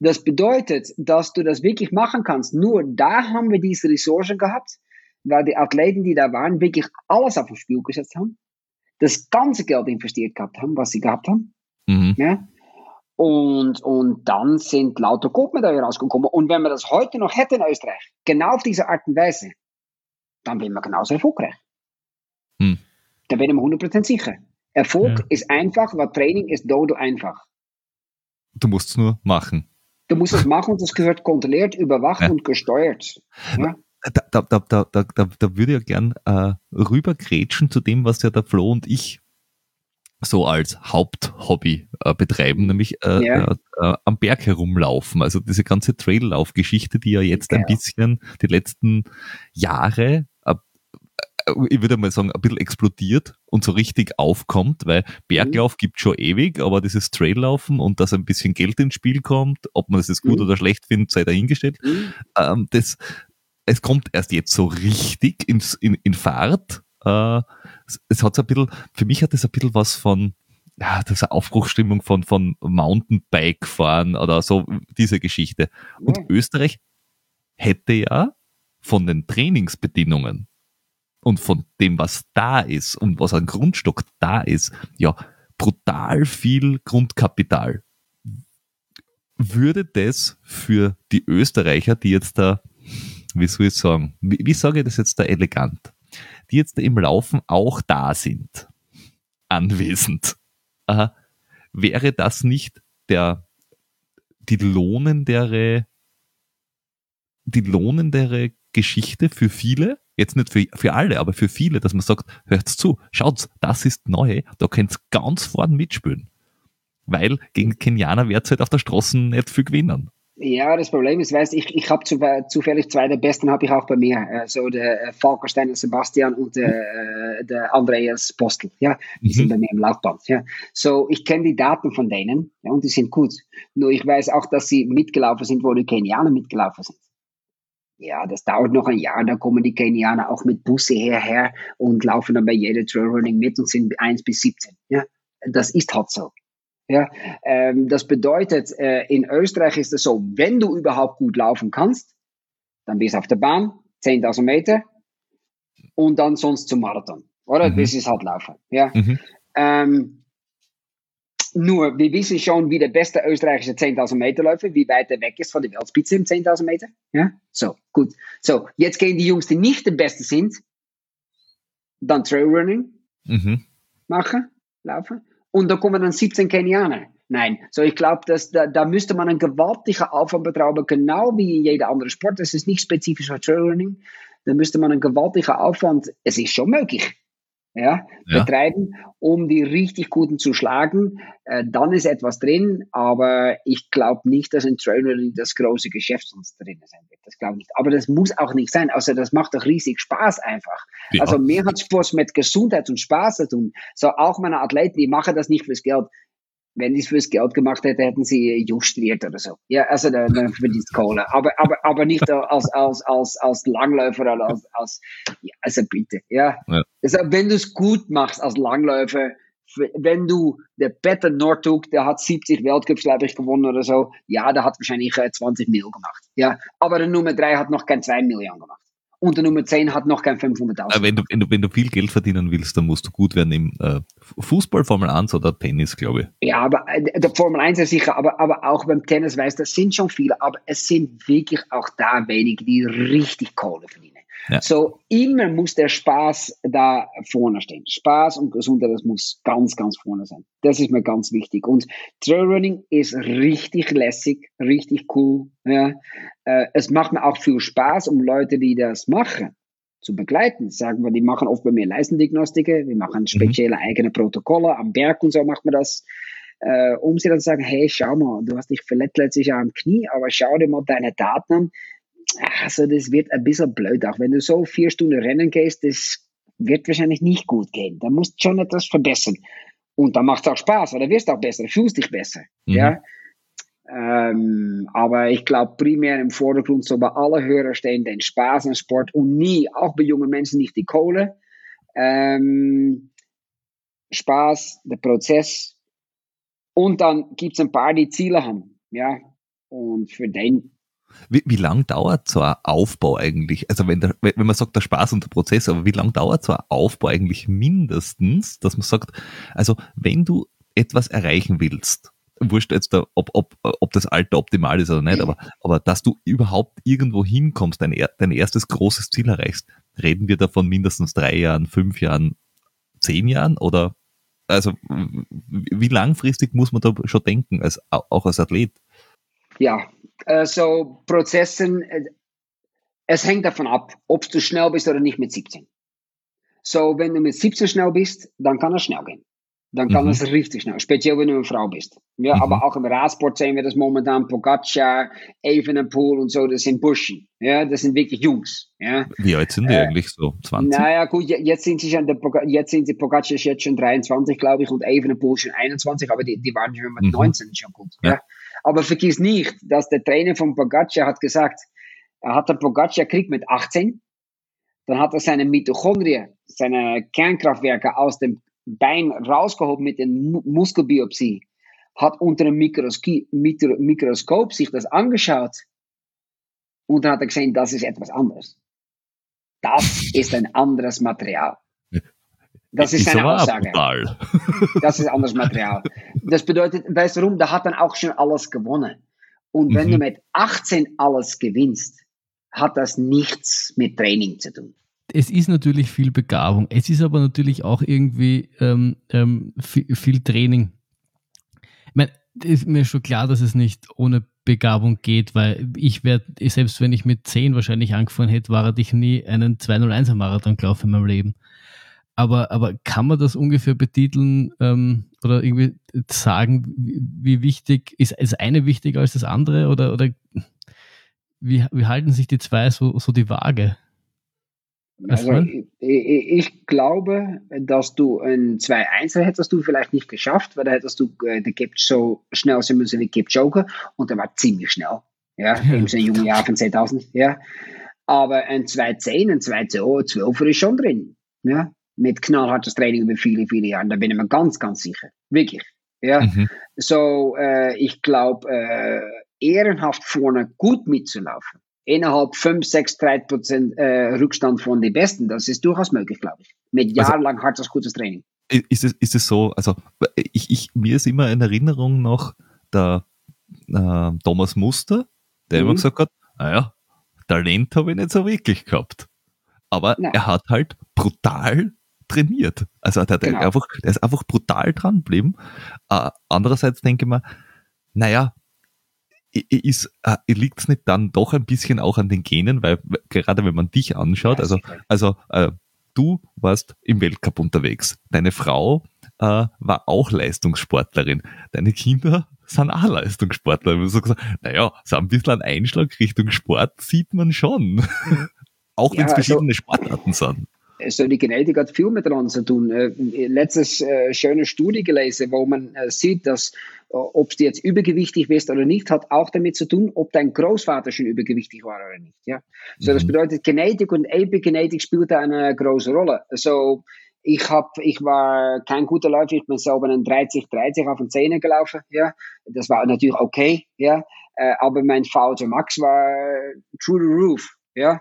Das bedeutet, dass du das wirklich machen kannst. Nur da haben wir diese Ressourcen gehabt, weil die Athleten, die da waren, wirklich alles auf dem Spiel gesetzt haben, das ganze Geld investiert gehabt haben, was sie gehabt haben. Mhm. Ja? Und, und dann sind lauter Goldmedaillen rausgekommen. Und wenn wir das heute noch hätten in Österreich, genau auf diese Art und Weise, dann wären wir genauso erfolgreich. Hm. Da bin ich mir 100% sicher. Erfolg ja. ist einfach, weil Training ist dodo einfach. Du musst es nur machen. Du musst es machen und das gehört kontrolliert, überwacht ja. und gesteuert. Ja? Da, da, da, da, da, da würde ich ja gern äh, rübergrätschen zu dem, was ja der Flo und ich so als Haupthobby äh, betreiben, nämlich äh, ja. äh, am Berg herumlaufen. Also diese ganze Traillauf-Geschichte, die ja jetzt ja. ein bisschen die letzten Jahre, äh, äh, ich würde mal sagen, ein bisschen explodiert und so richtig aufkommt, weil Berglauf mhm. gibt schon ewig, aber dieses Traillaufen und dass ein bisschen Geld ins Spiel kommt, ob man das jetzt gut mhm. oder schlecht findet, sei dahingestellt, mhm. ähm, das, es kommt erst jetzt so richtig ins, in, in Fahrt Äh, es, es hat so ein bisschen, für mich hat es ein bisschen was von, ja, das ist eine Aufbruchsstimmung von, von Mountainbike fahren oder so, diese Geschichte. Und Ja. Österreich hätte ja von den Trainingsbedingungen und von dem, was da ist und was an Grundstock da ist, ja, brutal viel Grundkapital. Würde das für die Österreicher, die jetzt da, wie soll ich sagen, wie, wie sage ich das jetzt da elegant, die jetzt im Laufen auch da sind, anwesend, äh, wäre das nicht der, die lohnendere, die lohnendere Geschichte für viele, jetzt nicht für, für alle, aber für viele, dass man sagt, hört's zu, schaut's, das ist neu, da könnt's ganz vorn mitspielen. Weil gegen Kenianer wird's halt auf der Straße nicht viel gewinnen. Ja, das Problem ist, weißt ich, ich habe zu, zufällig zwei der Besten habe ich auch bei mir. Äh, so der äh, Falkerstein und Sebastian und der, äh, der Andreas Postel. Ja, die Mhm. sind bei mir im Laufband. Ja, so ich kenne die Daten von denen ja, und die sind gut. Nur ich weiß auch, dass sie mitgelaufen sind, wo die Kenianer mitgelaufen sind. Ja, das dauert noch ein Jahr, dann kommen die Kenianer auch mit Busse hierher und laufen dann bei jeder Trailrunning mit und sind 1 bis 17. Ja, das ist halt so. Ja, ähm, das bedeutet, äh, in Österreich ist es so, wenn du überhaupt gut laufen kannst, dann bist du auf der Bahn, 10.000 Meter und dann sonst zum Marathon. Oder? Mhm. Das ist halt Laufen. Ja. Mhm. Ähm, nur, wir wissen schon, wie der beste österreichische 10.000 Meter Läufer, wie weit er weg ist von der Weltspitze im 10.000 Meter. Ja, so, gut. So, jetzt gehen die Jungs, die nicht der Beste sind, dann Trailrunning Mhm. machen, laufen. Und da kommen dann 17 Kenianer. Nein, so ich glaube, dass da, da müsste man einen gewaltigen Aufwand betreiben, genau wie in jeder andere Sport. Das ist nicht spezifisch für Trailrunning. Da müsste man einen gewaltigen Aufwand, es ist schon möglich, ja, Ja. betreiben, um die richtig guten zu schlagen. Äh, dann ist etwas drin, aber ich glaube nicht, dass in Trailrunning das große Geschäft sonst drin sein wird. Das glaube ich nicht. Aber das muss auch nicht sein. Also das macht doch riesig Spaß einfach. Ja. Also mir hat Sport mit Gesundheit und Spaß zu tun. So auch meine Athleten, die machen das nicht fürs Geld. Wenn die es fürs Geld gemacht hätten, hätten sie justriert oder so. Ja, also dann, dann verdient Kohle. Aber, aber, aber nicht als, als, als, als Langläufer oder als, als ja, also bitte, ja. Ja. Also wenn du es gut machst als Langläufer, wenn du, der Peter Northug, der hat 70 Weltcups, glaube ich, gewonnen oder so, ja, der hat wahrscheinlich äh, 20 Mil gemacht. Ja, aber der Nummer 3 hat noch kein 2 Millionen gemacht. Und der Nummer 10 hat noch kein 500.000. Aber wenn du, wenn, du, wenn du viel Geld verdienen willst, dann musst du gut werden im äh, Fußball, Formel 1 oder Tennis, glaube ich. Ja, aber äh, der Formel 1 ist sicher, aber, aber auch beim Tennis weiß, das sind schon viele, aber es sind wirklich auch da wenige, die richtig Kohle verdienen. Ja. So immer muss der Spaß da vorne stehen. Spaß und Gesundheit, das muss ganz, ganz vorne sein. Das ist mir ganz wichtig. Und Trailrunning ist richtig lässig, richtig cool. Ja. Äh, es macht mir auch viel Spaß, um Leute, die das machen, zu begleiten. Sagen wir, die machen oft bei mir Leistendiagnostiken, wir machen spezielle eigene Protokolle, am Berg und so macht man das äh, um sie dann zu sagen, hey, schau mal, du hast dich verletzt letztes Jahr am Knie, aber schau dir mal deine Daten an. Also das wird ein bisschen blöd, auch wenn du so vier Stunden rennen gehst, das wird wahrscheinlich nicht gut gehen. Da musst du schon etwas verbessern. Und dann macht es auch Spaß, weil du wirst auch besser, fühlst dich besser. Mhm. Ja? Ähm, aber ich glaube primär im Vordergrund so bei alle Hörer stehen den Spaß am Sport und nie, auch bei jungen Menschen, nicht die Kohle. Ähm, Spaß, der Prozess. Und dann gibt es ein paar, die Ziele haben. Ja. Und für den, Wie, wie lang dauert so ein Aufbau eigentlich? Also wenn, der, wenn man sagt, der Spaß und der Prozess, aber wie lang dauert so ein Aufbau eigentlich mindestens, dass man sagt, also wenn du etwas erreichen willst, wurscht jetzt, da, ob, ob, ob das Alter optimal ist oder nicht, aber, aber dass du überhaupt irgendwo hinkommst, dein, dein erstes großes Ziel erreichst, reden wir davon mindestens drei Jahren, fünf Jahren, zehn Jahren oder also wie langfristig muss man da schon denken, als, auch als Athlet? Ja, äh, so Prozessen, äh, es hängt davon ab, ob du schnell bist oder nicht mit 17. So, wenn du mit 17 schnell bist, dann kann es schnell gehen. Dann kann Mhm. es richtig schnell, speziell wenn du eine Frau bist. Ja, Mhm. aber auch im Radsport sehen wir das momentan, Pogacar, Evenepoel und so, das sind Burschen. Ja, das sind wirklich Jungs. Ja. Wie alt sind die Äh, eigentlich so? 20? Naja, gut, je- jetzt sind sie schon, der jetzt sind sie, Pogacar jetzt schon 23, glaube ich, und Evenepoel schon 21, aber die, die waren schon mit Mhm. 19 schon gut. Ja. Ja. Aber vergiss nicht, dass der Trainer von Pogacar hat gesagt, er hat der Pogacar kriegt mit 18, dann hat er seine Mitochondrien, seine Kernkraftwerke aus dem Bein rausgehoben mit den Mu Muskelbiopsie, hat unter Mikroskop, Mikroskop sich das angeschaut und dann hat er gesehen, das ist etwas anderes. Das ist ein anderes Material. Das ist, ist seine Aussage. Brutal. Das ist anderes Material. Das bedeutet, weißt du warum? Da hat dann auch schon alles gewonnen. Und wenn mhm. du mit 18 alles gewinnst, hat das nichts mit Training zu tun. Es ist natürlich viel Begabung. Es ist aber natürlich auch irgendwie ähm, ähm, viel, viel, Training. Ich meine, ist mir schon klar, dass es nicht ohne Begabung geht, weil ich werde, selbst wenn ich mit 10 wahrscheinlich angefangen hätte, war ich nie einen 201er Marathon gelaufen in meinem Leben. Aber, aber kann man das ungefähr betiteln ähm, oder irgendwie sagen, wie, wichtig ist das eine wichtiger als das andere oder, oder wie, wie halten sich die zwei so, so die Waage? Also ich, ich, glaube, dass du ein 2-1 hättest du vielleicht nicht geschafft, weil da hättest du äh, der Gap so schnell sein müssen wie Joker und der war ziemlich schnell. Ja, ja. in seinem jungen Jahr von 2000. Ja. Aber ein 2-10, ein 2-12 ist schon drin. Ja mit knallhartes Training über viele, viele Jahre. Da bin ich mir ganz, ganz sicher. Wirklich. Ja. Mhm. So, äh, ich glaube, äh, ehrenhaft vorne gut mitzulaufen. Innerhalb 5, 6, 3 Prozent äh, Rückstand von den Besten, das ist durchaus möglich, glaube ich. Mit also jahrelang also, hartes, gutes Training. Ist es, ist es so, also ich, ich, mir ist immer in Erinnerung noch der äh, Thomas Muster, der mhm. immer gesagt hat, naja, Talent habe ich nicht so wirklich gehabt. Aber Nein. er hat halt brutal trainiert. Also der, genau. einfach, der ist einfach brutal dran geblieben. Äh, andererseits denke ich mir, naja, ist, äh, liegt es nicht dann doch ein bisschen auch an den Genen, weil gerade wenn man dich anschaut, also, also äh, du warst im Weltcup unterwegs, deine Frau äh, war auch Leistungssportlerin, deine Kinder sind auch Leistungssportler. So gesagt, naja, so ein bisschen ein Einschlag Richtung Sport sieht man schon. auch wenn es also verschiedene also, Sportarten sind so die Genetik hat viel miteinander zu tun. Äh, letztes äh, schöne Studie gelesen, wo man äh, sieht, dass äh, ob du jetzt übergewichtig bist oder nicht, hat auch damit zu tun, ob dein Großvater schon übergewichtig war oder nicht. Ja? So, mhm. das bedeutet, Genetik und Epigenetik spielt da eine große Rolle. So, ich hab, ich war kein guter Läufer, ich bin selber einen 30, 30 auf den Zähnen gelaufen, ja. Das war natürlich okay, ja. Äh, aber mein VO2 Max war through the roof, ja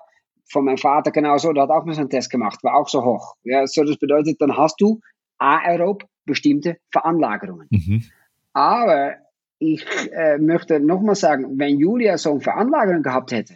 von meinem Vater genauso, der hat auch mal so einen Test gemacht, war auch so hoch. Ja, so das bedeutet, dann hast du aerob bestimmte Veranlagerungen. Mhm. Aber ich äh, möchte nochmal sagen, wenn Julia so eine Veranlagerung gehabt hätte,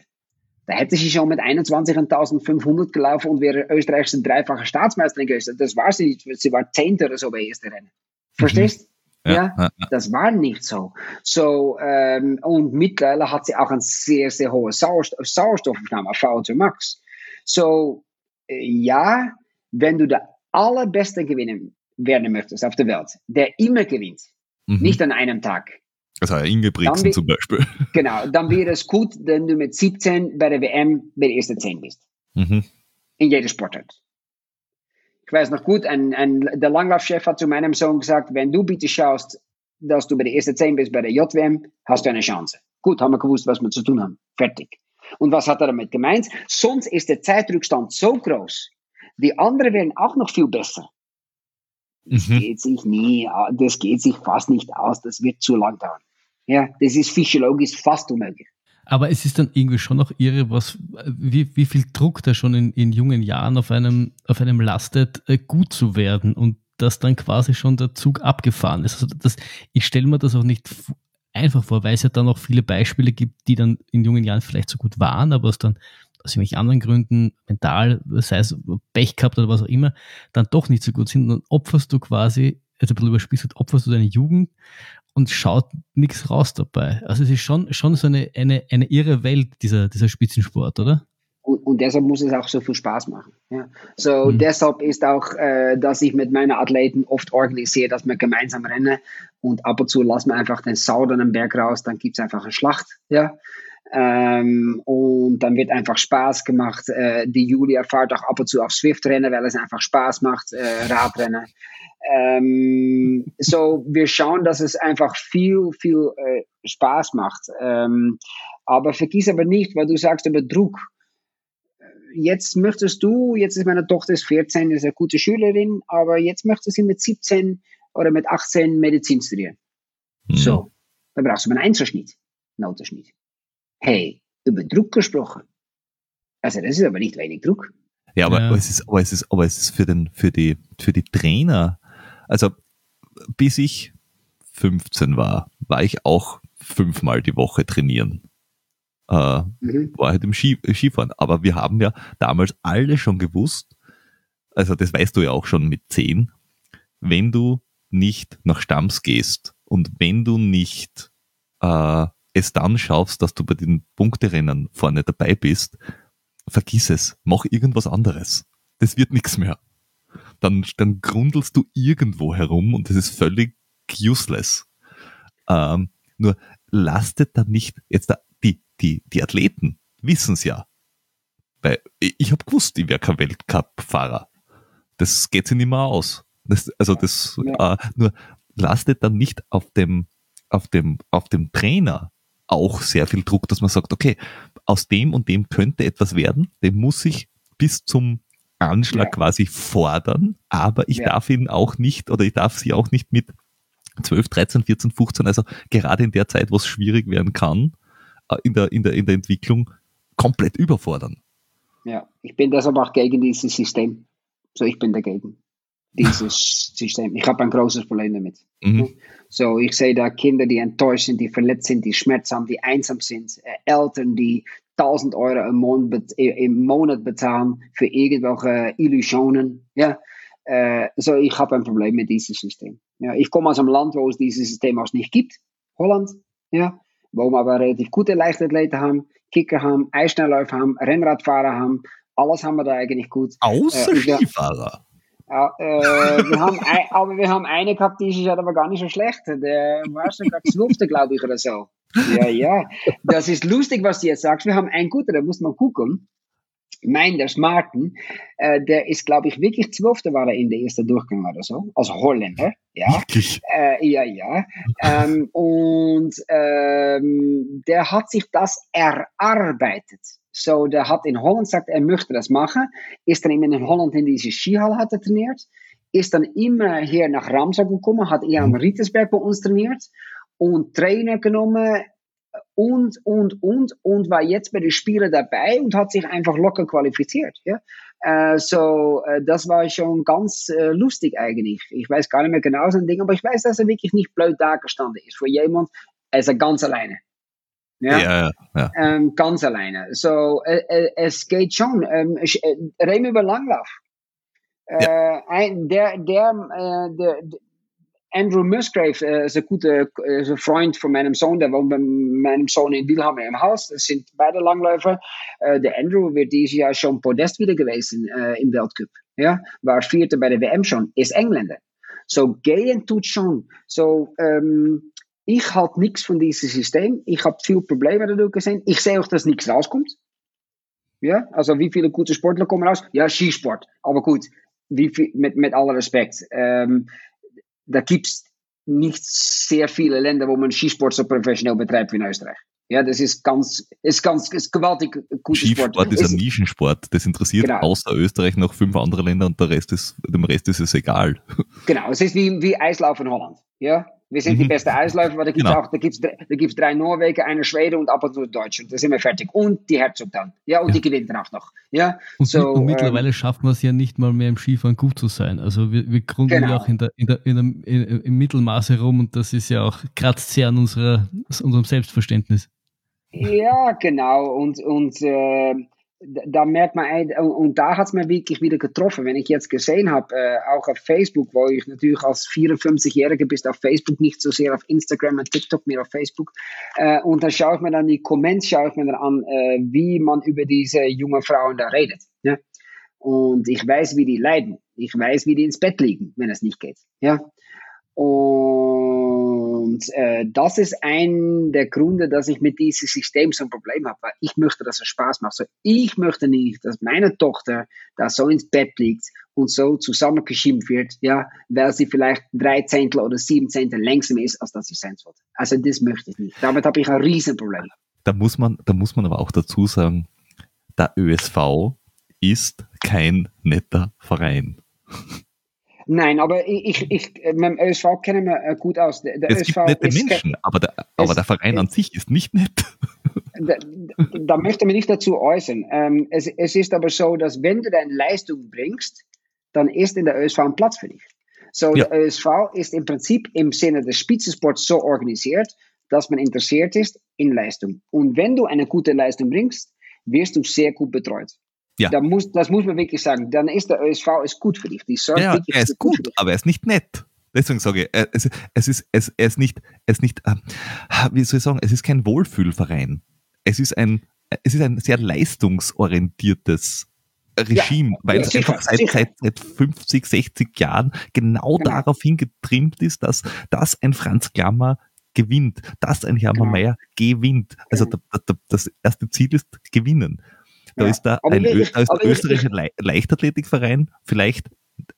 da hätte sie schon mit 21.500 gelaufen und wäre österreichische dreifache Staatsmeisterin gewesen. Das war sie nicht. Sie war Zehnte oder so bei ersten Rennen. Verstehst? Mhm. Ja, ja, das war nicht so. So, ähm, und mittlerweile hat sie auch eine sehr, sehr hohe Sauerstoff, Sauerstoffaufnahme, VO2 Max. So, äh, ja, wenn du der allerbeste gewinnen werden möchtest auf der Welt, der immer gewinnt, mhm. nicht an einem Tag. Also Ingebrigtsen zum Beispiel. Genau, dann wäre es gut, wenn du mit 17 bei der WM bei der ersten 10 bist. Mhm. In jeder Sportart ich weiß noch gut, ein, ein, der Langlaufchef hat zu meinem Sohn gesagt, wenn du bitte schaust, dass du bei der ersten 10 bist bei der JWM, hast du eine Chance. Gut, haben wir gewusst, was wir zu tun haben. Fertig. Und was hat er damit gemeint? Sonst ist der Zeitrückstand so groß. Die anderen werden auch noch viel besser. Das mhm. geht sich nie, das geht sich fast nicht aus. Das wird zu lang dauern. Ja, das ist physiologisch fast unmöglich. Aber es ist dann irgendwie schon noch irre, was, wie, wie viel Druck da schon in, in jungen Jahren auf einem, auf einem lastet, äh, gut zu werden und dass dann quasi schon der Zug abgefahren ist. Also das, ich stelle mir das auch nicht einfach vor, weil es ja dann auch viele Beispiele gibt, die dann in jungen Jahren vielleicht so gut waren, aber es dann aus irgendwelchen anderen Gründen, mental, sei es Pech gehabt oder was auch immer, dann doch nicht so gut sind. Und dann opferst du quasi, jetzt ein bisschen überspitzt, opferst du deine Jugend und schaut nichts raus dabei. Also es ist schon, schon so eine, eine, eine irre Welt, dieser, dieser Spitzensport, oder? Und, und deshalb muss es auch so viel Spaß machen. Ja. So mhm. deshalb ist auch, äh, dass ich mit meinen Athleten oft organisiere, dass wir gemeinsam rennen und ab und zu lassen wir einfach den Sau dann am Berg raus, dann gibt es einfach eine Schlacht. Ja. Ähm, und dann wird einfach Spaß gemacht. Äh, die Julia fährt auch ab und zu auf Swift-Rennen, weil es einfach Spaß macht, äh, Radrennen. Ähm, so, wir schauen, dass es einfach viel, viel äh, Spaß macht. Ähm, aber vergiss aber nicht, weil du sagst über Druck. jetzt möchtest du, jetzt ist meine Tochter ist 14, ist eine gute Schülerin, aber jetzt möchte sie mit 17 oder mit 18 Medizin studieren. Mhm. So, dann brauchst du einen Einzelschnitt, Notenschnitt. Hey, über Druck gesprochen. Also das ist aber nicht wenig Druck. Ja, aber, ja. es ist, aber es ist, aber es ist für den, für die, für die Trainer, also bis ich 15 war, war ich auch fünfmal die Woche trainieren. Äh, mhm. War halt im Ski, Skifahren. Aber wir haben ja damals alle schon gewusst, also das weißt du ja auch schon mit 10, wenn du nicht nach Stamms gehst und wenn du nicht äh, es dann schaffst, dass du bei den Punkterennen vorne dabei bist, vergiss es, mach irgendwas anderes. Das wird nichts mehr. Dann, dann grundelst du irgendwo herum und das ist völlig useless. Ähm, nur lastet dann nicht, jetzt da, die, die, die Athleten wissen es ja. Weil ich habe gewusst, ich wäre kein Weltcup-Fahrer. Das geht sich nicht mehr aus. Das, also das ja. äh, nur lastet dann nicht auf dem, auf dem, auf dem Trainer auch sehr viel Druck, dass man sagt, okay, aus dem und dem könnte etwas werden, den muss ich bis zum Anschlag ja. quasi fordern, aber ich ja. darf ihn auch nicht oder ich darf sie auch nicht mit 12, 13, 14, 15, also gerade in der Zeit, wo es schwierig werden kann, äh, in der, in der, in der Entwicklung komplett überfordern. Ja, ich bin deshalb auch gegen dieses System. So, ich bin dagegen. Dieses System. Ich habe ein großes Problem damit. Mhm. So, ich sehe da Kinder, die enttäuscht sind, die verletzt sind, die Schmerz haben, die einsam sind, äh, Eltern, die 1000 Euro im Monat, im Monat bezahlen für irgendwelche Illusionen. Ja, äh, so ich habe ein Problem mit diesem System. Ja, ich komme aus einem Land, wo es dieses System auch nicht gibt, Holland, ja, wo wir aber relativ gute Leichtathleten haben, Kicker haben, Eisschnellläufer haben, Rennradfahrer haben, alles haben wir da eigentlich gut. Außer äh, Skifahrer. Ja, äh, wir haben ein, aber wir haben eine gehabt, die ist aber gar nicht so schlecht. Der war sogar zwölfte, glaube ich, oder so. Ja, ja. Das ist lustig, was du jetzt sagst. Wir haben einen guten, da muss man gucken. Meinders Martin, äh, der ist, glaube ich, wirklich Zwölfte war er in der ersten Durchgang oder so, als Holländer. Ja, äh, ja, ja. Ähm, und ähm, der hat sich das erarbeitet. So, der hat in Holland gesagt, er möchte das machen, ist dann in Holland in diese Skihalle hat er trainiert, ist dann immer hier nach Ramsau gekommen, hat er am Rietesberg bei uns trainiert und Trainer genommen und, und, und, und war jetzt bei den Spielen dabei und hat sich einfach locker qualifiziert. Ja? Äh, so, äh, das war schon ganz äh, lustig eigentlich. Ich weiß gar nicht mehr genau sein Ding, aber ich weiß, dass er wirklich nicht blöd dagestanden ist. Für jemand, er ist er ganz alleine. Ja, ja, ja. Ähm, ganz alleine. So, äh, äh, es geht schon. Ähm, äh, reden wir über Langlauf. Ja. ein, der, der, der, Andrew Musgrave äh, ist ein guter äh, ist ein Freund von meinem Sohn, der wohnt bei meinem Sohn in Wilhelm im Haus. Das sind beide Langläufer. Äh, der Andrew wird dieses Jahr schon Podest wieder gewesen äh, im Weltcup. Ja, war Vierter bei der WM schon, ist Engländer. So gehen tut schon. So ähm, ich halte nichts von diesem System. Ich habe viele Probleme dadurch gesehen. Ich sehe auch, dass nichts rauskommt. Ja, also wie viele gute Sportler kommen raus? Ja, Skisport. Aber gut, wie viel, mit, mit aller Respekt. Ähm, da gibt es nicht sehr viele Länder, wo man Skisport so professionell betreibt wie in Österreich. Ja, das ist ganz, ist ganz, ist gewaltig guter Skisport Sport. ist ein Nischensport. Das interessiert genau. außer Österreich noch fünf andere Länder und der Rest ist, dem Rest ist es egal. Genau, es ist wie, wie Eislaufen in Holland. Ja, wir sind mhm. die beste Eisläufer, aber da gibt es genau. auch, da gibt's, da gibt's drei Norweger, eine Schwede und ab und zu Deutsche. Da sind wir fertig. Und die Herzog dann. Ja, und ja. die gewinnt dann auch noch. Ja, und, so, und mittlerweile ähm, schaffen wir es ja nicht mal mehr im Skifahren gut zu sein. Also wir, wir gründen genau. ja auch in der, in der, in der, in, im Mittelmaß herum und das ist ja auch kratzt sehr an unserer, unserem Selbstverständnis. Ja, genau. Und, und äh, da merkt man, und da hat es mir wirklich wieder getroffen. Wenn ich jetzt gesehen habe, äh, auch auf Facebook, wo ich natürlich als 54-Jähriger bist auf Facebook, nicht so sehr auf Instagram und TikTok, mehr auf Facebook. Äh, und dann schaue ich mir dann die Comments, schaue ich mir dann an, äh, wie man über diese jungen Frauen da redet. Ja? Und ich weiß, wie die leiden. Ich weiß, wie die ins Bett liegen, wenn es nicht geht. Ja? Und äh, das ist ein der Gründe, dass ich mit diesem System so ein Problem habe, weil ich möchte, dass es Spaß macht. So, ich möchte nicht, dass meine Tochter da so ins Bett liegt und so zusammengeschimpft wird, ja, weil sie vielleicht drei Zehntel oder sieben Zehntel längsamer ist, als das sie sein sollte. Also das möchte ich nicht. Damit habe ich ein Riesenproblem. Da muss man, da muss man aber auch dazu sagen, der ÖSV ist kein netter Verein. Nein, aber ich, ich, mit dem ÖSV kennen wir gut aus. Der, es ÖSV gibt nette Menschen, aber der, aber der Verein an sich ist nicht nett. Da, da möchte man nicht dazu äußern. Ähm, es, es ist aber so, dass wenn du deine Leistung bringst, dann ist in der ÖSV ein Platz für dich. So, ja. der ÖSV ist im Prinzip im Sinne des Spitzensports so organisiert, dass man interessiert ist in Leistung. Und wenn du eine gute Leistung bringst, wirst du sehr gut betreut. Ja. Da muss, das muss man wirklich sagen. Dann ist der ÖSV ist gut für dich. Die ja, er ist gut, aber er ist nicht nett. Deswegen sage ich, es, es ist, es, er ist nicht, es ist nicht, äh, wie soll ich sagen, es ist kein Wohlfühlverein. Es ist ein, es ist ein sehr leistungsorientiertes Regime, ja, weil ja, es einfach seit, seit, seit 50, 60 Jahren genau, genau. darauf hingetrimmt ist, dass, dass ein Franz Klammer gewinnt, dass ein Hermann genau. Mayer gewinnt. Also genau. da, da, das erste Ziel ist gewinnen. Da ja. ist da ein, ich, da ist der österreichische Le Leichtathletikverein vielleicht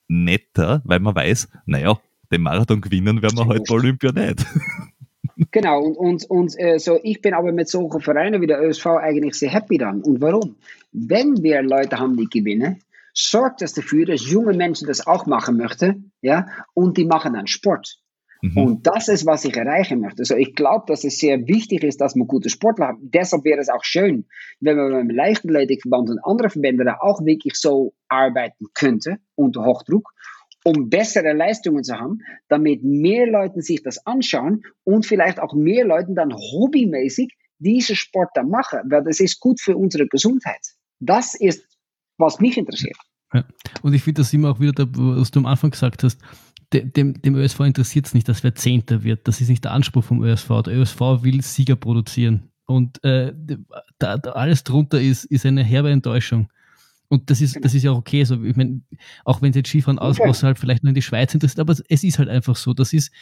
netter, weil man weiß, naja, den Marathon gewinnen werden wir heute bei Olympia nicht. Genau, und, und, und äh, so, ich bin aber mit solchen Vereinen wie der ÖSV eigentlich sehr happy dann. Und warum? Wenn wir Leute haben, die gewinnen, sorgt das dafür, dass junge Menschen das auch machen möchten, ja, und die machen dann Sport. Mhm. Und das ist, was ich erreichen möchte. Also ich glaube, dass es sehr wichtig ist, dass man gute Sportler hat. Deshalb wäre es auch schön, wenn man beim Leichtathletikverband und andere Verbände da auch wirklich so arbeiten könnte, unter Hochdruck, um bessere Leistungen zu haben, damit mehr Leute sich das anschauen und vielleicht auch mehr Leute dann hobbymäßig diesen Sport dann machen, weil das ist gut für unsere Gesundheit. Das ist, was mich interessiert. Ja. Und ich finde das immer auch wieder, da, was du am Anfang gesagt hast, dem, dem ÖSV interessiert es nicht, dass wer Zehnter wird. Das ist nicht der Anspruch vom ÖSV. Der ÖSV will Sieger produzieren. Und äh, da, da alles drunter ist, ist eine herbe Enttäuschung. Und das ist, genau. das ist ja auch okay. Also, ich meine, auch wenn es jetzt Skifahren aus, okay. außerhalb vielleicht nur in die Schweiz interessiert, aber es ist halt einfach so. Das ist,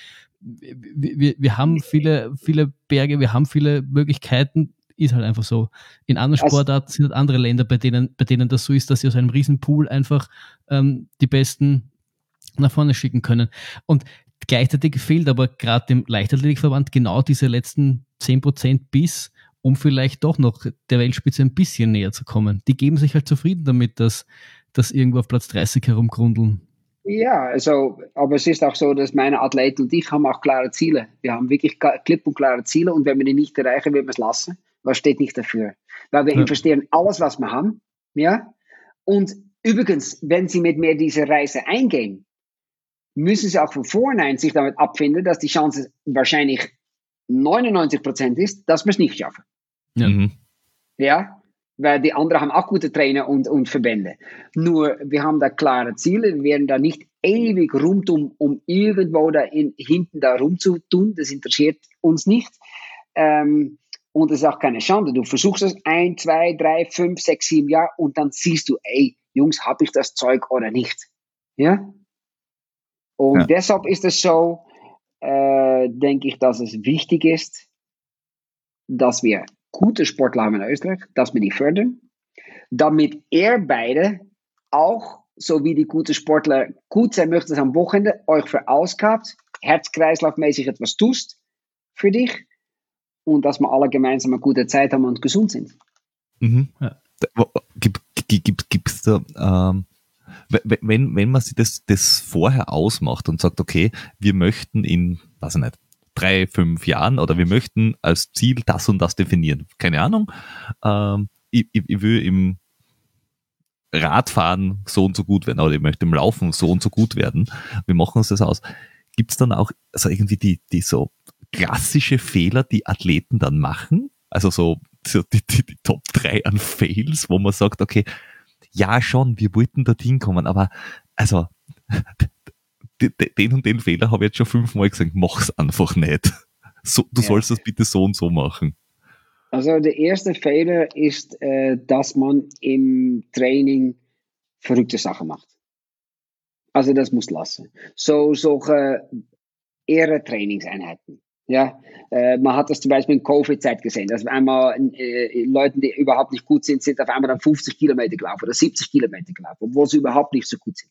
wir, wir haben viele, viele Berge, wir haben viele Möglichkeiten, ist halt einfach so. In anderen also Sportarten sind halt andere Länder, bei denen, bei denen das so ist, dass sie aus einem riesen Pool einfach ähm, die besten nach vorne schicken können. Und gleichzeitig fehlt aber gerade dem Leichtathletikverband genau diese letzten 10% bis, um vielleicht doch noch der Weltspitze ein bisschen näher zu kommen. Die geben sich halt zufrieden damit, dass, dass irgendwo auf Platz 30 herumgrundeln. Ja, also, aber es ist auch so, dass meine Athleten und ich haben auch klare Ziele. Wir haben wirklich klipp und klare Ziele und wenn wir die nicht erreichen, werden wir es lassen. Was steht nicht dafür? Weil wir ja. investieren alles, was wir haben. Ja? Und übrigens, wenn Sie mit mir diese Reise eingehen, müssen sie auch von vornherein sich damit abfinden, dass die Chance wahrscheinlich 99 Prozent ist, dass wir es nicht schaffen. Ja. Mhm. ja, weil die anderen haben auch gute Trainer und, und Verbände. Nur, wir haben da klare Ziele, wir werden da nicht ewig rumtun, um irgendwo da in, hinten da rumzutun, das interessiert uns nicht. Ähm, und es ist auch keine Schande. Du versuchst es ein, zwei, drei, fünf, sechs, sieben Jahre und dann siehst du, ey, Jungs, habe ich das Zeug oder nicht? Ja? Und ja. deshalb ist es so, äh, denke ich, dass es wichtig ist, dass wir gute Sportler haben in Österreich, dass wir die fördern, damit er beide auch, so wie die guten Sportler gut sein möchten am Wochenende, euch verausgabt, herz-kreislaufmäßig etwas tust für dich und dass wir alle gemeinsam eine gute Zeit haben und gesund sind. Mhm. Ja. Gibt es gibt, gibt, da ähm, wenn, wenn man sich das, das vorher ausmacht und sagt, okay, wir möchten in, weiß ich nicht, drei, fünf Jahren oder wir möchten als Ziel das und das definieren. Keine Ahnung. Ähm, ich, ich, will im Radfahren so und so gut werden oder ich möchte im Laufen so und so gut werden. Wir machen uns das aus. Gibt es dann auch also irgendwie die, die so klassische Fehler, die Athleten dann machen? Also so, so die, die, die Top 3 an Fails, wo man sagt, okay, ja schon, wir wollten dorthin kommen, aber also den und den Fehler habe ich jetzt schon fünfmal gesagt, mach's einfach nicht. So, du ja. sollst das bitte so und so machen. Also der erste Fehler ist, äh, dass man im Training verrückte Sachen macht. Also das muss lassen. So solche eher Trainingseinheiten. Ja, äh, man hat das zum Beispiel in Covid-Zeit gesehen, dass einmal äh, Leute, die überhaupt nicht gut sind, sind auf einmal dann 50 Kilometer gelaufen oder 70 Kilometer gelaufen, obwohl sie überhaupt nicht so gut sind.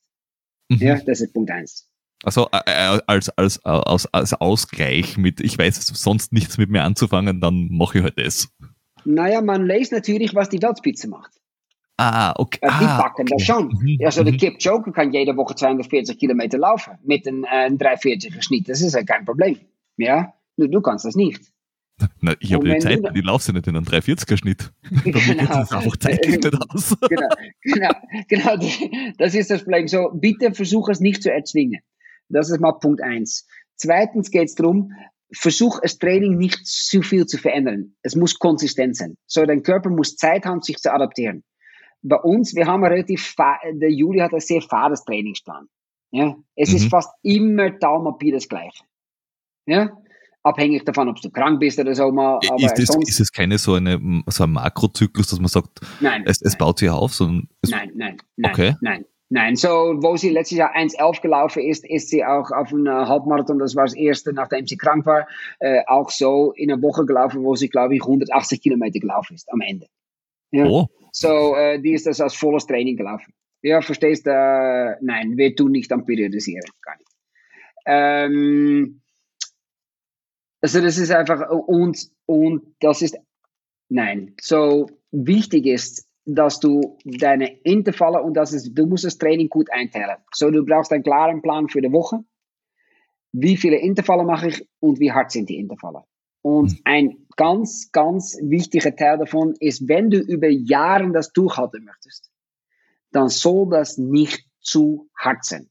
Mhm. Ja, das ist Punkt eins. Also äh, äh als, als, als, als Ausgleich mit, ich weiß sonst nichts mit mir anzufangen, dann mache ich halt das. Naja, man lässt natürlich, was die Weltspitze macht. Ah, okay. Äh, die ah, packen okay. das schon. Mhm, Also der mhm. Kipchoge kann jede Woche 240 Kilometer laufen mit einem äh, 340er Schnitt. Das ist ja kein Problem. Ja, nur du kannst das nicht. Na, ich habe die Zeit, du- ich laufe ja nicht in einem 340er-Schnitt. Bei mir geht Genau. einfach zeitlich nicht aus. genau, genau, genau, das ist das Problem. So, bitte versuch es nicht zu erzwingen. Das ist mal Punkt eins. Zweitens geht es darum, versuch das Training nicht zu viel zu verändern. Es muss konsistent sein. So, dein Körper muss Zeit haben, sich zu adaptieren. Bei uns, wir haben relativ, der Juli hat ein sehr fades Trainingsplan. Ja, es Mhm. ist fast immer Talmapier das Gleiche. Ja, abhängig davon, ob du krank bist oder so mal. Aber Ist, das, sonst, ist es keine so, eine, so ein Makrozyklus, dass man sagt, nein, es, es nein. baut sich auf, sondern es, Nein, nein, nein, Okay. nein, nein. So, wo sie letztes Jahr 1,11 gelaufen ist, ist sie auch auf einem Halbmarathon, das war das erste, nachdem sie krank war, äh, auch so in einer Woche gelaufen, wo sie, glaube ich, 180 Kilometer gelaufen ist am Ende. Ja. oh, So, äh, die ist das als volles Training gelaufen. Ja, verstehst du? Äh, nein, wir tun nicht am Periodisieren, gar nicht. Ähm, also das ist einfach, und, und das ist, nein, so wichtig ist, dass du deine Intervalle und das ist, du musst das Training gut einteilen. So, du brauchst einen klaren Plan für die Woche. Wie viele Intervalle mache ich und wie hart sind die Intervalle? Und ein ganz, ganz wichtiger Teil davon ist, wenn du über Jahre das durchhalten möchtest, dann soll das nicht zu hart sein.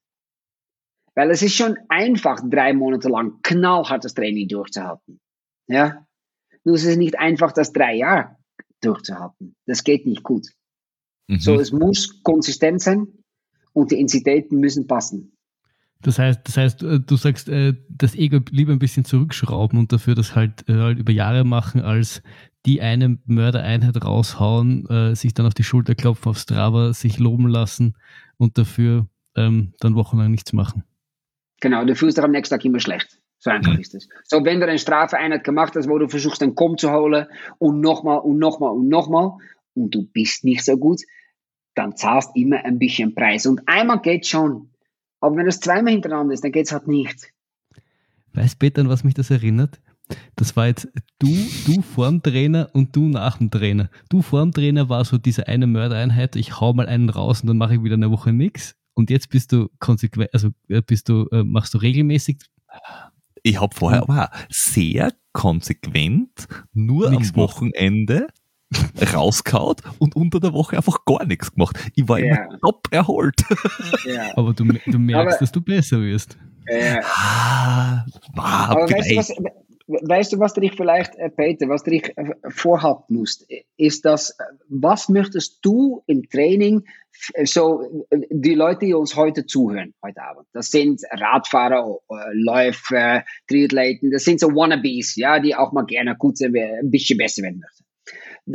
Weil es ist schon einfach, drei Monate lang knallhartes Training durchzuhalten. Ja? Nur es ist nicht einfach, das drei Jahre durchzuhalten. Das geht nicht gut. mhm. So, es muss konsistent sein und die Intensitäten müssen passen. Das heißt, das heißt, äh, du sagst, äh, das Ego lieber ein bisschen zurückschrauben und dafür das halt, äh, halt über Jahre machen, als die eine Mördereinheit raushauen, sich dann auf die Schulter klopfen, auf Strava, sich loben lassen und dafür ähm, dann wochenlang nichts machen. Genau, du fühlst dich am nächsten Tag immer schlecht. So einfach ist es. So, wenn du eine Strafeinheit gemacht hast, wo du versuchst, den Komm zu holen und nochmal und nochmal und nochmal und du bist nicht so gut, dann zahlst immer ein bisschen Preis. Und einmal geht schon. Aber wenn es zweimal hintereinander ist, dann geht es halt nicht. Weißt Peter, an was mich das erinnert? Das war jetzt du, du vorm Trainer und du nach dem Trainer. Du vorm Trainer war so diese eine Mördereinheit, ich hau mal einen raus und dann mache ich wieder eine Woche nichts. Und jetzt bist du konsequent, also äh, bist du, äh, machst du regelmäßig Ich habe vorher aber auch sehr konsequent nur am gemacht. Wochenende rauskaut und unter der Woche einfach gar nichts gemacht. Ich war Ja. immer top erholt. Ja. Aber du, du merkst, Aber- dass du besser wirst. Äh, Ah, war aber weißt du, was, weißt du, was dich vielleicht, äh, Peter, was dich äh, vorhalten musst, ist das, was möchtest du im Training, äh, so die Leute, die uns heute zuhören, heute Abend, das sind Radfahrer, Läufer, Triathleten, das sind so Wannabes, ja, die auch mal gerne wer- ein bisschen besser werden möchten.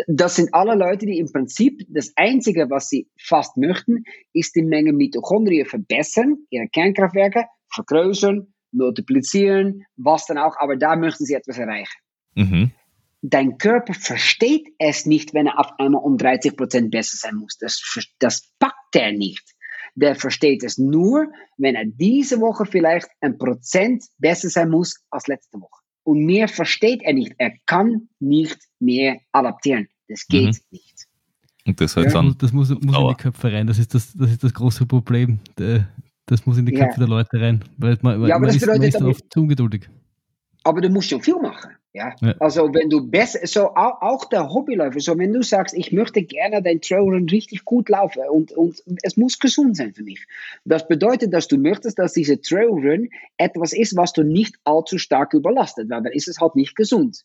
Das sind alle Leute, die im Prinzip das Einzige, was sie fast möchten, ist die Menge Mitochondrien verbessern, ihre Kernkraftwerke vergrößern, multiplizieren, was dann auch, aber da möchten sie etwas erreichen. Mhm. Dein Körper versteht es nicht, wenn er auf einmal um 30% besser sein muss. Das, das packt er nicht. Der versteht es nur, wenn er diese Woche vielleicht ein Prozent besser sein muss als letzte Woche. Und mehr versteht er nicht. Er kann nicht mehr adaptieren. Das geht Mhm. nicht. Und das halt Ja. Dann. das muss, muss in die Köpfe rein. Das ist das, das ist das große Problem. Äh, Das muss in die Ja. Köpfe der Leute rein. Weil man, Ja, aber man, das ist, man bedeutet ist oft zu ungeduldig. Aber du musst schon viel machen. Ja? Ja. Also wenn du besser, so auch, auch der Hobbyläufer, so wenn du sagst, ich möchte gerne den Trailrun richtig gut laufen und, und es muss gesund sein für mich. Das bedeutet, dass du möchtest, dass diese Trailrun etwas ist, was du nicht allzu stark überlastet, weil dann ist es halt nicht gesund.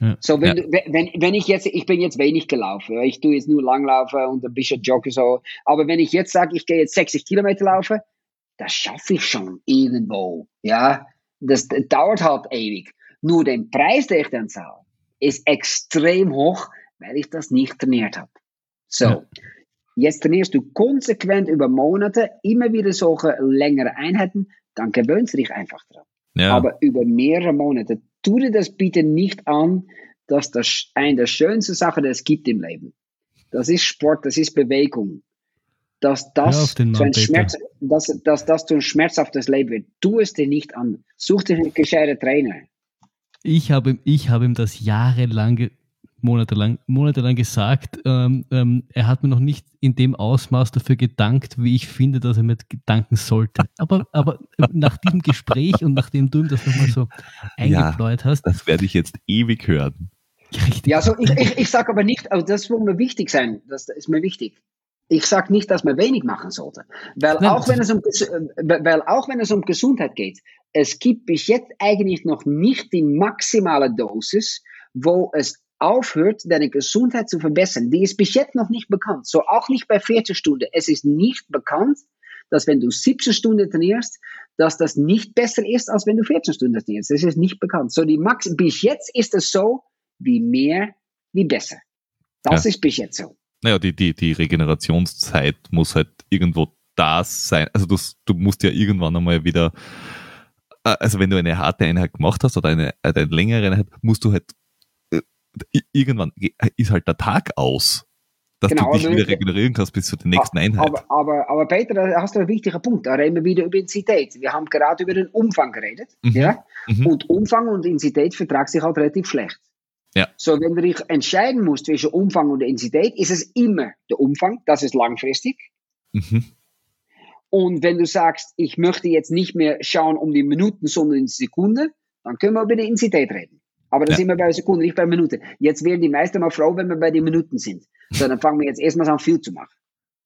Ja. So, wenn, Ja. du, wenn, wenn ich jetzt, ich bin jetzt wenig gelaufen, ja, ich tue jetzt nur Langlaufen und ein bisschen Joggen so, aber wenn ich jetzt sage, ich gehe jetzt 60 Kilometer laufen, das schaffe ich schon irgendwo, ja. Das, dauert halt ewig. Nur den Preis, den ich dann zahle, ist extrem hoch, weil ich das nicht trainiert habe. So. Ja. Jetzt trainierst du konsequent über Monate immer wieder solche längere Einheiten, dann gewöhnst du dich einfach dran. Ja. Aber über mehrere Monate. Tu dir das bitte nicht an, dass das eine der schönsten Sachen, die es gibt im Leben. Das ist Sport, das ist Bewegung. Dass das, zu ein. Schmerz, dass, dass das zu ein schmerzhaftes Leben wird. Tu es dir nicht an. Such dir einen gescheiten Trainer. Ich habe, ihm- ich habe ihm das jahrelang monatelang, monatelang gesagt, ähm, ähm, er hat mir noch nicht in dem Ausmaß dafür gedankt, wie ich finde, dass er mir gedanken sollte. Aber, aber nach diesem Gespräch und nachdem du ihm das nochmal so eingebläut ja, hast. Das werde ich jetzt ewig hören. Richtig. Ja, also ich, ich, ich sage aber nicht, also das muss mir wichtig sein, das ist mir wichtig. Ich sage nicht, dass man wenig machen sollte. Weil auch, wenn es um, weil auch wenn es um Gesundheit geht, es gibt bis jetzt eigentlich noch nicht die maximale Dosis, wo es aufhört, deine Gesundheit zu verbessern. Die ist bis jetzt noch nicht bekannt. So auch nicht bei 40 Stunden. Es ist nicht bekannt, dass wenn du 17 Stunden trainierst, dass das nicht besser ist, als wenn du 14 Stunden trainierst. Das ist nicht bekannt. So die Max, bis jetzt ist es so, wie mehr, wie besser. Das ja. ist bis jetzt so. Naja, die, die, die Regenerationszeit muss halt irgendwo da sein. Also du, du musst ja irgendwann einmal wieder, äh, also wenn du eine harte Einheit gemacht hast oder eine, eine längere Einheit, musst du halt, äh, irgendwann ist halt der Tag aus dass genau, du dich also, wieder regenerieren kannst bis zur nächsten Einheit. Aber, aber, aber Peter, da hast du einen wichtigen Punkt. Da reden wir wieder über Intensität. Wir haben gerade über den Umfang geredet. Mhm. Ja? Mhm. Und Umfang und Intensität vertragen sich halt relativ schlecht. Ja. So, wenn du dich entscheiden musst zwischen Umfang und Intensität, ist es immer der Umfang, das ist langfristig. Mhm. Und wenn du sagst, ich möchte jetzt nicht mehr schauen um die Minuten, sondern in Sekunden, dann können wir über die Intensität reden. Aber da ja. sind wir bei Sekunden, nicht bei Minuten. Jetzt wären die meisten mal froh, wenn wir bei den Minuten sind. So, dann fangen wir jetzt erstmal an, viel zu machen.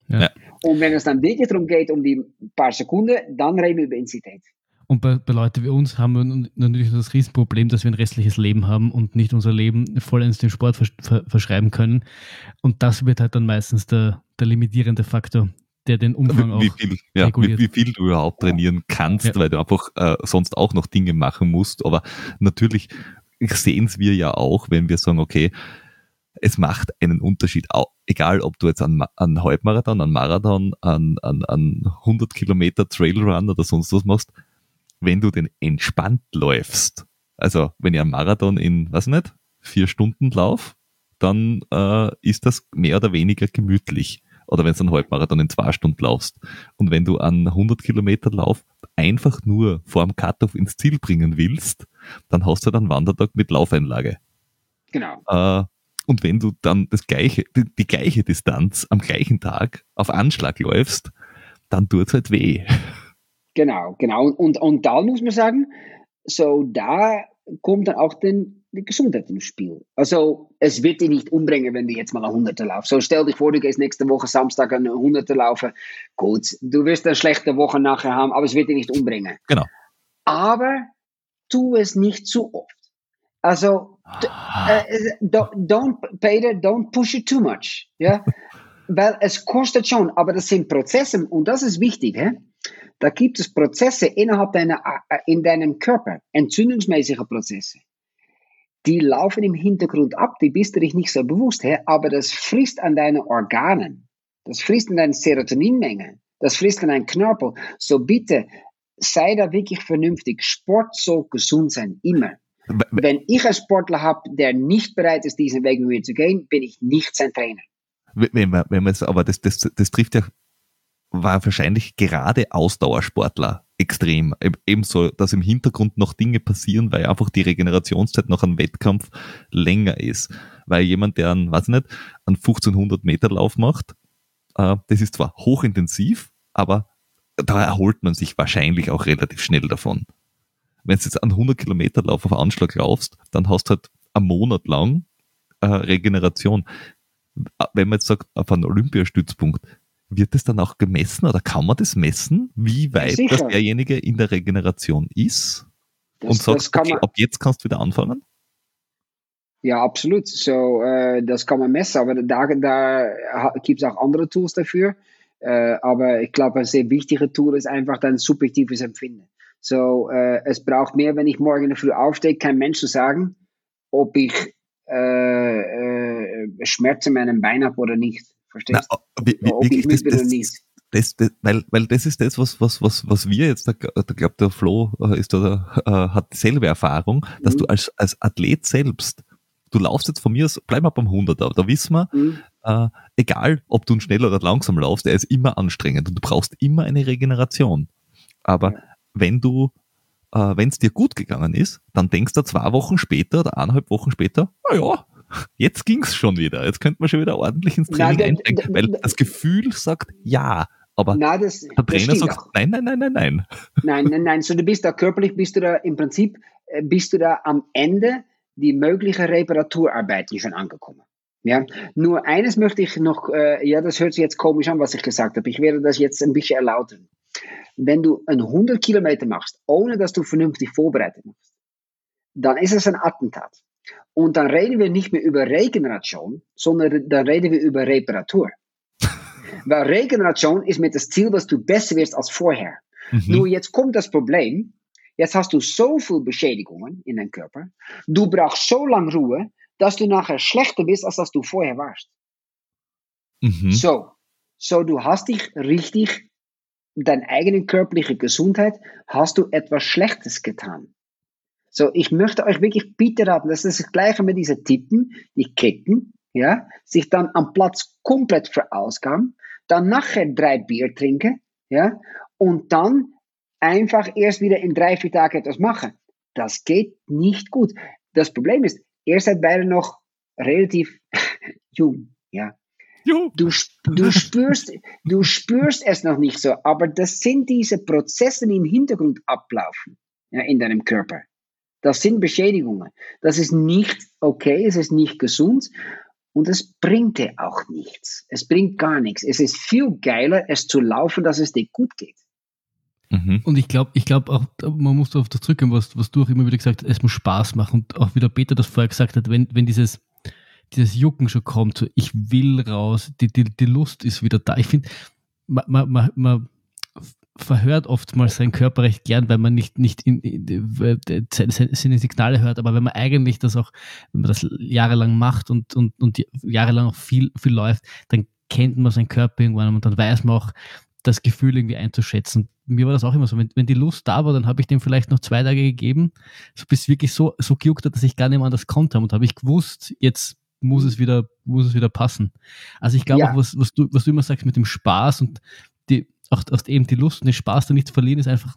Ja. Und wenn es dann wirklich darum geht, um die paar Sekunden, dann reden wir über Intensität. Und bei, bei Leuten wie uns haben wir natürlich das Riesenproblem, dass wir ein restliches Leben haben und nicht unser Leben vollends dem Sport vers ver verschreiben können. Und das wird halt dann meistens der, der limitierende Faktor, der den Umfang wie, auch viel, ja, reguliert. Wie, wie, viel du überhaupt trainieren kannst, ja. weil du einfach äh, sonst auch noch Dinge machen musst. Aber natürlich sehen es wir ja auch, wenn wir sagen, okay, es macht einen Unterschied, egal ob du jetzt einen, Halbmarathon, einen Marathon, einen 100 Kilometer Trailrun oder sonst was machst, wenn du den entspannt läufst, also wenn ich einen Marathon in, was nicht, vier Stunden lauf, dann äh, ist das mehr oder weniger gemütlich. Oder wenn du einen Halbmarathon in zwei Stunden laufst. Und wenn du einen 100 Kilometer Lauf einfach nur vor dem Cut-Off ins Ziel bringen willst, dann hast du dann einen Wandertag mit Laufeinlage. Genau. Äh, und wenn du dann das gleiche, die, die, gleiche Distanz am gleichen Tag auf Anschlag läufst, dann tut's halt weh. Genau, genau. Und, und da muss man sagen, so da kommt dann auch den, die Gesundheit ins Spiel. Also es wird dich nicht umbringen, wenn du jetzt mal eine Hunderte laufst. So stell dich vor, du gehst nächste Woche Samstag eine Hunderte laufen. Gut, du wirst eine schlechte Woche nachher haben, aber es wird dich nicht umbringen. Genau. Aber tu es nicht zu oft. Also äh, äh don't, Peter, don't push it too much. Ja? Weil es kostet schon, aber das sind Prozesse und das ist wichtig. Hä? Da gibt es Prozesse innerhalb deiner, äh, in deinem Körper, entzündungsmäßige Prozesse. Die laufen im Hintergrund ab, die bist du dich nicht so bewusst, aber das frisst an deinen Organen. Das frisst an deine Serotoninmenge. Das frisst an deinen Knorpel. So bitte, sei da wirklich vernünftig. Sport soll gesund sein, immer. Wenn ich einen Sportler habe, der nicht bereit ist, diesen Weg mit mir zu gehen, bin ich nicht sein Trainer. Wenn man, wenn man aber das, das, das trifft ja war wahrscheinlich gerade Ausdauersportler extrem. Ebenso, dass im Hintergrund noch Dinge passieren, weil einfach die Regenerationszeit nach einem Wettkampf länger ist. Weil jemand, der einen, weiß ich nicht, einen 1500 Meter Lauf macht, äh, das ist zwar hochintensiv, aber da erholt man sich wahrscheinlich auch relativ schnell davon. Wenn du jetzt einen 100 Kilometer Lauf auf Anschlag laufst, dann hast du halt einen Monat lang äh, Regeneration. Wenn man jetzt sagt, auf einen Olympiastützpunkt, wird es dann auch gemessen oder kann man das messen, wie weit ja, das derjenige in der Regeneration ist? Das, und sagt, okay, ab jetzt kannst du wieder anfangen? Ja, absolut. So, äh, das kann man messen, aber da, da gibt es auch andere Tools dafür. Äh, aber ich glaube, ein sehr wichtiger Tool ist einfach dein subjektives Empfinden. So, äh, es braucht mehr, wenn ich morgen in der Früh aufstehe, kein Mensch zu sagen, ob ich äh, äh, Schmerzen in meinem Bein habe oder nicht. Verstehst du? Wirklich, das, das, das, das, weil, weil das ist das, was, was, was, was wir jetzt, da, da glaubt der Flo äh, ist da, äh, hat dieselbe Erfahrung, dass mhm. du als, als Athlet selbst, du laufst jetzt von mir aus, bleib mal beim 100er, da wissen wir, mhm. äh, egal ob du schnell oder langsam laufst, er ist immer anstrengend und du brauchst immer eine Regeneration. Aber ja. wenn du, äh, wenn es dir gut gegangen ist, dann denkst du zwei Wochen später oder eineinhalb Wochen später, na ja, Jetzt ging's schon wieder. Jetzt könnte man schon wieder ordentlich ins Training Nein, einsteigen, weil das Gefühl sagt ja, aber nein, das, der Trainer sagt auch. nein, nein, nein, nein, nein. Nein, nein, nein. So, du bist da körperlich, bist du da im Prinzip, äh, bist du da am Ende die mögliche Reparaturarbeiten schon angekommen. Ja, nur eines möchte ich noch, äh, ja, das hört sich jetzt komisch an, was ich gesagt habe. Ich werde das jetzt ein bisschen erläutern. Wenn du ein 100 Kilometer machst, ohne dass du vernünftig vorbereitet machst, dann ist es ein Attentat. Und dann reden wir nicht mehr über Regeneration, sondern dann reden wir über Reparatur. Weil Regeneration ist mit das Ziel, dass du besser wirst als vorher. Mhm. Nur jetzt kommt das Problem, jetzt hast du so viel Beschädigungen in deinem Körper, du brauchst so lange Ruhe, dass du nachher schlechter bist, als dass du vorher warst. Mhm. So, so du hast dich richtig, deine eigene körperliche Gesundheit, hast du etwas Schlechtes getan. So, ich möchte euch wirklich bitte raten, das ist das Gleiche mit diesen Tippen, die kicken, ja, sich dann am Platz komplett verausgaben, dann nachher drei Bier trinken, ja, und dann einfach erst wieder in drei, vier Tagen etwas machen. Das geht nicht gut. Das Problem ist, ihr seid beide noch relativ jung, ja. Du, du, spürst, du spürst es noch nicht so, aber das sind diese Prozesse, die im Hintergrund ablaufen ja, in deinem Körper. Das sind Beschädigungen. Das ist nicht okay, es ist nicht gesund und es bringt dir auch nichts. Es bringt gar nichts. Es ist viel geiler, es zu laufen, dass es dir gut geht. Mhm. Und ich glaube, ich glaube auch, man muss darauf zurückkommen, was, was du auch immer wieder gesagt hast, es muss Spaß machen. Und auch wieder Peter das vorher gesagt hat, wenn, wenn dieses, dieses Jucken schon kommt, so ich will raus, die, die, die Lust ist wieder da. Ich finde, man, man, man, man verhört oftmals seinen Körper recht gern, weil man nicht, nicht in, in, in, seine Signale hört, aber wenn man eigentlich das auch, wenn man das jahrelang macht und, und, und jahrelang auch viel, viel läuft, dann kennt man seinen Körper irgendwann und dann weiß man auch, das Gefühl irgendwie einzuschätzen. Mir war das auch immer so, wenn, wenn die Lust da war, dann habe ich dem vielleicht noch zwei Tage gegeben, so bis wirklich so, so gejuckt hat, dass ich gar nicht mehr anders konnte und habe ich gewusst, jetzt muss es wieder, muss es wieder passen. Also ich glaube Ja. auch, was, was du, was du immer sagst mit dem Spaß und die, auch, auch eben die Lust und den Spaß da nicht zu verlieren, ist einfach,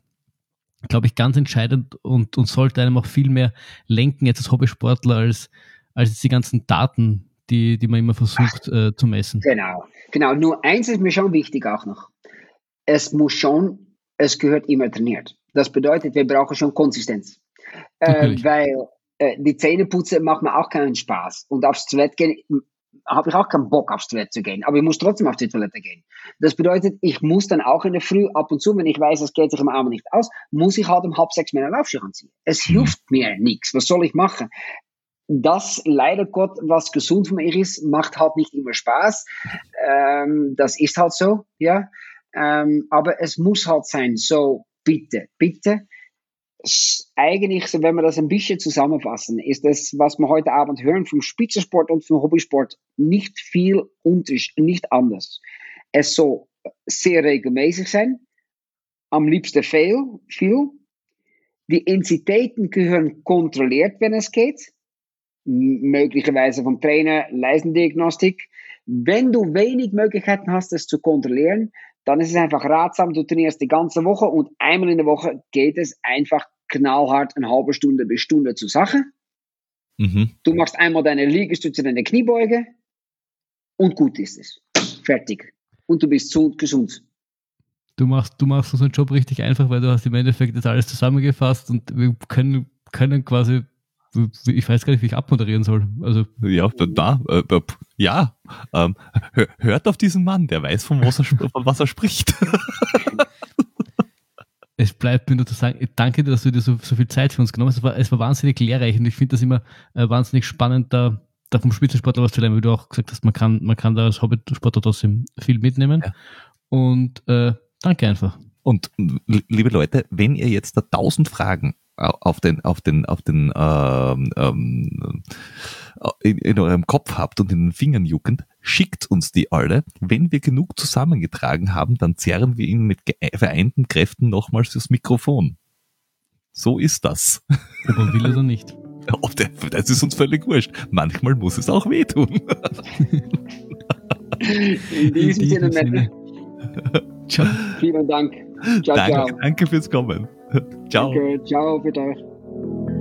glaube ich, ganz entscheidend und, und sollte einem auch viel mehr lenken jetzt als Hobbysportler als, als die ganzen Daten, die, die man immer versucht äh, zu messen. Genau, genau. Nur eins ist mir schon wichtig auch noch. Es muss schon, es gehört immer trainiert. Das bedeutet, wir brauchen schon Konsistenz. Äh, weil äh, die Zähneputzen macht mir auch keinen Spaß. Und aufs Toilette gehen, habe ich auch keinen Bock aufs Toilette zu gehen. Aber ich muss trotzdem auf die Toilette gehen. Das bedeutet, ich muss dann auch in der Früh ab und zu, wenn ich weiß, es geht sich am Abend nicht aus, muss ich halt um halb sechs meine Laufschuhe anziehen. Es Mhm. hilft mir nichts. Was soll ich machen? Das leider Gott, was gesund für mich ist, macht halt nicht immer Spaß. Ähm, das ist halt so, ja. Ähm, aber es muss halt sein. So, bitte, bitte. Eigentlich, wenn wir das ein bisschen zusammenfassen, ist das, was wir heute Abend hören vom Spitzensport und vom Hobbysport, nicht viel Unterschied, nicht anders. Es soll sehr regelmäßig sein, am liebsten viel, viel. Die Intensitäten gehören kontrolliert, wenn es geht. Möglicherweise vom Trainer, Leistendiagnostik. Wenn du wenig Möglichkeiten hast, es zu kontrollieren, dann ist es einfach ratsam, du trainierst die ganze Woche und einmal in der Woche geht es einfach knallhart eine halbe Stunde bis Stunde zur Sache. Mhm. Du machst einmal deine Liegestütze, deine Kniebeuge und gut ist es. Fertig. Und du bist so gesund. Du machst, du machst unseren Job richtig einfach, weil du hast im Endeffekt das alles zusammengefasst und wir können, können quasi, ich weiß gar nicht, wie ich abmoderieren soll. Also Ja, da, da äh, ja, ähm, hö- hört auf diesen Mann, der weiß, von was er, von was er spricht. es bleibt mir nur zu sagen, danke dir, dass du dir so, so viel Zeit für uns genommen hast. Es war, es war wahnsinnig lehrreich und ich finde das immer äh, wahnsinnig spannend, da, da vom Spitzensportler was zu lernen, wie du auch gesagt hast, man kann, man kann da als Hobbysportler trotzdem viel mitnehmen. Ja. Und äh, danke einfach. Und li- liebe Leute, wenn ihr jetzt da tausend Fragen au- auf den, auf den, auf den, ähm, ähm, in, in eurem Kopf habt und in den Fingern juckend, schickt uns die alle. Wenn wir genug zusammengetragen haben, dann zerren wir ihnen mit vereinten Kräften nochmals das Mikrofon. So ist das. Ob man will oder nicht. Ob der- Das ist uns völlig wurscht. Manchmal muss es auch wehtun. In diesem Sinne, Mette, Ciao. vielen Dank. Ciao, ciao. Danke, danke fürs Kommen. Ciao. Danke, ciao für euch.